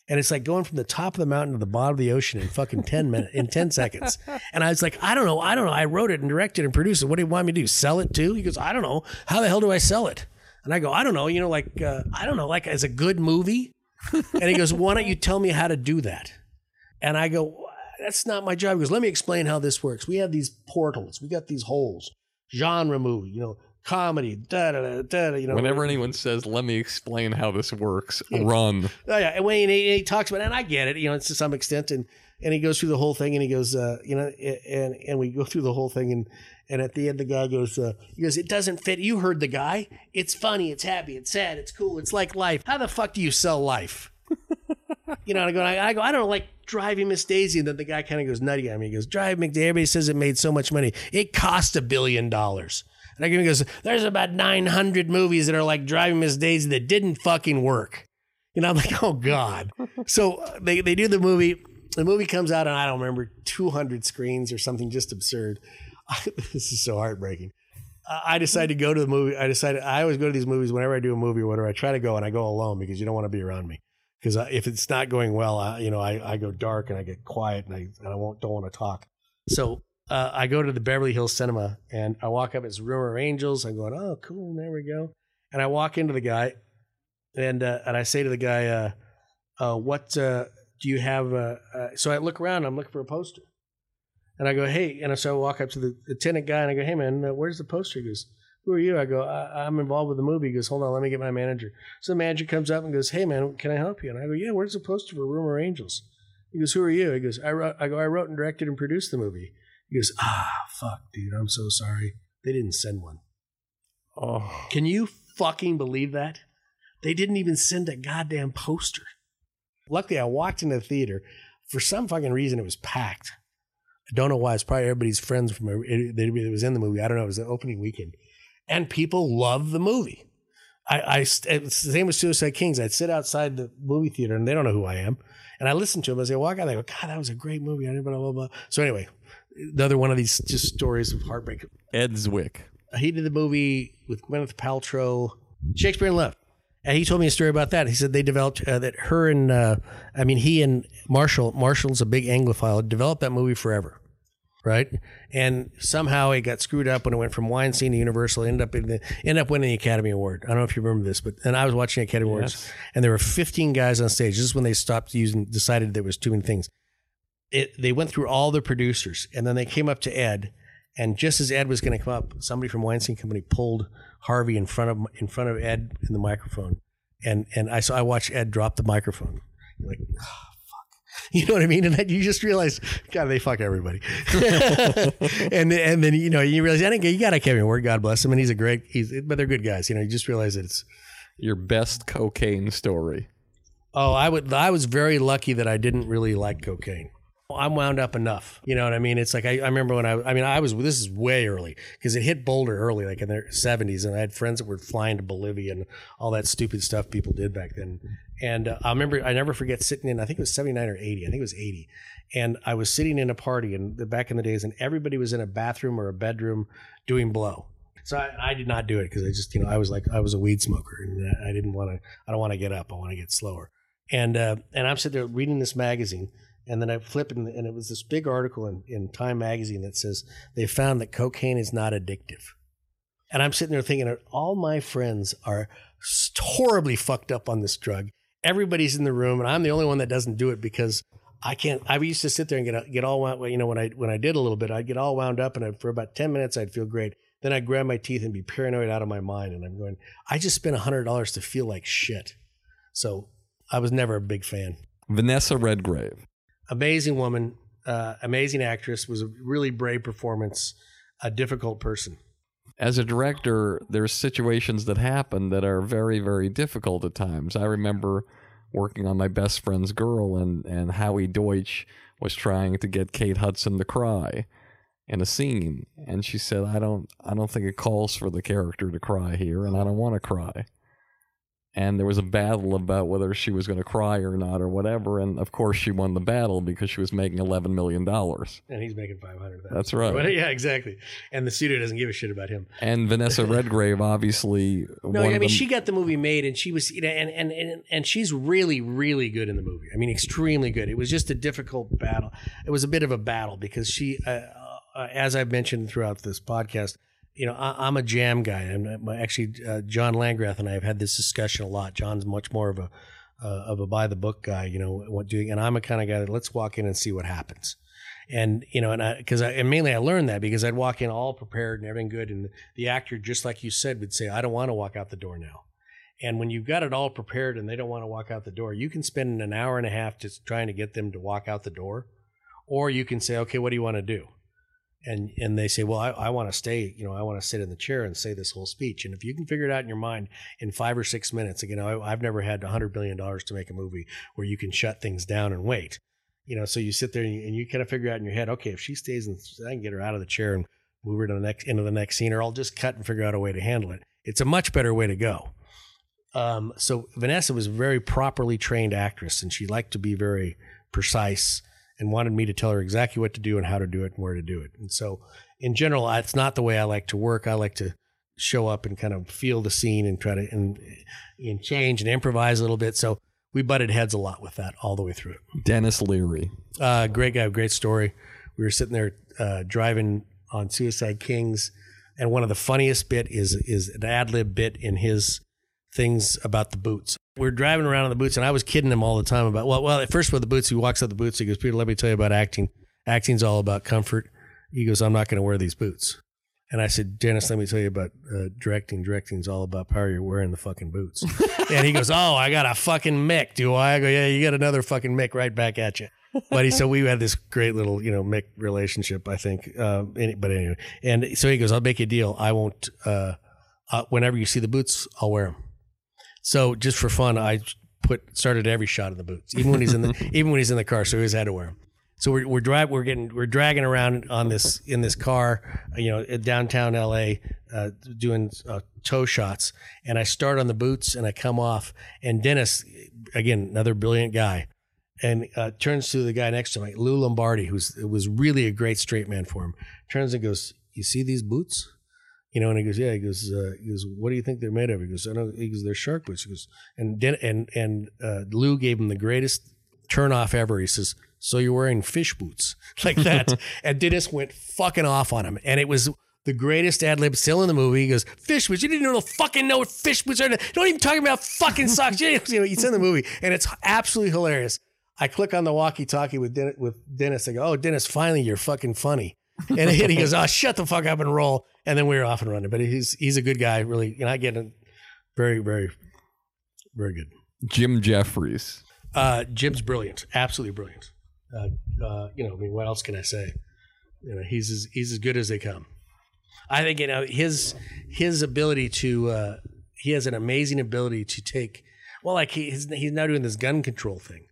B: And it's like going from the top of the mountain to the bottom of the ocean in fucking ten minutes in ten seconds. And I was like, I don't know, I don't know. I wrote it and directed and produced it. What do you want me to do? Sell it too? He goes, I don't know. How the hell do I sell it? And I go, I don't know. You know, like uh, I don't know, like as a good movie. and he goes, Why don't you tell me how to do that? And I go, that's not my job. He goes, let me explain how this works. We have these portals. We got these holes. Genre movie, you know, comedy, da da da da. You know,
A: Whenever anyone says, "Let me explain how this works," run.
B: Oh yeah, and when he, he talks about it, and I get it, you know, it's to some extent, and and he goes through the whole thing, and he goes, uh, you know, and and we go through the whole thing, and and at the end, the guy goes, uh, he goes, it doesn't fit. You heard the guy. It's funny. It's happy. It's sad. It's cool. It's like life. How the fuck do you sell life? You know, and I go, I, I go, I don't like driving Miss Daisy. And then the guy kind of goes nutty at me. He goes, Drive Miss Daisy. Everybody says it made so much money. It cost a billion dollars. And I give him, goes, There's about 900 movies that are like Driving Miss Daisy that didn't fucking work. You know, I'm like, oh God. so uh, they, they do the movie. The movie comes out, and I don't remember 200 screens or something just absurd. this is so heartbreaking. I decided to go to the movie. I decided I always go to these movies whenever I do a movie or whatever. I try to go and I go alone because you don't want to be around me. Because if it's not going well, I, you know, I, I go dark and I get quiet and I and I won't don't want to talk. So uh, I go to the Beverly Hills Cinema and I walk up. It's Rumor Angels. I'm going, oh, cool. There we go. And I walk into the guy, and uh, and I say to the guy, uh, uh, what uh, do you have uh, so I look around, I'm looking for a poster. And I go, hey, and so I walk up to the attendant guy and I go, hey man, where's the poster? He goes, who are you? I go, I- I'm involved with the movie. He goes, hold on, let me get my manager. So the manager comes up and goes, hey man, can I help you? And I go, yeah, where's the poster for Rumor Angels? He goes, who are you? He goes, I wrote, I go, I wrote and directed and produced the movie. He goes, ah, fuck, dude, I'm so sorry. They didn't send one.
A: Oh,
B: Can you fucking believe that? They didn't even send a goddamn poster. Luckily, I walked into the theater. For some fucking reason, it was packed. I don't know why. It's probably everybody's friends from every- that was in the movie. I don't know. It was the opening weekend, and people love the movie. I, I it's the same with Suicide Kings. I'd sit outside the movie theater, and they don't know who I am, and I listen to them as they walk out. They go, "God, that was a great movie." I blah blah blah. So anyway, another one of these just stories of heartbreak.
A: Ed Zwick.
B: He did the movie with Gwyneth Paltrow, Shakespeare in Love. And he told me a story about that. He said they developed uh, that her and uh, I mean he and Marshall. Marshall's a big Anglophile. Developed that movie forever, right? And somehow it got screwed up when it went from Weinstein to Universal. Ended up in the ended up winning the Academy Award. I don't know if you remember this, but and I was watching Academy Awards, and there were 15 guys on stage. This is when they stopped using, decided there was too many things. It, they went through all the producers, and then they came up to Ed, and just as Ed was going to come up, somebody from Weinstein Company pulled Harvey in front of in front of Ed in the microphone, and and I saw I watched Ed drop the microphone, like. "Ah, fuck." You know what I mean? And then you just realize, God, they fuck everybody. and and then you know you realize, I think you got a Kevin Ward, God bless him, and he's a great. He's but they're good guys. You know, you just realize that it's.
A: Your best cocaine story.
B: Oh, I would. I was very lucky that I didn't really like cocaine. I'm wound up enough. You know what I mean? It's like I, I remember when I. I mean, I was. This is way early because it hit Boulder early, like in the 70s, and I had friends that were flying to Bolivia and all that stupid stuff people did back then. And uh, I remember. I never forget sitting in. I think it was 79 or 80. I think it was 80. And I was sitting in a party, and the, back in the days, and everybody was in a bathroom or a bedroom doing blow. So I, I did not do it because I just, you know, I was like, I was a weed smoker, and I didn't want to. I don't want to get up. I want to get slower. And uh, and I'm sitting there reading this magazine, and then I flip and, and it was this big article in, in Time magazine that says they found that cocaine is not addictive. And I'm sitting there thinking, all my friends are horribly fucked up on this drug. Everybody's in the room, and I'm the only one that doesn't do it because I can't. I used to sit there and get get all wound. You know, when I when I did a little bit, I'd get all wound up, and I, for about ten minutes, I'd feel great. Then I'd grab my teeth and be paranoid out of my mind, and I'm going. I just spent hundred dollars to feel like shit. So I was never a big fan.
A: Vanessa Redgrave.
B: Amazing woman, uh, amazing actress. Was a really brave performance. A difficult person.
A: As a director, there's situations that happen that are very, very difficult at times. I remember working on my best friend's girl, and, and Howie Deutch was trying to get Kate Hudson to cry in a scene, and she said, "I don't, I don't think it calls for the character to cry here, and I don't want to cry." And there was a battle about whether she was going to cry or not, or whatever. And of course, she won the battle because she was making eleven million dollars.
B: And he's making five hundred.
A: That's right.
B: yeah, exactly. And the studio doesn't give a shit about him.
A: And Vanessa Redgrave, obviously,
B: No, I mean
A: the-
B: she got the movie made, and she was, you know, and and and and she's really, really good in the movie. I mean, extremely good. It was just a difficult battle. It was a bit of a battle because she, uh, uh, as I've mentioned throughout this podcast, you know, I, I'm a jam guy, and actually, uh, John Landgraf and I have had this discussion a lot. John's much more of a uh, of a by the book guy, you know, what doing, and I'm a kind of guy that let's walk in and see what happens. And you know, and I because I and mainly I learned that because I'd walk in all prepared and everything good, and the actor, just like you said, would say, "I don't want to walk out the door now." And when you've got it all prepared and they don't want to walk out the door, you can spend an hour and a half just trying to get them to walk out the door, or you can say, "Okay, what do you want to do?" And and they say, "Well, I, I want to stay. You know, I want to sit in the chair and say this whole speech." And if you can figure it out in your mind in five or six minutes, again, I, I've never had hundred billion dollars to make a movie where you can shut things down and wait. You know, so you sit there and you, and you kind of figure out in your head, okay, if she stays, in, I can get her out of the chair and move her to the next into the next scene, or I'll just cut and figure out a way to handle it. It's a much better way to go. Um, so Vanessa was a very properly trained actress, and she liked to be very precise and wanted me to tell her exactly what to do and how to do it and where to do it. And so, in general, it's not the way I like to work. I like to show up and kind of feel the scene and try to and, and change and improvise a little bit. So we butted heads a lot with that all the way through it.
A: Denis Leary.
B: Uh, great guy, great story. We were sitting there uh, driving on Suicide Kings, and one of the funniest bit is is an ad lib bit in his things about the boots. We're driving around in the boots, and I was kidding him all the time about well, well. At first, with the boots, he walks out the boots. He goes, "Peter, let me tell you about acting. Acting's all about comfort." He goes, "I'm not going to wear these boots." And I said, Denis, let me tell you about uh, directing. Directing's all about power. You're wearing the fucking boots. and he goes, Oh, I got a fucking Mick, do I? I go, Yeah, you got another fucking Mick right back at you. But he so we had this great little, you know, Mick relationship, I think. Uh, any, but anyway, and so he goes, I'll make you a deal. I won't, uh, uh, whenever you see the boots, I'll wear them. So just for fun, I put started every shot of the boots, even when he's in the even when he's in the car. So he always had to wear them. So we're we're drive we're getting we're dragging around on this in this car, you know, in downtown LA, uh, doing uh, toe shots, and I start on the boots and I come off, and Denis, again another brilliant guy, and uh, turns to the guy next to me, Lou Lombardi, who's was really a great straight man for him. Turns and goes, "You see these boots?" You know, and he goes, "Yeah." He goes, uh, "He goes, what do you think they're made of?" He goes, "I know." He goes, "They're shark boots." He goes, and Den- and and uh, Lou gave him the greatest turn off ever. He says, "So you're wearing fish boots like that?" and Denis went fucking off on him, and it was. The greatest ad lib still in the movie. He goes, "Fish boots. You didn't even fucking know what fish boots are. Don't even talk about fucking socks. You know, it's in the movie, and it's absolutely hilarious. I click on the walkie-talkie with with Denis. I go, "Oh, Denis, finally, you're fucking funny." And he goes, "Oh, shut the fuck up and roll." And then we were off and running. But he's he's a good guy, really. And I get him very, very, very good.
A: Jim Jefferies.
B: Uh, Jim's brilliant, absolutely brilliant. Uh, uh, you know, I mean, what else can I say? You know, he's as he's as good as they come. I think you know his his ability to uh, he has an amazing ability to take well, like he, he's he's now doing this gun control thing,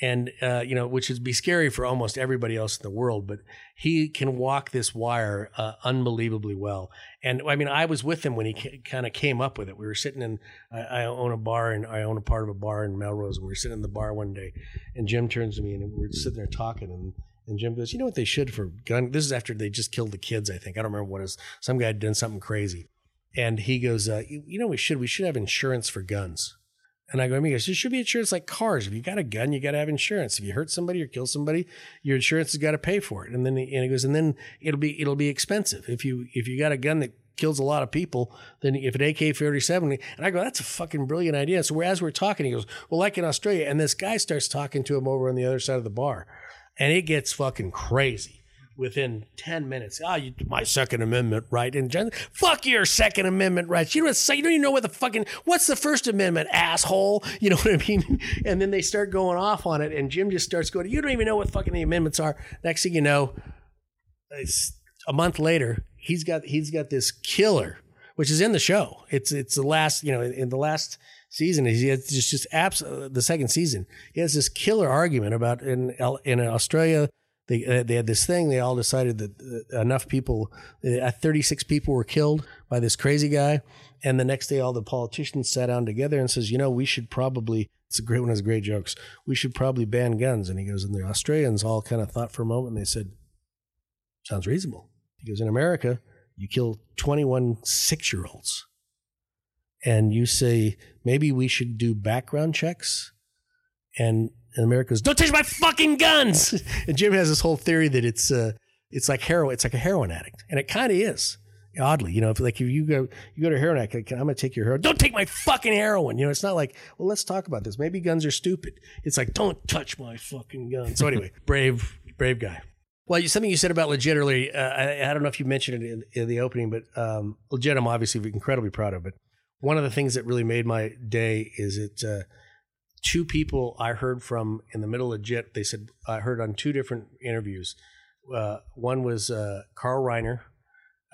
B: and uh, you know, which would be scary for almost everybody else in the world, but he can walk this wire uh, unbelievably well. And I mean, I was with him when he kind of came up with it. We were sitting in, I, I own a bar and I own a part of a bar in Melrose, and we were sitting in the bar one day, and Jim turns to me and we're sitting there talking, and and Jim goes, you know what they should for gun? This is after they just killed the kids, I think. I don't remember what it was. Some guy had done something crazy, and he goes, uh, you, you know, we should we should have insurance for guns. And I go, goes, there should be insurance like cars. If you got a gun, you got to have insurance. If you hurt somebody or kill somebody, your insurance has got to pay for it. And then he, and he goes, and then it'll be it'll be expensive. If you if you got a gun that kills a lot of people, then if an AK forty seven, and I go, that's a fucking brilliant idea. So as we're talking, he goes, well, like in Australia, and this guy starts talking to him over on the other side of the bar, and it gets fucking crazy within 10 minutes. Ah, you my Second Amendment right. And Jen, fuck your Second Amendment rights. You don't, you don't even know what the fucking, what's the First Amendment, asshole? You know what I mean? And then they start going off on it, and Jim just starts going, you don't even know what fucking the amendments are. Next thing you know, it's a month later, he's got, he's got this killer, which is in the show. It's, it's the last, you know, in the last season, he has just, just abs- the second season, he has this killer argument about in, in Australia, they uh, they had this thing. They all decided that uh, enough people, uh, 36 people were killed by this crazy guy. And the next day, all the politicians sat down together and says, you know, we should probably. It's a great one. Has great jokes. We should probably ban guns. And he goes, and the Australians all kind of thought for a moment. and They said, sounds reasonable. He goes, in America, you kill 21 six year olds, and you say maybe we should do background checks and and America goes, "Don't touch my fucking guns." And Jim has this whole theory that it's uh, it's like heroin. It's like a heroin addict, and it kind of is. Oddly, you know, if like if you go you go to a heroin addict, I'm gonna take your heroin. Don't take my fucking heroin. You know, it's not like, well, let's talk about this. Maybe guns are stupid. It's like, don't touch my fucking gun. So anyway, brave, brave guy. Well, something you said about legit earlier. Uh, I, I, don't know if you mentioned it in, in the opening, but um, legit, I'm obviously incredibly proud of. But one of the things that really made my day is it. Uh, two people I heard from in the middle of JIT. They said I heard on two different interviews. Uh, one was uh, Carl Reiner,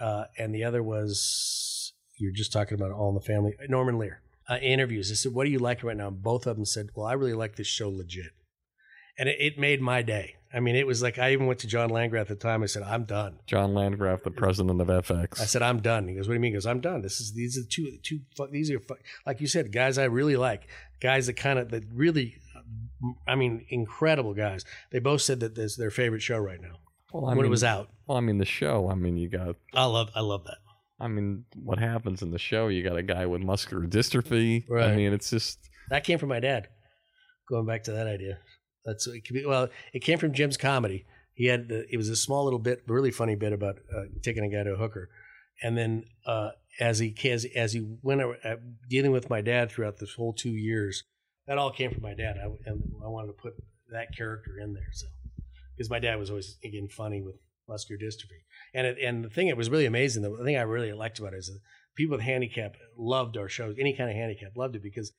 B: uh, and the other was you're just talking about All in the Family. Norman Lear. Uh, interviews. I said, "What do you like right now?" Both of them said, "Well, I really like this show legit," and it, it made my day. I mean, it was like I even went to John Landgraf at the time. I said, "I'm done."
A: John Landgraf, the president of FX.
B: I said, "I'm done." He goes, "What do you mean?" He goes, "I'm done. This is these are two two these are like you said, guys I really like, guys that kind of that really, I mean, incredible guys. They both said that this is their favorite show right now
A: well, I
B: when
A: mean,
B: it was out.
A: Well, I mean, the show. I mean, you got.
B: I love I love that.
A: I mean, what happens in the show? You got a guy with muscular dystrophy.
B: Right.
A: I mean, it's just
B: that came from my dad. Going back to that idea, that's it be. Well, it came from Jim's comedy. He had the, it was a small little bit, really funny bit about uh, taking a guy to a hooker, and then uh, as he as, as he went uh, dealing with my dad throughout this whole two years. That all came from my dad. I, and I wanted to put that character in there. So because my dad was always again funny with muscular dystrophy, and it, and the thing that was really amazing, the thing I really liked about it is that people with handicap loved our shows. Any kind of handicap loved it because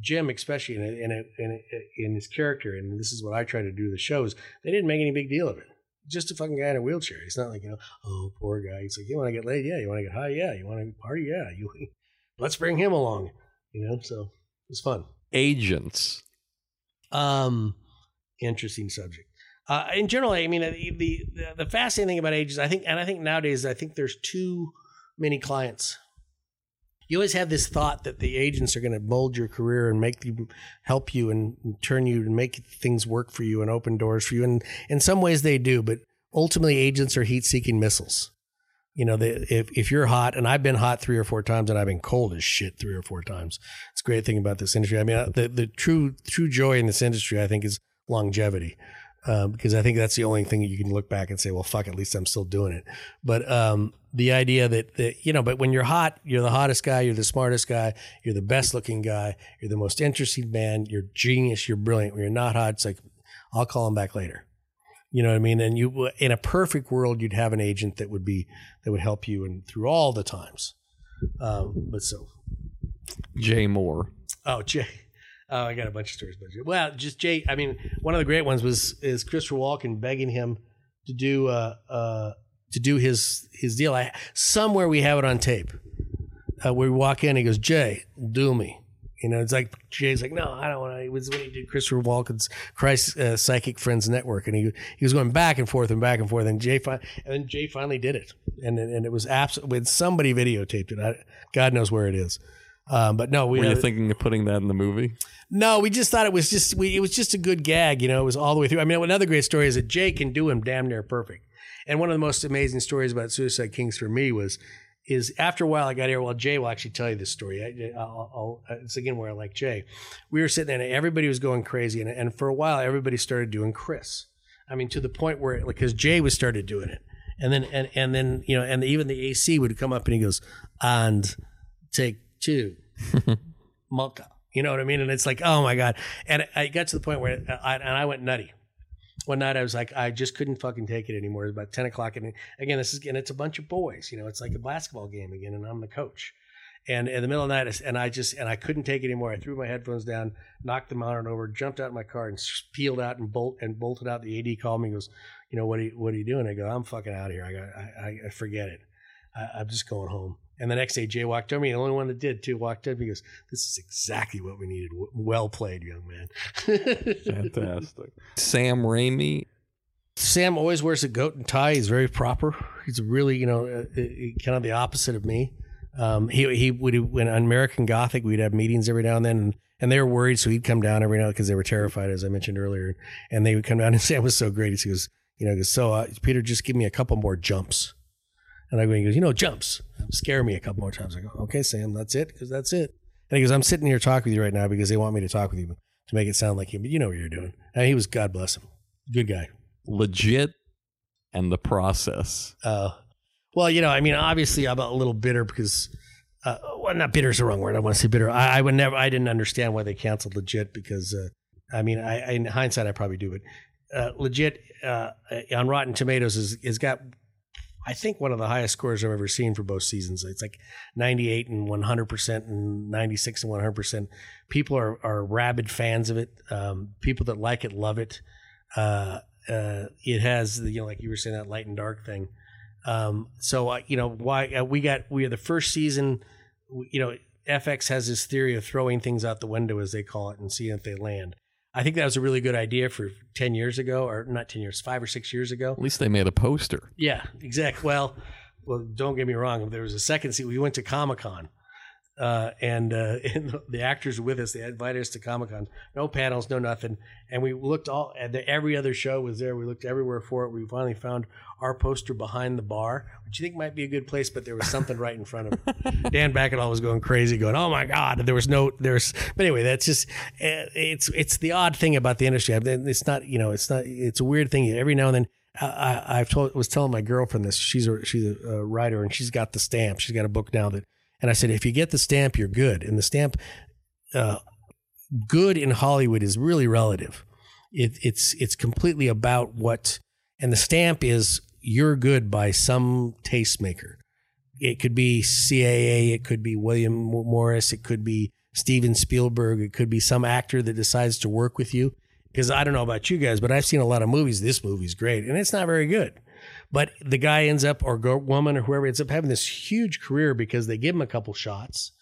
B: Jim, especially in a, in, a, in, a, in his character, and this is what I try to do the shows. They didn't make any big deal of it. Just a fucking guy in a wheelchair. He's not like you know, oh poor guy. He's like, you want to get laid? Yeah. You want to get high? Yeah. You want to party? Yeah. You let's bring him along. You know, so it's fun.
A: Agents.
B: Um, interesting subject. Uh, in general, I mean, the, the the fascinating thing about agents, I think, and I think nowadays, I think there's too many clients you always have this thought that the agents are going to mold your career and make you help you and turn you and make things work for you and open doors for you. And in some ways they do, but ultimately agents are heat seeking missiles. You know, they, if, if you're hot, and I've been hot three or four times, and I've been cold as shit three or four times. It's a great thing about this industry. I mean, the, the true true joy in this industry, I think, is longevity um, because I think that's the only thing you can look back and say, well, fuck, at least I'm still doing it. But um, the idea that, that, you know, but when you're hot, you're the hottest guy, you're the smartest guy, you're the best looking guy, you're the most interesting man, you're genius, you're brilliant. When you're not hot, it's like, I'll call him back later. You know what I mean? And you, in a perfect world, you'd have an agent that would be, that would help you and through all the times. Um, but so.
A: Jay Mohr
B: Oh, Jay. Oh, I got a bunch of stories about you. Well, just Jay. I mean, one of the great ones was is Christopher Walken begging him to do uh, uh, to do his his deal. I somewhere we have it on tape. Uh, we walk in, he goes, Jay, do me. You know, it's like Jay's like, no, I don't want to. It was when he did Christopher Walken's Christ uh, Psychic Friends Network, and he he was going back and forth and back and forth, and Jay fi- and then Jay finally did it, and and it was absolutely when somebody videotaped it. I, God knows where it is. Um, but no, we
A: were you thinking of putting that in the movie?
B: No, we just thought it was just we, it was just a good gag. You know, it was all the way through. I mean, another great story is that Jay can do him damn near perfect. And one of the most amazing stories about Suicide Kings for me was is after a while I got here. Well, Jay will actually tell you this story. I, will it's again where I like Jay. We were sitting there and everybody was going crazy, and, and for a while everybody started doing Chris. I mean, to the point where because Jay was started doing it, and then and and then you know, and even the AC would come up and he goes and take two, Malka. You know what I mean? And it's like, oh my god! And I got to the point where I and I went nutty. One night I was like, I just couldn't fucking take it anymore. It about ten o'clock, and again, this is and it's a bunch of boys. You know, it's like a basketball game again, and I'm the coach. And in the middle of the night, and I just and I couldn't take it anymore. I threw my headphones down, knocked the monitor over, jumped out of my car, and peeled out and bolt and bolted out. The AD called me, and goes, you know, what are you what are you doing? I go, I'm fucking out of here. I got, I, I forget it. I, I'm just going home. And the next day, Jay walked over me. The only one that did too walked up. He goes, "This is exactly what we needed. Well played, young man."
A: Fantastic. Sam Raimi.
B: Sam always wears a goat and tie. He's very proper. He's really, you know, uh, uh kind of the opposite of me. Um, he he would when American Gothic, we'd have meetings every now and then, and, and they were worried, so he'd come down every now because they were terrified, as I mentioned earlier. And they would come down, and Sam was so great. He goes, you know, goes, so uh, Peter, just give me a couple more jumps. And I go, he goes, you know, jumps scare me a couple more times. I go, okay, Sam, that's it, because that's it. And he goes, I'm sitting here talking with you right now because they want me to talk with you to make it sound like you, but you know what you're doing. And he was, God bless him, good guy,
A: legit, and the process.
B: Uh, well, you know, I mean, obviously, I'm a little bitter because, uh, well, not bitter is the wrong word. I want to say bitter. I, I, would never, I didn't understand why they canceled legit because, uh, I mean, I, in hindsight, I probably do, but uh, legit uh, on Rotten Tomatoes is has got I think one of the highest scores I've ever seen for both seasons. It's like 98 and 100% and 96 and 100%. People are, are rabid fans of it. Um, people that like it love it. Uh, uh, it has, you know, like you were saying, that light and dark thing. Um, so, uh, you know, why uh, we got, we are the first season, you know, FX has this theory of throwing things out the window, as they call it, and seeing if they land. I think that was a really good idea for 10 years ago, or not 10 years, five or six years ago.
A: At least they made a poster.
B: Yeah, exactly. Well, well, don't get me wrong. There was a second seat. We went to Comic Con uh, and, uh, and the actors with us. They invited us to Comic Con. No panels, no nothing. And we looked all. And every other show was there. We looked everywhere for it. We finally found our poster behind the bar, which you think might be a good place, but there was something right in front of it. Dan Bakkedahl was going crazy, going, "Oh my god!" There was no, there's. But anyway, that's just eh, it's it's the odd thing about the industry. It's not you know, it's not it's a weird thing. Every now and then I, I've told was telling my girlfriend this. She's a she's a, a writer and she's got the stamp. She's got a book now that, and I said if you get the stamp, you're good. And the stamp, uh, good in Hollywood is really relative. It, it's it's completely about what, and the stamp is you're good by some tastemaker. It could be CAA, it could be William Morris, it could be Steven Spielberg, it could be some actor that decides to work with you. Because I don't know about you guys, but I've seen a lot of movies. This movie's great, and it's not very good. But the guy ends up, or woman, or whoever ends up having this huge career because they give him a couple shots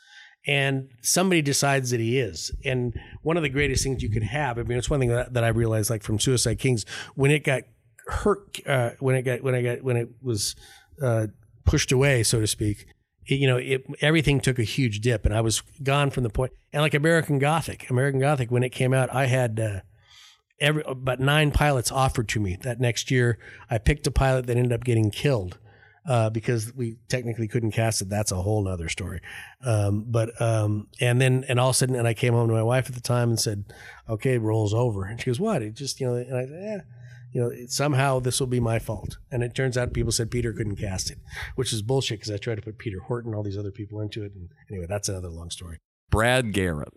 B: and somebody decides that he is. And one of the greatest things you could have, I mean, it's one thing that, that I realized, like from Suicide Kings, when it got hurt, uh, when it got, when I got, when it was uh, pushed away, so to speak, it, you know, it, everything took a huge dip, and I was gone from the point. And like American Gothic, American Gothic, when it came out, I had. Uh, Every, about nine pilots offered to me that next year. I picked a pilot that ended up getting killed uh, because we technically couldn't cast it. That's a whole nother story. Um, but um, and then and all of a sudden, and I came home to my wife at the time and said, "Okay, roll's over." And she goes, "What?" It just you know, and I said, "Yeah." You know, somehow this will be my fault. And it turns out people said Peter couldn't cast it, which is bullshit because I tried to put Peter Horton, and all these other people into it. And anyway, that's another long story.
A: Brad Garrett.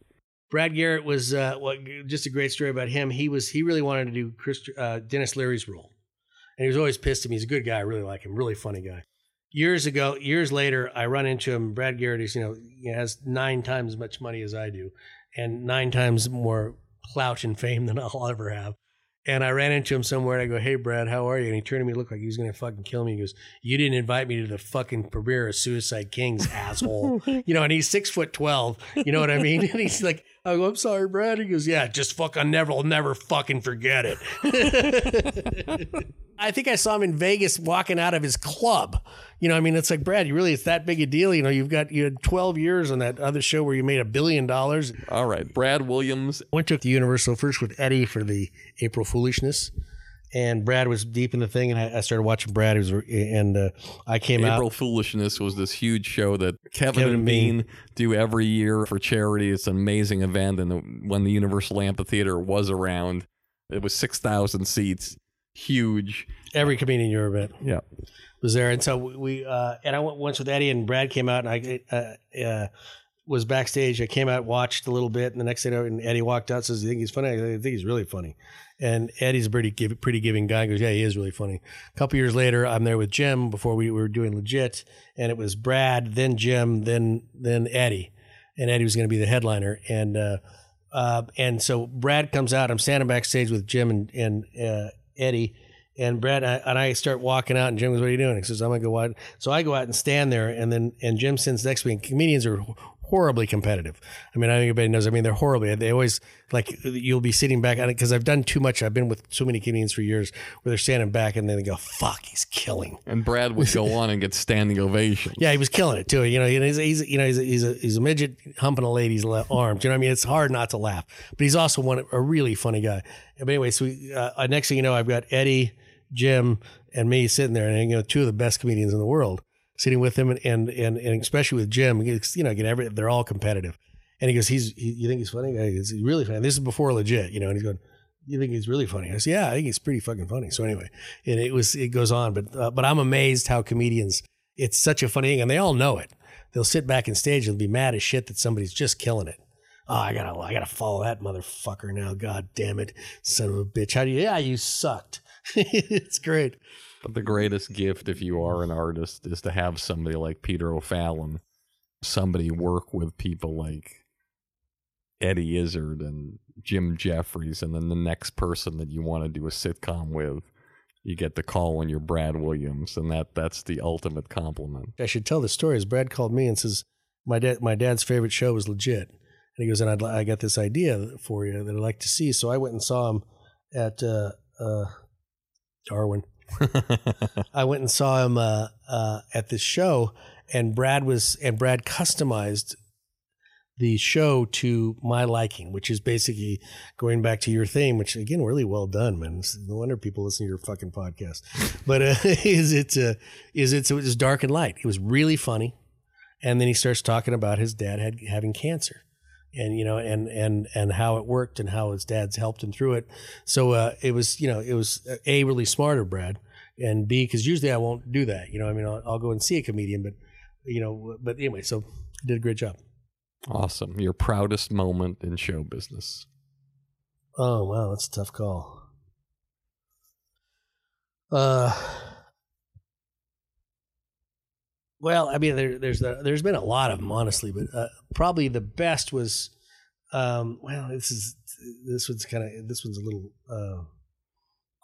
B: Brad Garrett was uh, what, just a great story about him. He was he really wanted to do Chris, uh, Denis Leary's role, and he was always pissed at me. He's a good guy. I really like him. Really funny guy. Years ago, years later, I run into him. Brad Garrett is you know he has nine times as much money as I do, and nine times more clout and fame than I'll ever have. And I ran into him somewhere. And I go, "Hey, Brad, how are you?" And he turned to me, looked like he was going to fucking kill me. He goes, "You didn't invite me to the fucking premiere of Suicide Kings, asshole." you know, and he's six foot twelve. You know what I mean? And he's like, I go, "I'm sorry, Brad." He goes, "Yeah, just fucking never, will never fucking forget it." I think I saw him in Vegas walking out of his club. You know, I mean, it's like Brad, you really it's that big a deal. You know, you've got you had 12 years on that other show where you made a billion dollars.
A: All right, Brad Williams.
B: Went to the Universal first with Eddie for the April Foolishness, and Brad was deep in the thing, and I, I started watching Brad. He was, and uh, I came
A: April
B: out.
A: April Foolishness was this huge show that Kevin,
B: Kevin
A: and
B: and
A: Bean
B: Bean.
A: do every year for charity. It's an amazing event, and the, when the Universal Amphitheater was around, it was six thousand seats, huge.
B: Every comedian you ever met
A: Yeah,
B: was there, and so we uh, and I went once with Eddie, and Brad came out, and I uh, uh, was backstage. I came out, watched a little bit, and the next thing, and Eddie walked out, says, "You think he's funny?" I think he's really funny. And Eddie's a pretty give, pretty giving guy. He goes, "Yeah, he is really funny." A couple years later, I'm there with Jim before we were doing legit, and it was Brad, then Jim, then then Eddie, and Eddie was going to be the headliner, and uh, uh, and so Brad comes out. I'm standing backstage with Jim and and uh, Eddie. And Brad I, and I start walking out, and Jim goes, "What are you doing?" He says, "I'm gonna go out." So I go out and stand there, and then and Jim sends next to me. And comedians are horribly competitive. I mean, I think everybody knows. I mean, they're horribly. They always like you'll be sitting back on it because I've done too much. I've been with so many comedians for years where they're standing back and then they go, "Fuck, he's killing."
A: and Brad would go on and get standing ovation.
B: Yeah, he was killing it too. You know, he's, he's you know he's a, he's a he's a midget humping a lady's arms. You know what I mean? It's hard not to laugh, but he's also one a really funny guy. But anyway, so we, uh, next thing you know, I've got Eddie, Jim, and me sitting there, and you know, two of the best comedians in the world sitting with him, and and and, especially with Jim, you know, get every they're all competitive. And he goes, "He's he, you think he's funny? He's really funny." This is before legit, you know. And he's going, "You think he's really funny?" I said, "Yeah, I think he's pretty fucking funny." So anyway, and it was it goes on, but uh, but I'm amazed how comedians. It's such a funny thing, and they all know it. They'll sit back in stage and be mad as shit that somebody's just killing it. Oh, I gotta, I gotta follow that motherfucker now. God damn it, son of a bitch! How do you? Yeah, you sucked. it's great.
A: But the greatest gift, if you are an artist, is to have somebody like Peter O'Fallon, somebody work with people like Eddie Izzard and Jim Jefferies, and then the next person that you want to do a sitcom with, you get the call when you're Brad Williams, and that that's the ultimate compliment.
B: I should tell the story. As Brad called me and says, "My dad, my dad's favorite show was legit," and he goes, "And I'd, I got this idea for you that I'd like to see." So I went and saw him at uh, uh, Darwin. I went and saw him uh, uh, at this show, and Brad was and Brad customized the show to my liking, which is basically going back to your theme, which again, really well done, man. It's- No wonder people listen to your fucking podcast. But uh, is it uh, is it, so it was dark and light. It was really funny, and then he starts talking about his dad had having cancer. And you know, and and and how it worked, and how his dad's helped him through it. So uh, it was, you know, it was uh, a really smart of Brad, and B because usually I won't do that. You know, I mean, I'll, I'll go and see a comedian, but you know, but anyway, so did a great job.
A: Awesome. Your proudest moment in show business.
B: Oh wow, that's a tough call. Uh, well, I mean, there, there's the, there's been a lot of them, honestly, but uh, probably the best was, um, well, this is this one's kind of this one's a little uh,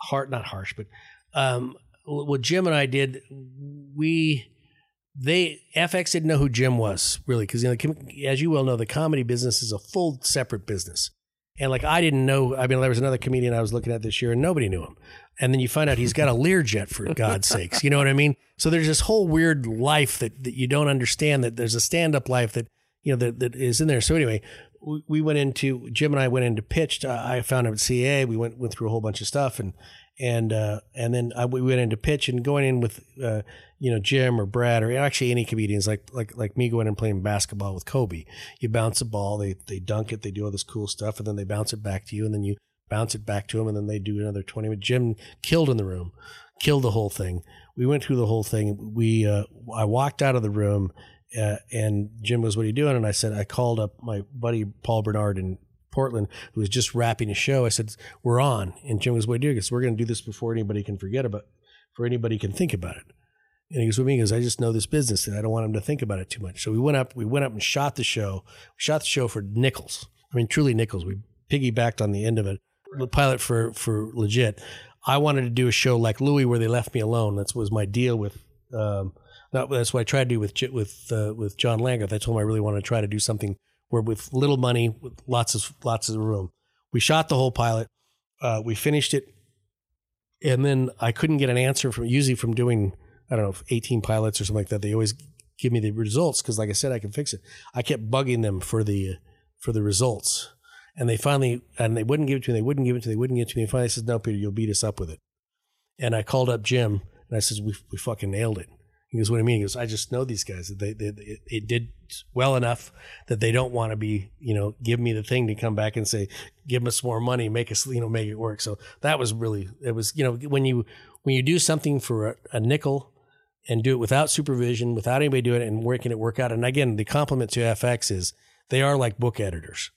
B: hard, not harsh, but um, what Jim and I did, we they FX didn't know who Jim was really because you know, as you well know, the comedy business is a full separate business. And like I didn't know. I mean, there was another comedian I was looking at this year, and nobody knew him. And then you find out he's got a Learjet for God's sakes. You know what I mean? So there's this whole weird life that, that you don't understand. That there's a stand up life that you know that, that is in there. So anyway, we, we went into Jim and I went into pitched. I found him at CA. We went went through a whole bunch of stuff, and and uh, and then I, we went into pitch and going in with uh, you know Jim or Brad or actually any comedians like like like me going and playing basketball with Kobe. You bounce a ball, they they dunk it, they do all this cool stuff, and then they bounce it back to you, and then you bounce it back to them, and then they do another twenty. But Jim killed in the room, killed the whole thing. We went through the whole thing. We uh, I walked out of the room. Uh, and Jim was, "What are you doing?" And I said, "I called up my buddy Paul Bernard in Portland who was just wrapping a show. I said, "We're on," and Jim goes, "What do you?" Because we're going to do this before anybody can forget about, before anybody can think about it. And he goes with me. He goes, "I just know this business, and I don't want him to think about it too much." So we went up. We went up and shot the show. We shot the show for nickels. I mean, truly nickels. We piggybacked on the end of it. The pilot for for legit. I wanted to do a show like Louie, where they left me alone. That was my deal with. Um, that, that's what I tried to do with with uh, with John Landgraf. I told him I really wanted to try to do something where with little money, with lots of lots of room. We shot the whole pilot. Uh, we finished it, and then I couldn't get an answer from usually from doing I don't know eighteen pilots or something like that. They always give me the results because, like I said, I can fix it. I kept bugging them for the for the results, and they finally and they wouldn't give it to me. They wouldn't give it to me. They wouldn't give it to me. And finally, I said, "No, Peter, you'll beat us up with it." And I called up Jim and I said, "We we fucking nailed it." He goes, "What do you mean?" He goes, "I just know these guys. They, they, they it did well enough that they don't want to be, you know, give me the thing to come back and say, give us more money, make us, you know, make it work." So that was really, it was, you know, when you when you do something for a, a nickel and do it without supervision, without anybody doing it, and working it work out. And again, the compliment to FX is they are like book editors.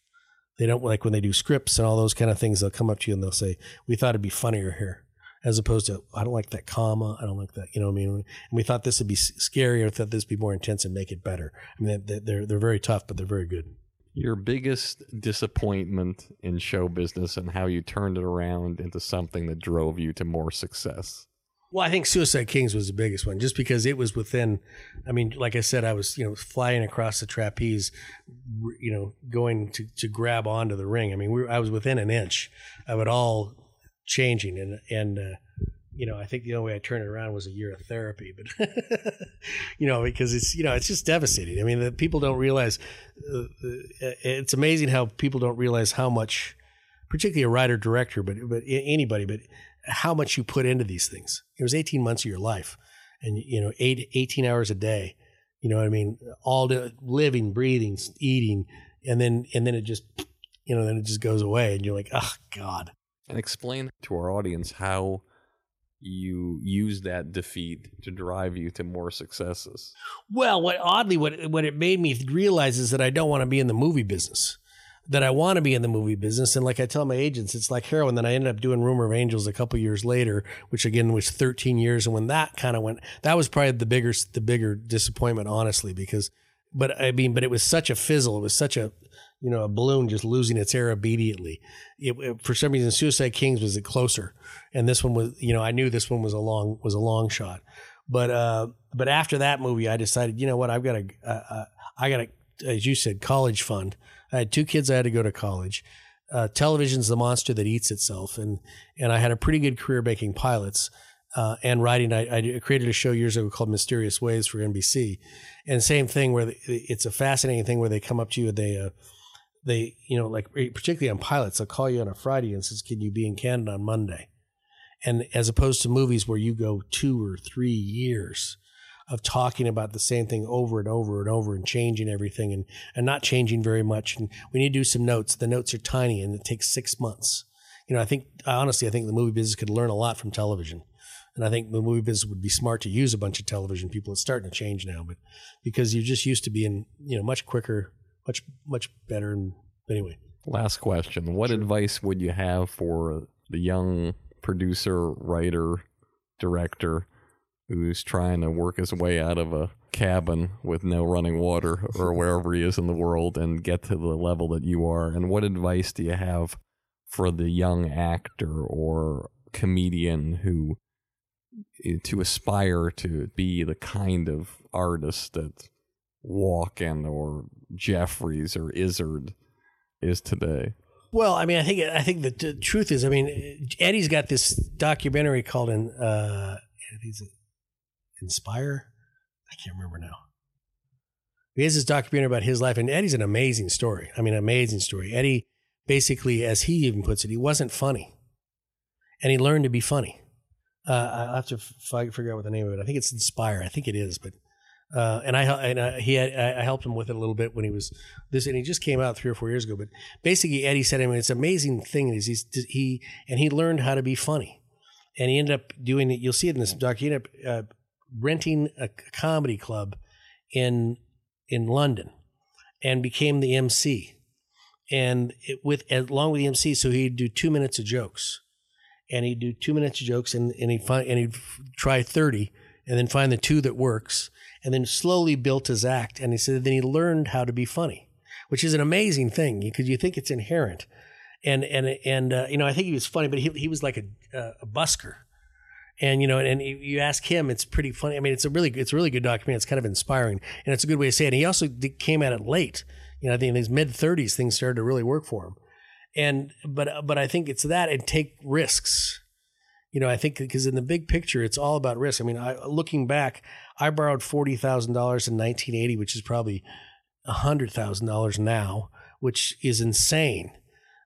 B: They don't like when they do scripts and all those kind of things. They'll come up to you and they'll say, "We thought it'd be funnier here." As opposed to I don't like that comma. I don't like that. You know what I mean? And we thought this would be scarier. Thought this would be more intense and make it better. I mean, they're they're very tough, but they're very good.
A: Your biggest disappointment in show business and how you turned it around into something that drove you to more success.
B: Well, I think Suicide Kings was the biggest one, just because it was within. I mean, like I said, I was you know flying across the trapeze, you know, going to, to grab onto the ring. I mean, we, I was within an inch of it all changing. And and uh, you know I think the only way I turned it around was a year of therapy but you know because it's you know it's just devastating. I mean the people don't realize uh, it's amazing how people don't realize how much particularly a writer director but but anybody but how much you put into these things. It was 18 months of your life and you know eight, 18 hours a day you know what I mean? All the living breathing eating and then and then it just you know then it just goes away and you're like oh god
A: and explain to our audience how you use that defeat to drive you to more successes.
B: Well, what oddly what what it made me realize is that I don't want to be in the movie business. That I want to be in the movie business, and like I tell my agents, it's like heroin. Then I ended up doing Rumor of Angels a couple years later, which again was 13 years. And when that kind of went, that was probably the bigger the bigger disappointment, honestly, because. But I mean, but it was such a fizzle. It was such a you know, a balloon just losing its air immediately. It, it, for some reason, Suicide Kings was it closer, and this one was, you know, I knew this one was a long was a long shot. But uh, but after that movie, I decided, you know what, I've got a, uh, I got a, as you said, college fund. I had two kids. I had to go to college. Uh, television's the monster that eats itself, and and I had a pretty good career making pilots. Uh, and writing. I, I, created a show years ago called Mysterious Ways for NBC, and same thing where it's a fascinating thing where they come up to you and they uh, they, you know, like eh, particularly on pilots, they'll call you on a Friday and says, "Can you be in Canada on Monday?" And as opposed to movies where you go two or three years of talking about the same thing over and over and over and changing everything and, and not changing very much. And we need to do some notes. The notes are tiny and it takes six months. You know, I think honestly, I think the movie business could learn a lot from television. And I think the movie business would be smart to use a bunch of television people. It's starting to change now, but because you're just used to being, you know, much quicker, much much better. And anyway,
A: Last question. What advice would you have for the young producer, writer, director who's trying to work his way out of a cabin with no running water or wherever he is in the world and get to the level that you are? And what advice do you have for the young actor or comedian who eh, to aspire to be the kind of artist that Walken or Jefferies or Izzard is today?
B: Well, I mean, I think I think the, the truth is, I mean, Eddie's got this documentary called "In uh, Inspire." I can't remember now. He has this documentary about his life, and Eddie's an amazing story. I mean, an amazing story. Eddie, basically, as he even puts it, he wasn't funny, and he learned to be funny. Uh, I have to f- figure out what the name of it. I think it's Inspire. I think it is, but uh, and I and I, he had, I helped him with it a little bit when he was this, and he just came out three or four years ago. But basically, Eddie said, I mean, it's an amazing thing is he's he and he learned how to be funny, and he ended up doing it. You'll see it in this doc. He ended up uh, renting a comedy club in in London, and became the MC, and it, with along with the MC, so he'd do two minutes of jokes, and he'd do two minutes of jokes, and and he'd find and he'd try thirty, and then find the two that works and then slowly built his act. And he said then he learned how to be funny, which is an amazing thing because you think it's inherent. And and and uh, you know I think he was funny, but he he was like a a busker. And you know, and you ask him, it's pretty funny. I mean, it's a really, it's a really good document. It's kind of inspiring, and it's a good way to say it. And he also came at it late. You know, I think in his mid thirties, things started to really work for him. And but but I think it's that and take risks you know, I think because in the big picture, it's all about risk. I mean, I, looking back, I borrowed forty thousand dollars in 1980, which is probably hundred thousand dollars now, which is insane.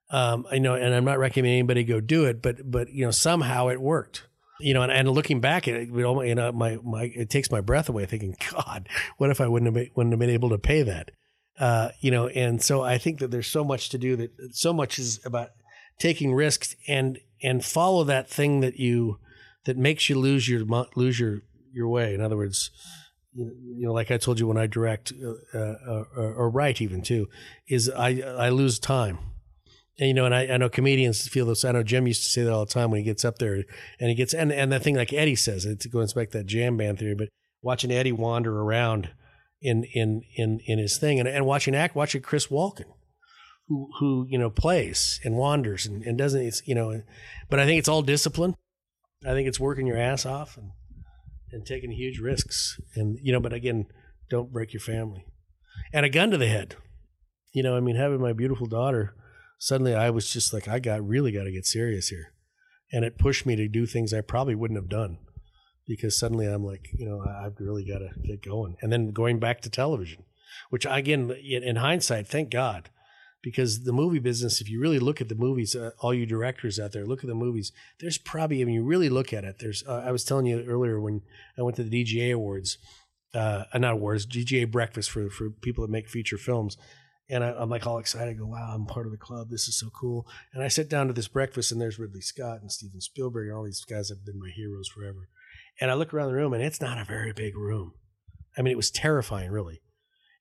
B: Um, I know, and I'm not recommending anybody go do it, but but you know, somehow it worked. You know, and, and looking back at it, you know, my my it takes my breath away, thinking, God, what if I wouldn't have been, wouldn't have been able to pay that? Uh, you know, and so I think that there's so much to do that so much is about taking risks and and follow that thing that you that makes you lose your lose your your way. In other words, you know, like I told you when I direct uh, uh, or write even too, is I I lose time. And, you know, and I, I know comedians feel this. I know Jim used to say that all the time when he gets up there and he gets and and the thing like Eddie says it to go inspect that jam band theory, but watching Eddie wander around in in in in his thing and, and watching act watching Chris Walken who who you know plays and wanders and, and doesn't it's you know but I think it's all discipline. I think it's working your ass off and and taking huge risks and you know but again don't break your family. And a gun to the head. You know I mean having my beautiful daughter suddenly I was just like I got really got to get serious here. And it pushed me to do things I probably wouldn't have done because suddenly I'm like you know I've really got to get going. And then going back to television which again in hindsight thank God because the movie business, if you really look at the movies, uh, all you directors out there, look at the movies. There's probably, I mean, you really look at it. There's, uh, I was telling you earlier when I went to the DGA Awards, uh, not awards, DGA breakfast for for people that make feature films, and I, am like all excited. I go, wow, I'm part of the club. This is so cool. And I sit down to this breakfast, and there's Ridley Scott and Steven Spielberg and all these guys have been my heroes forever. And I look around the room, and it's not a very big room. I mean, it was terrifying, really.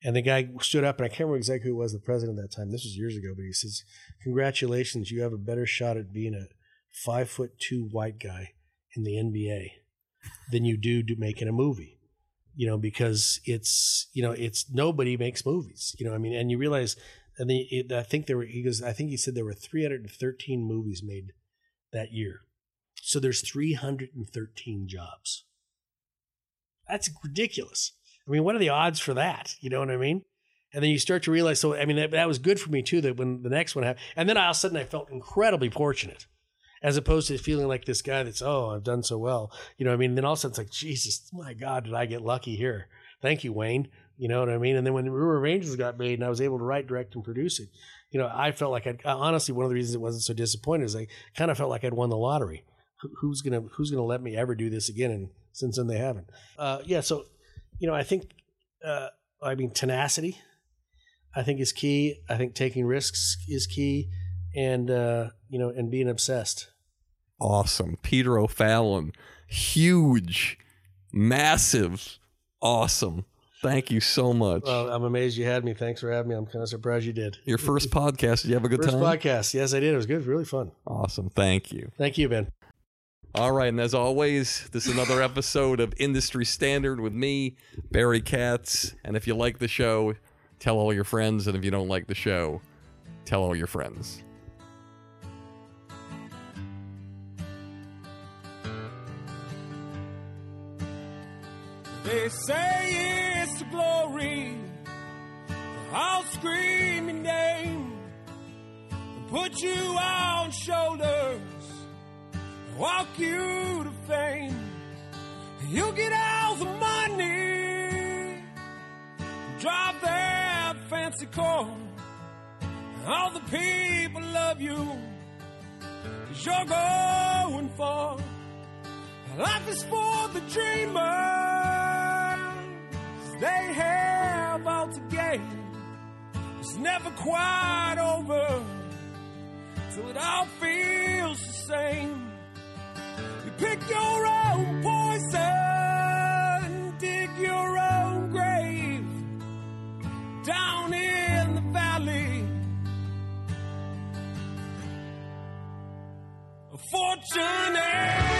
B: And the guy stood up, and I can't remember exactly who was the president at that time. This was years ago, but he says, "Congratulations, you have a better shot at being a five foot two white guy in the NBA than you do to making a movie." You know, because it's you know it's nobody makes movies. You know, I mean, and you realize, and then it, I think there were he goes, I think he said there were 313 movies made that year. So there's 313 jobs. That's ridiculous. I mean, what are the odds for that? You know what I mean? And then you start to realize. So I mean, that, that was good for me too. That when the next one happened, and then all of a sudden I felt incredibly fortunate, as opposed to feeling like this guy that's oh I've done so well. You know I mean? Then all of a sudden it's like Jesus, my God, did I get lucky here? Thank you, Wayne. You know what I mean? And then when River of Angels got made and I was able to write, direct, and produce it, you know, I felt like I'd honestly one of the reasons it wasn't so disappointed is I kind of felt like I'd won the lottery. Who's gonna Who's gonna let me ever do this again? And since then they haven't. Uh, yeah, so you know, I think uh, I mean, tenacity, I think is key. I think taking risks is key, and uh, you know, and being obsessed.
A: awesome. Peter O'Fallon, huge, massive, awesome. Thank you so much.
B: Well, I'm amazed you had me. Thanks for having me. I'm kind of surprised you did.
A: Your first podcast, did you have a good
B: First
A: time?
B: podcast. Yes, I did. It was good. It was Really fun.
A: Awesome. Thank you.
B: Thank you, Ben.
A: All right, and as always, this is another episode of Industry Standard with me, Barry Katz. And if you like the show, tell all your friends. And if you don't like the show, tell all your friends.
E: They say it's the glory. I'll scream your name put you on shoulders, walk you to fame. You'll get all the money, drive that fancy car. All the people love you, cause you're going far. Life is for the dreamers. They have all to gain. It's never quite over till it all feels the same. Pick your own poison, dig your own grave down in the valley. A fortunate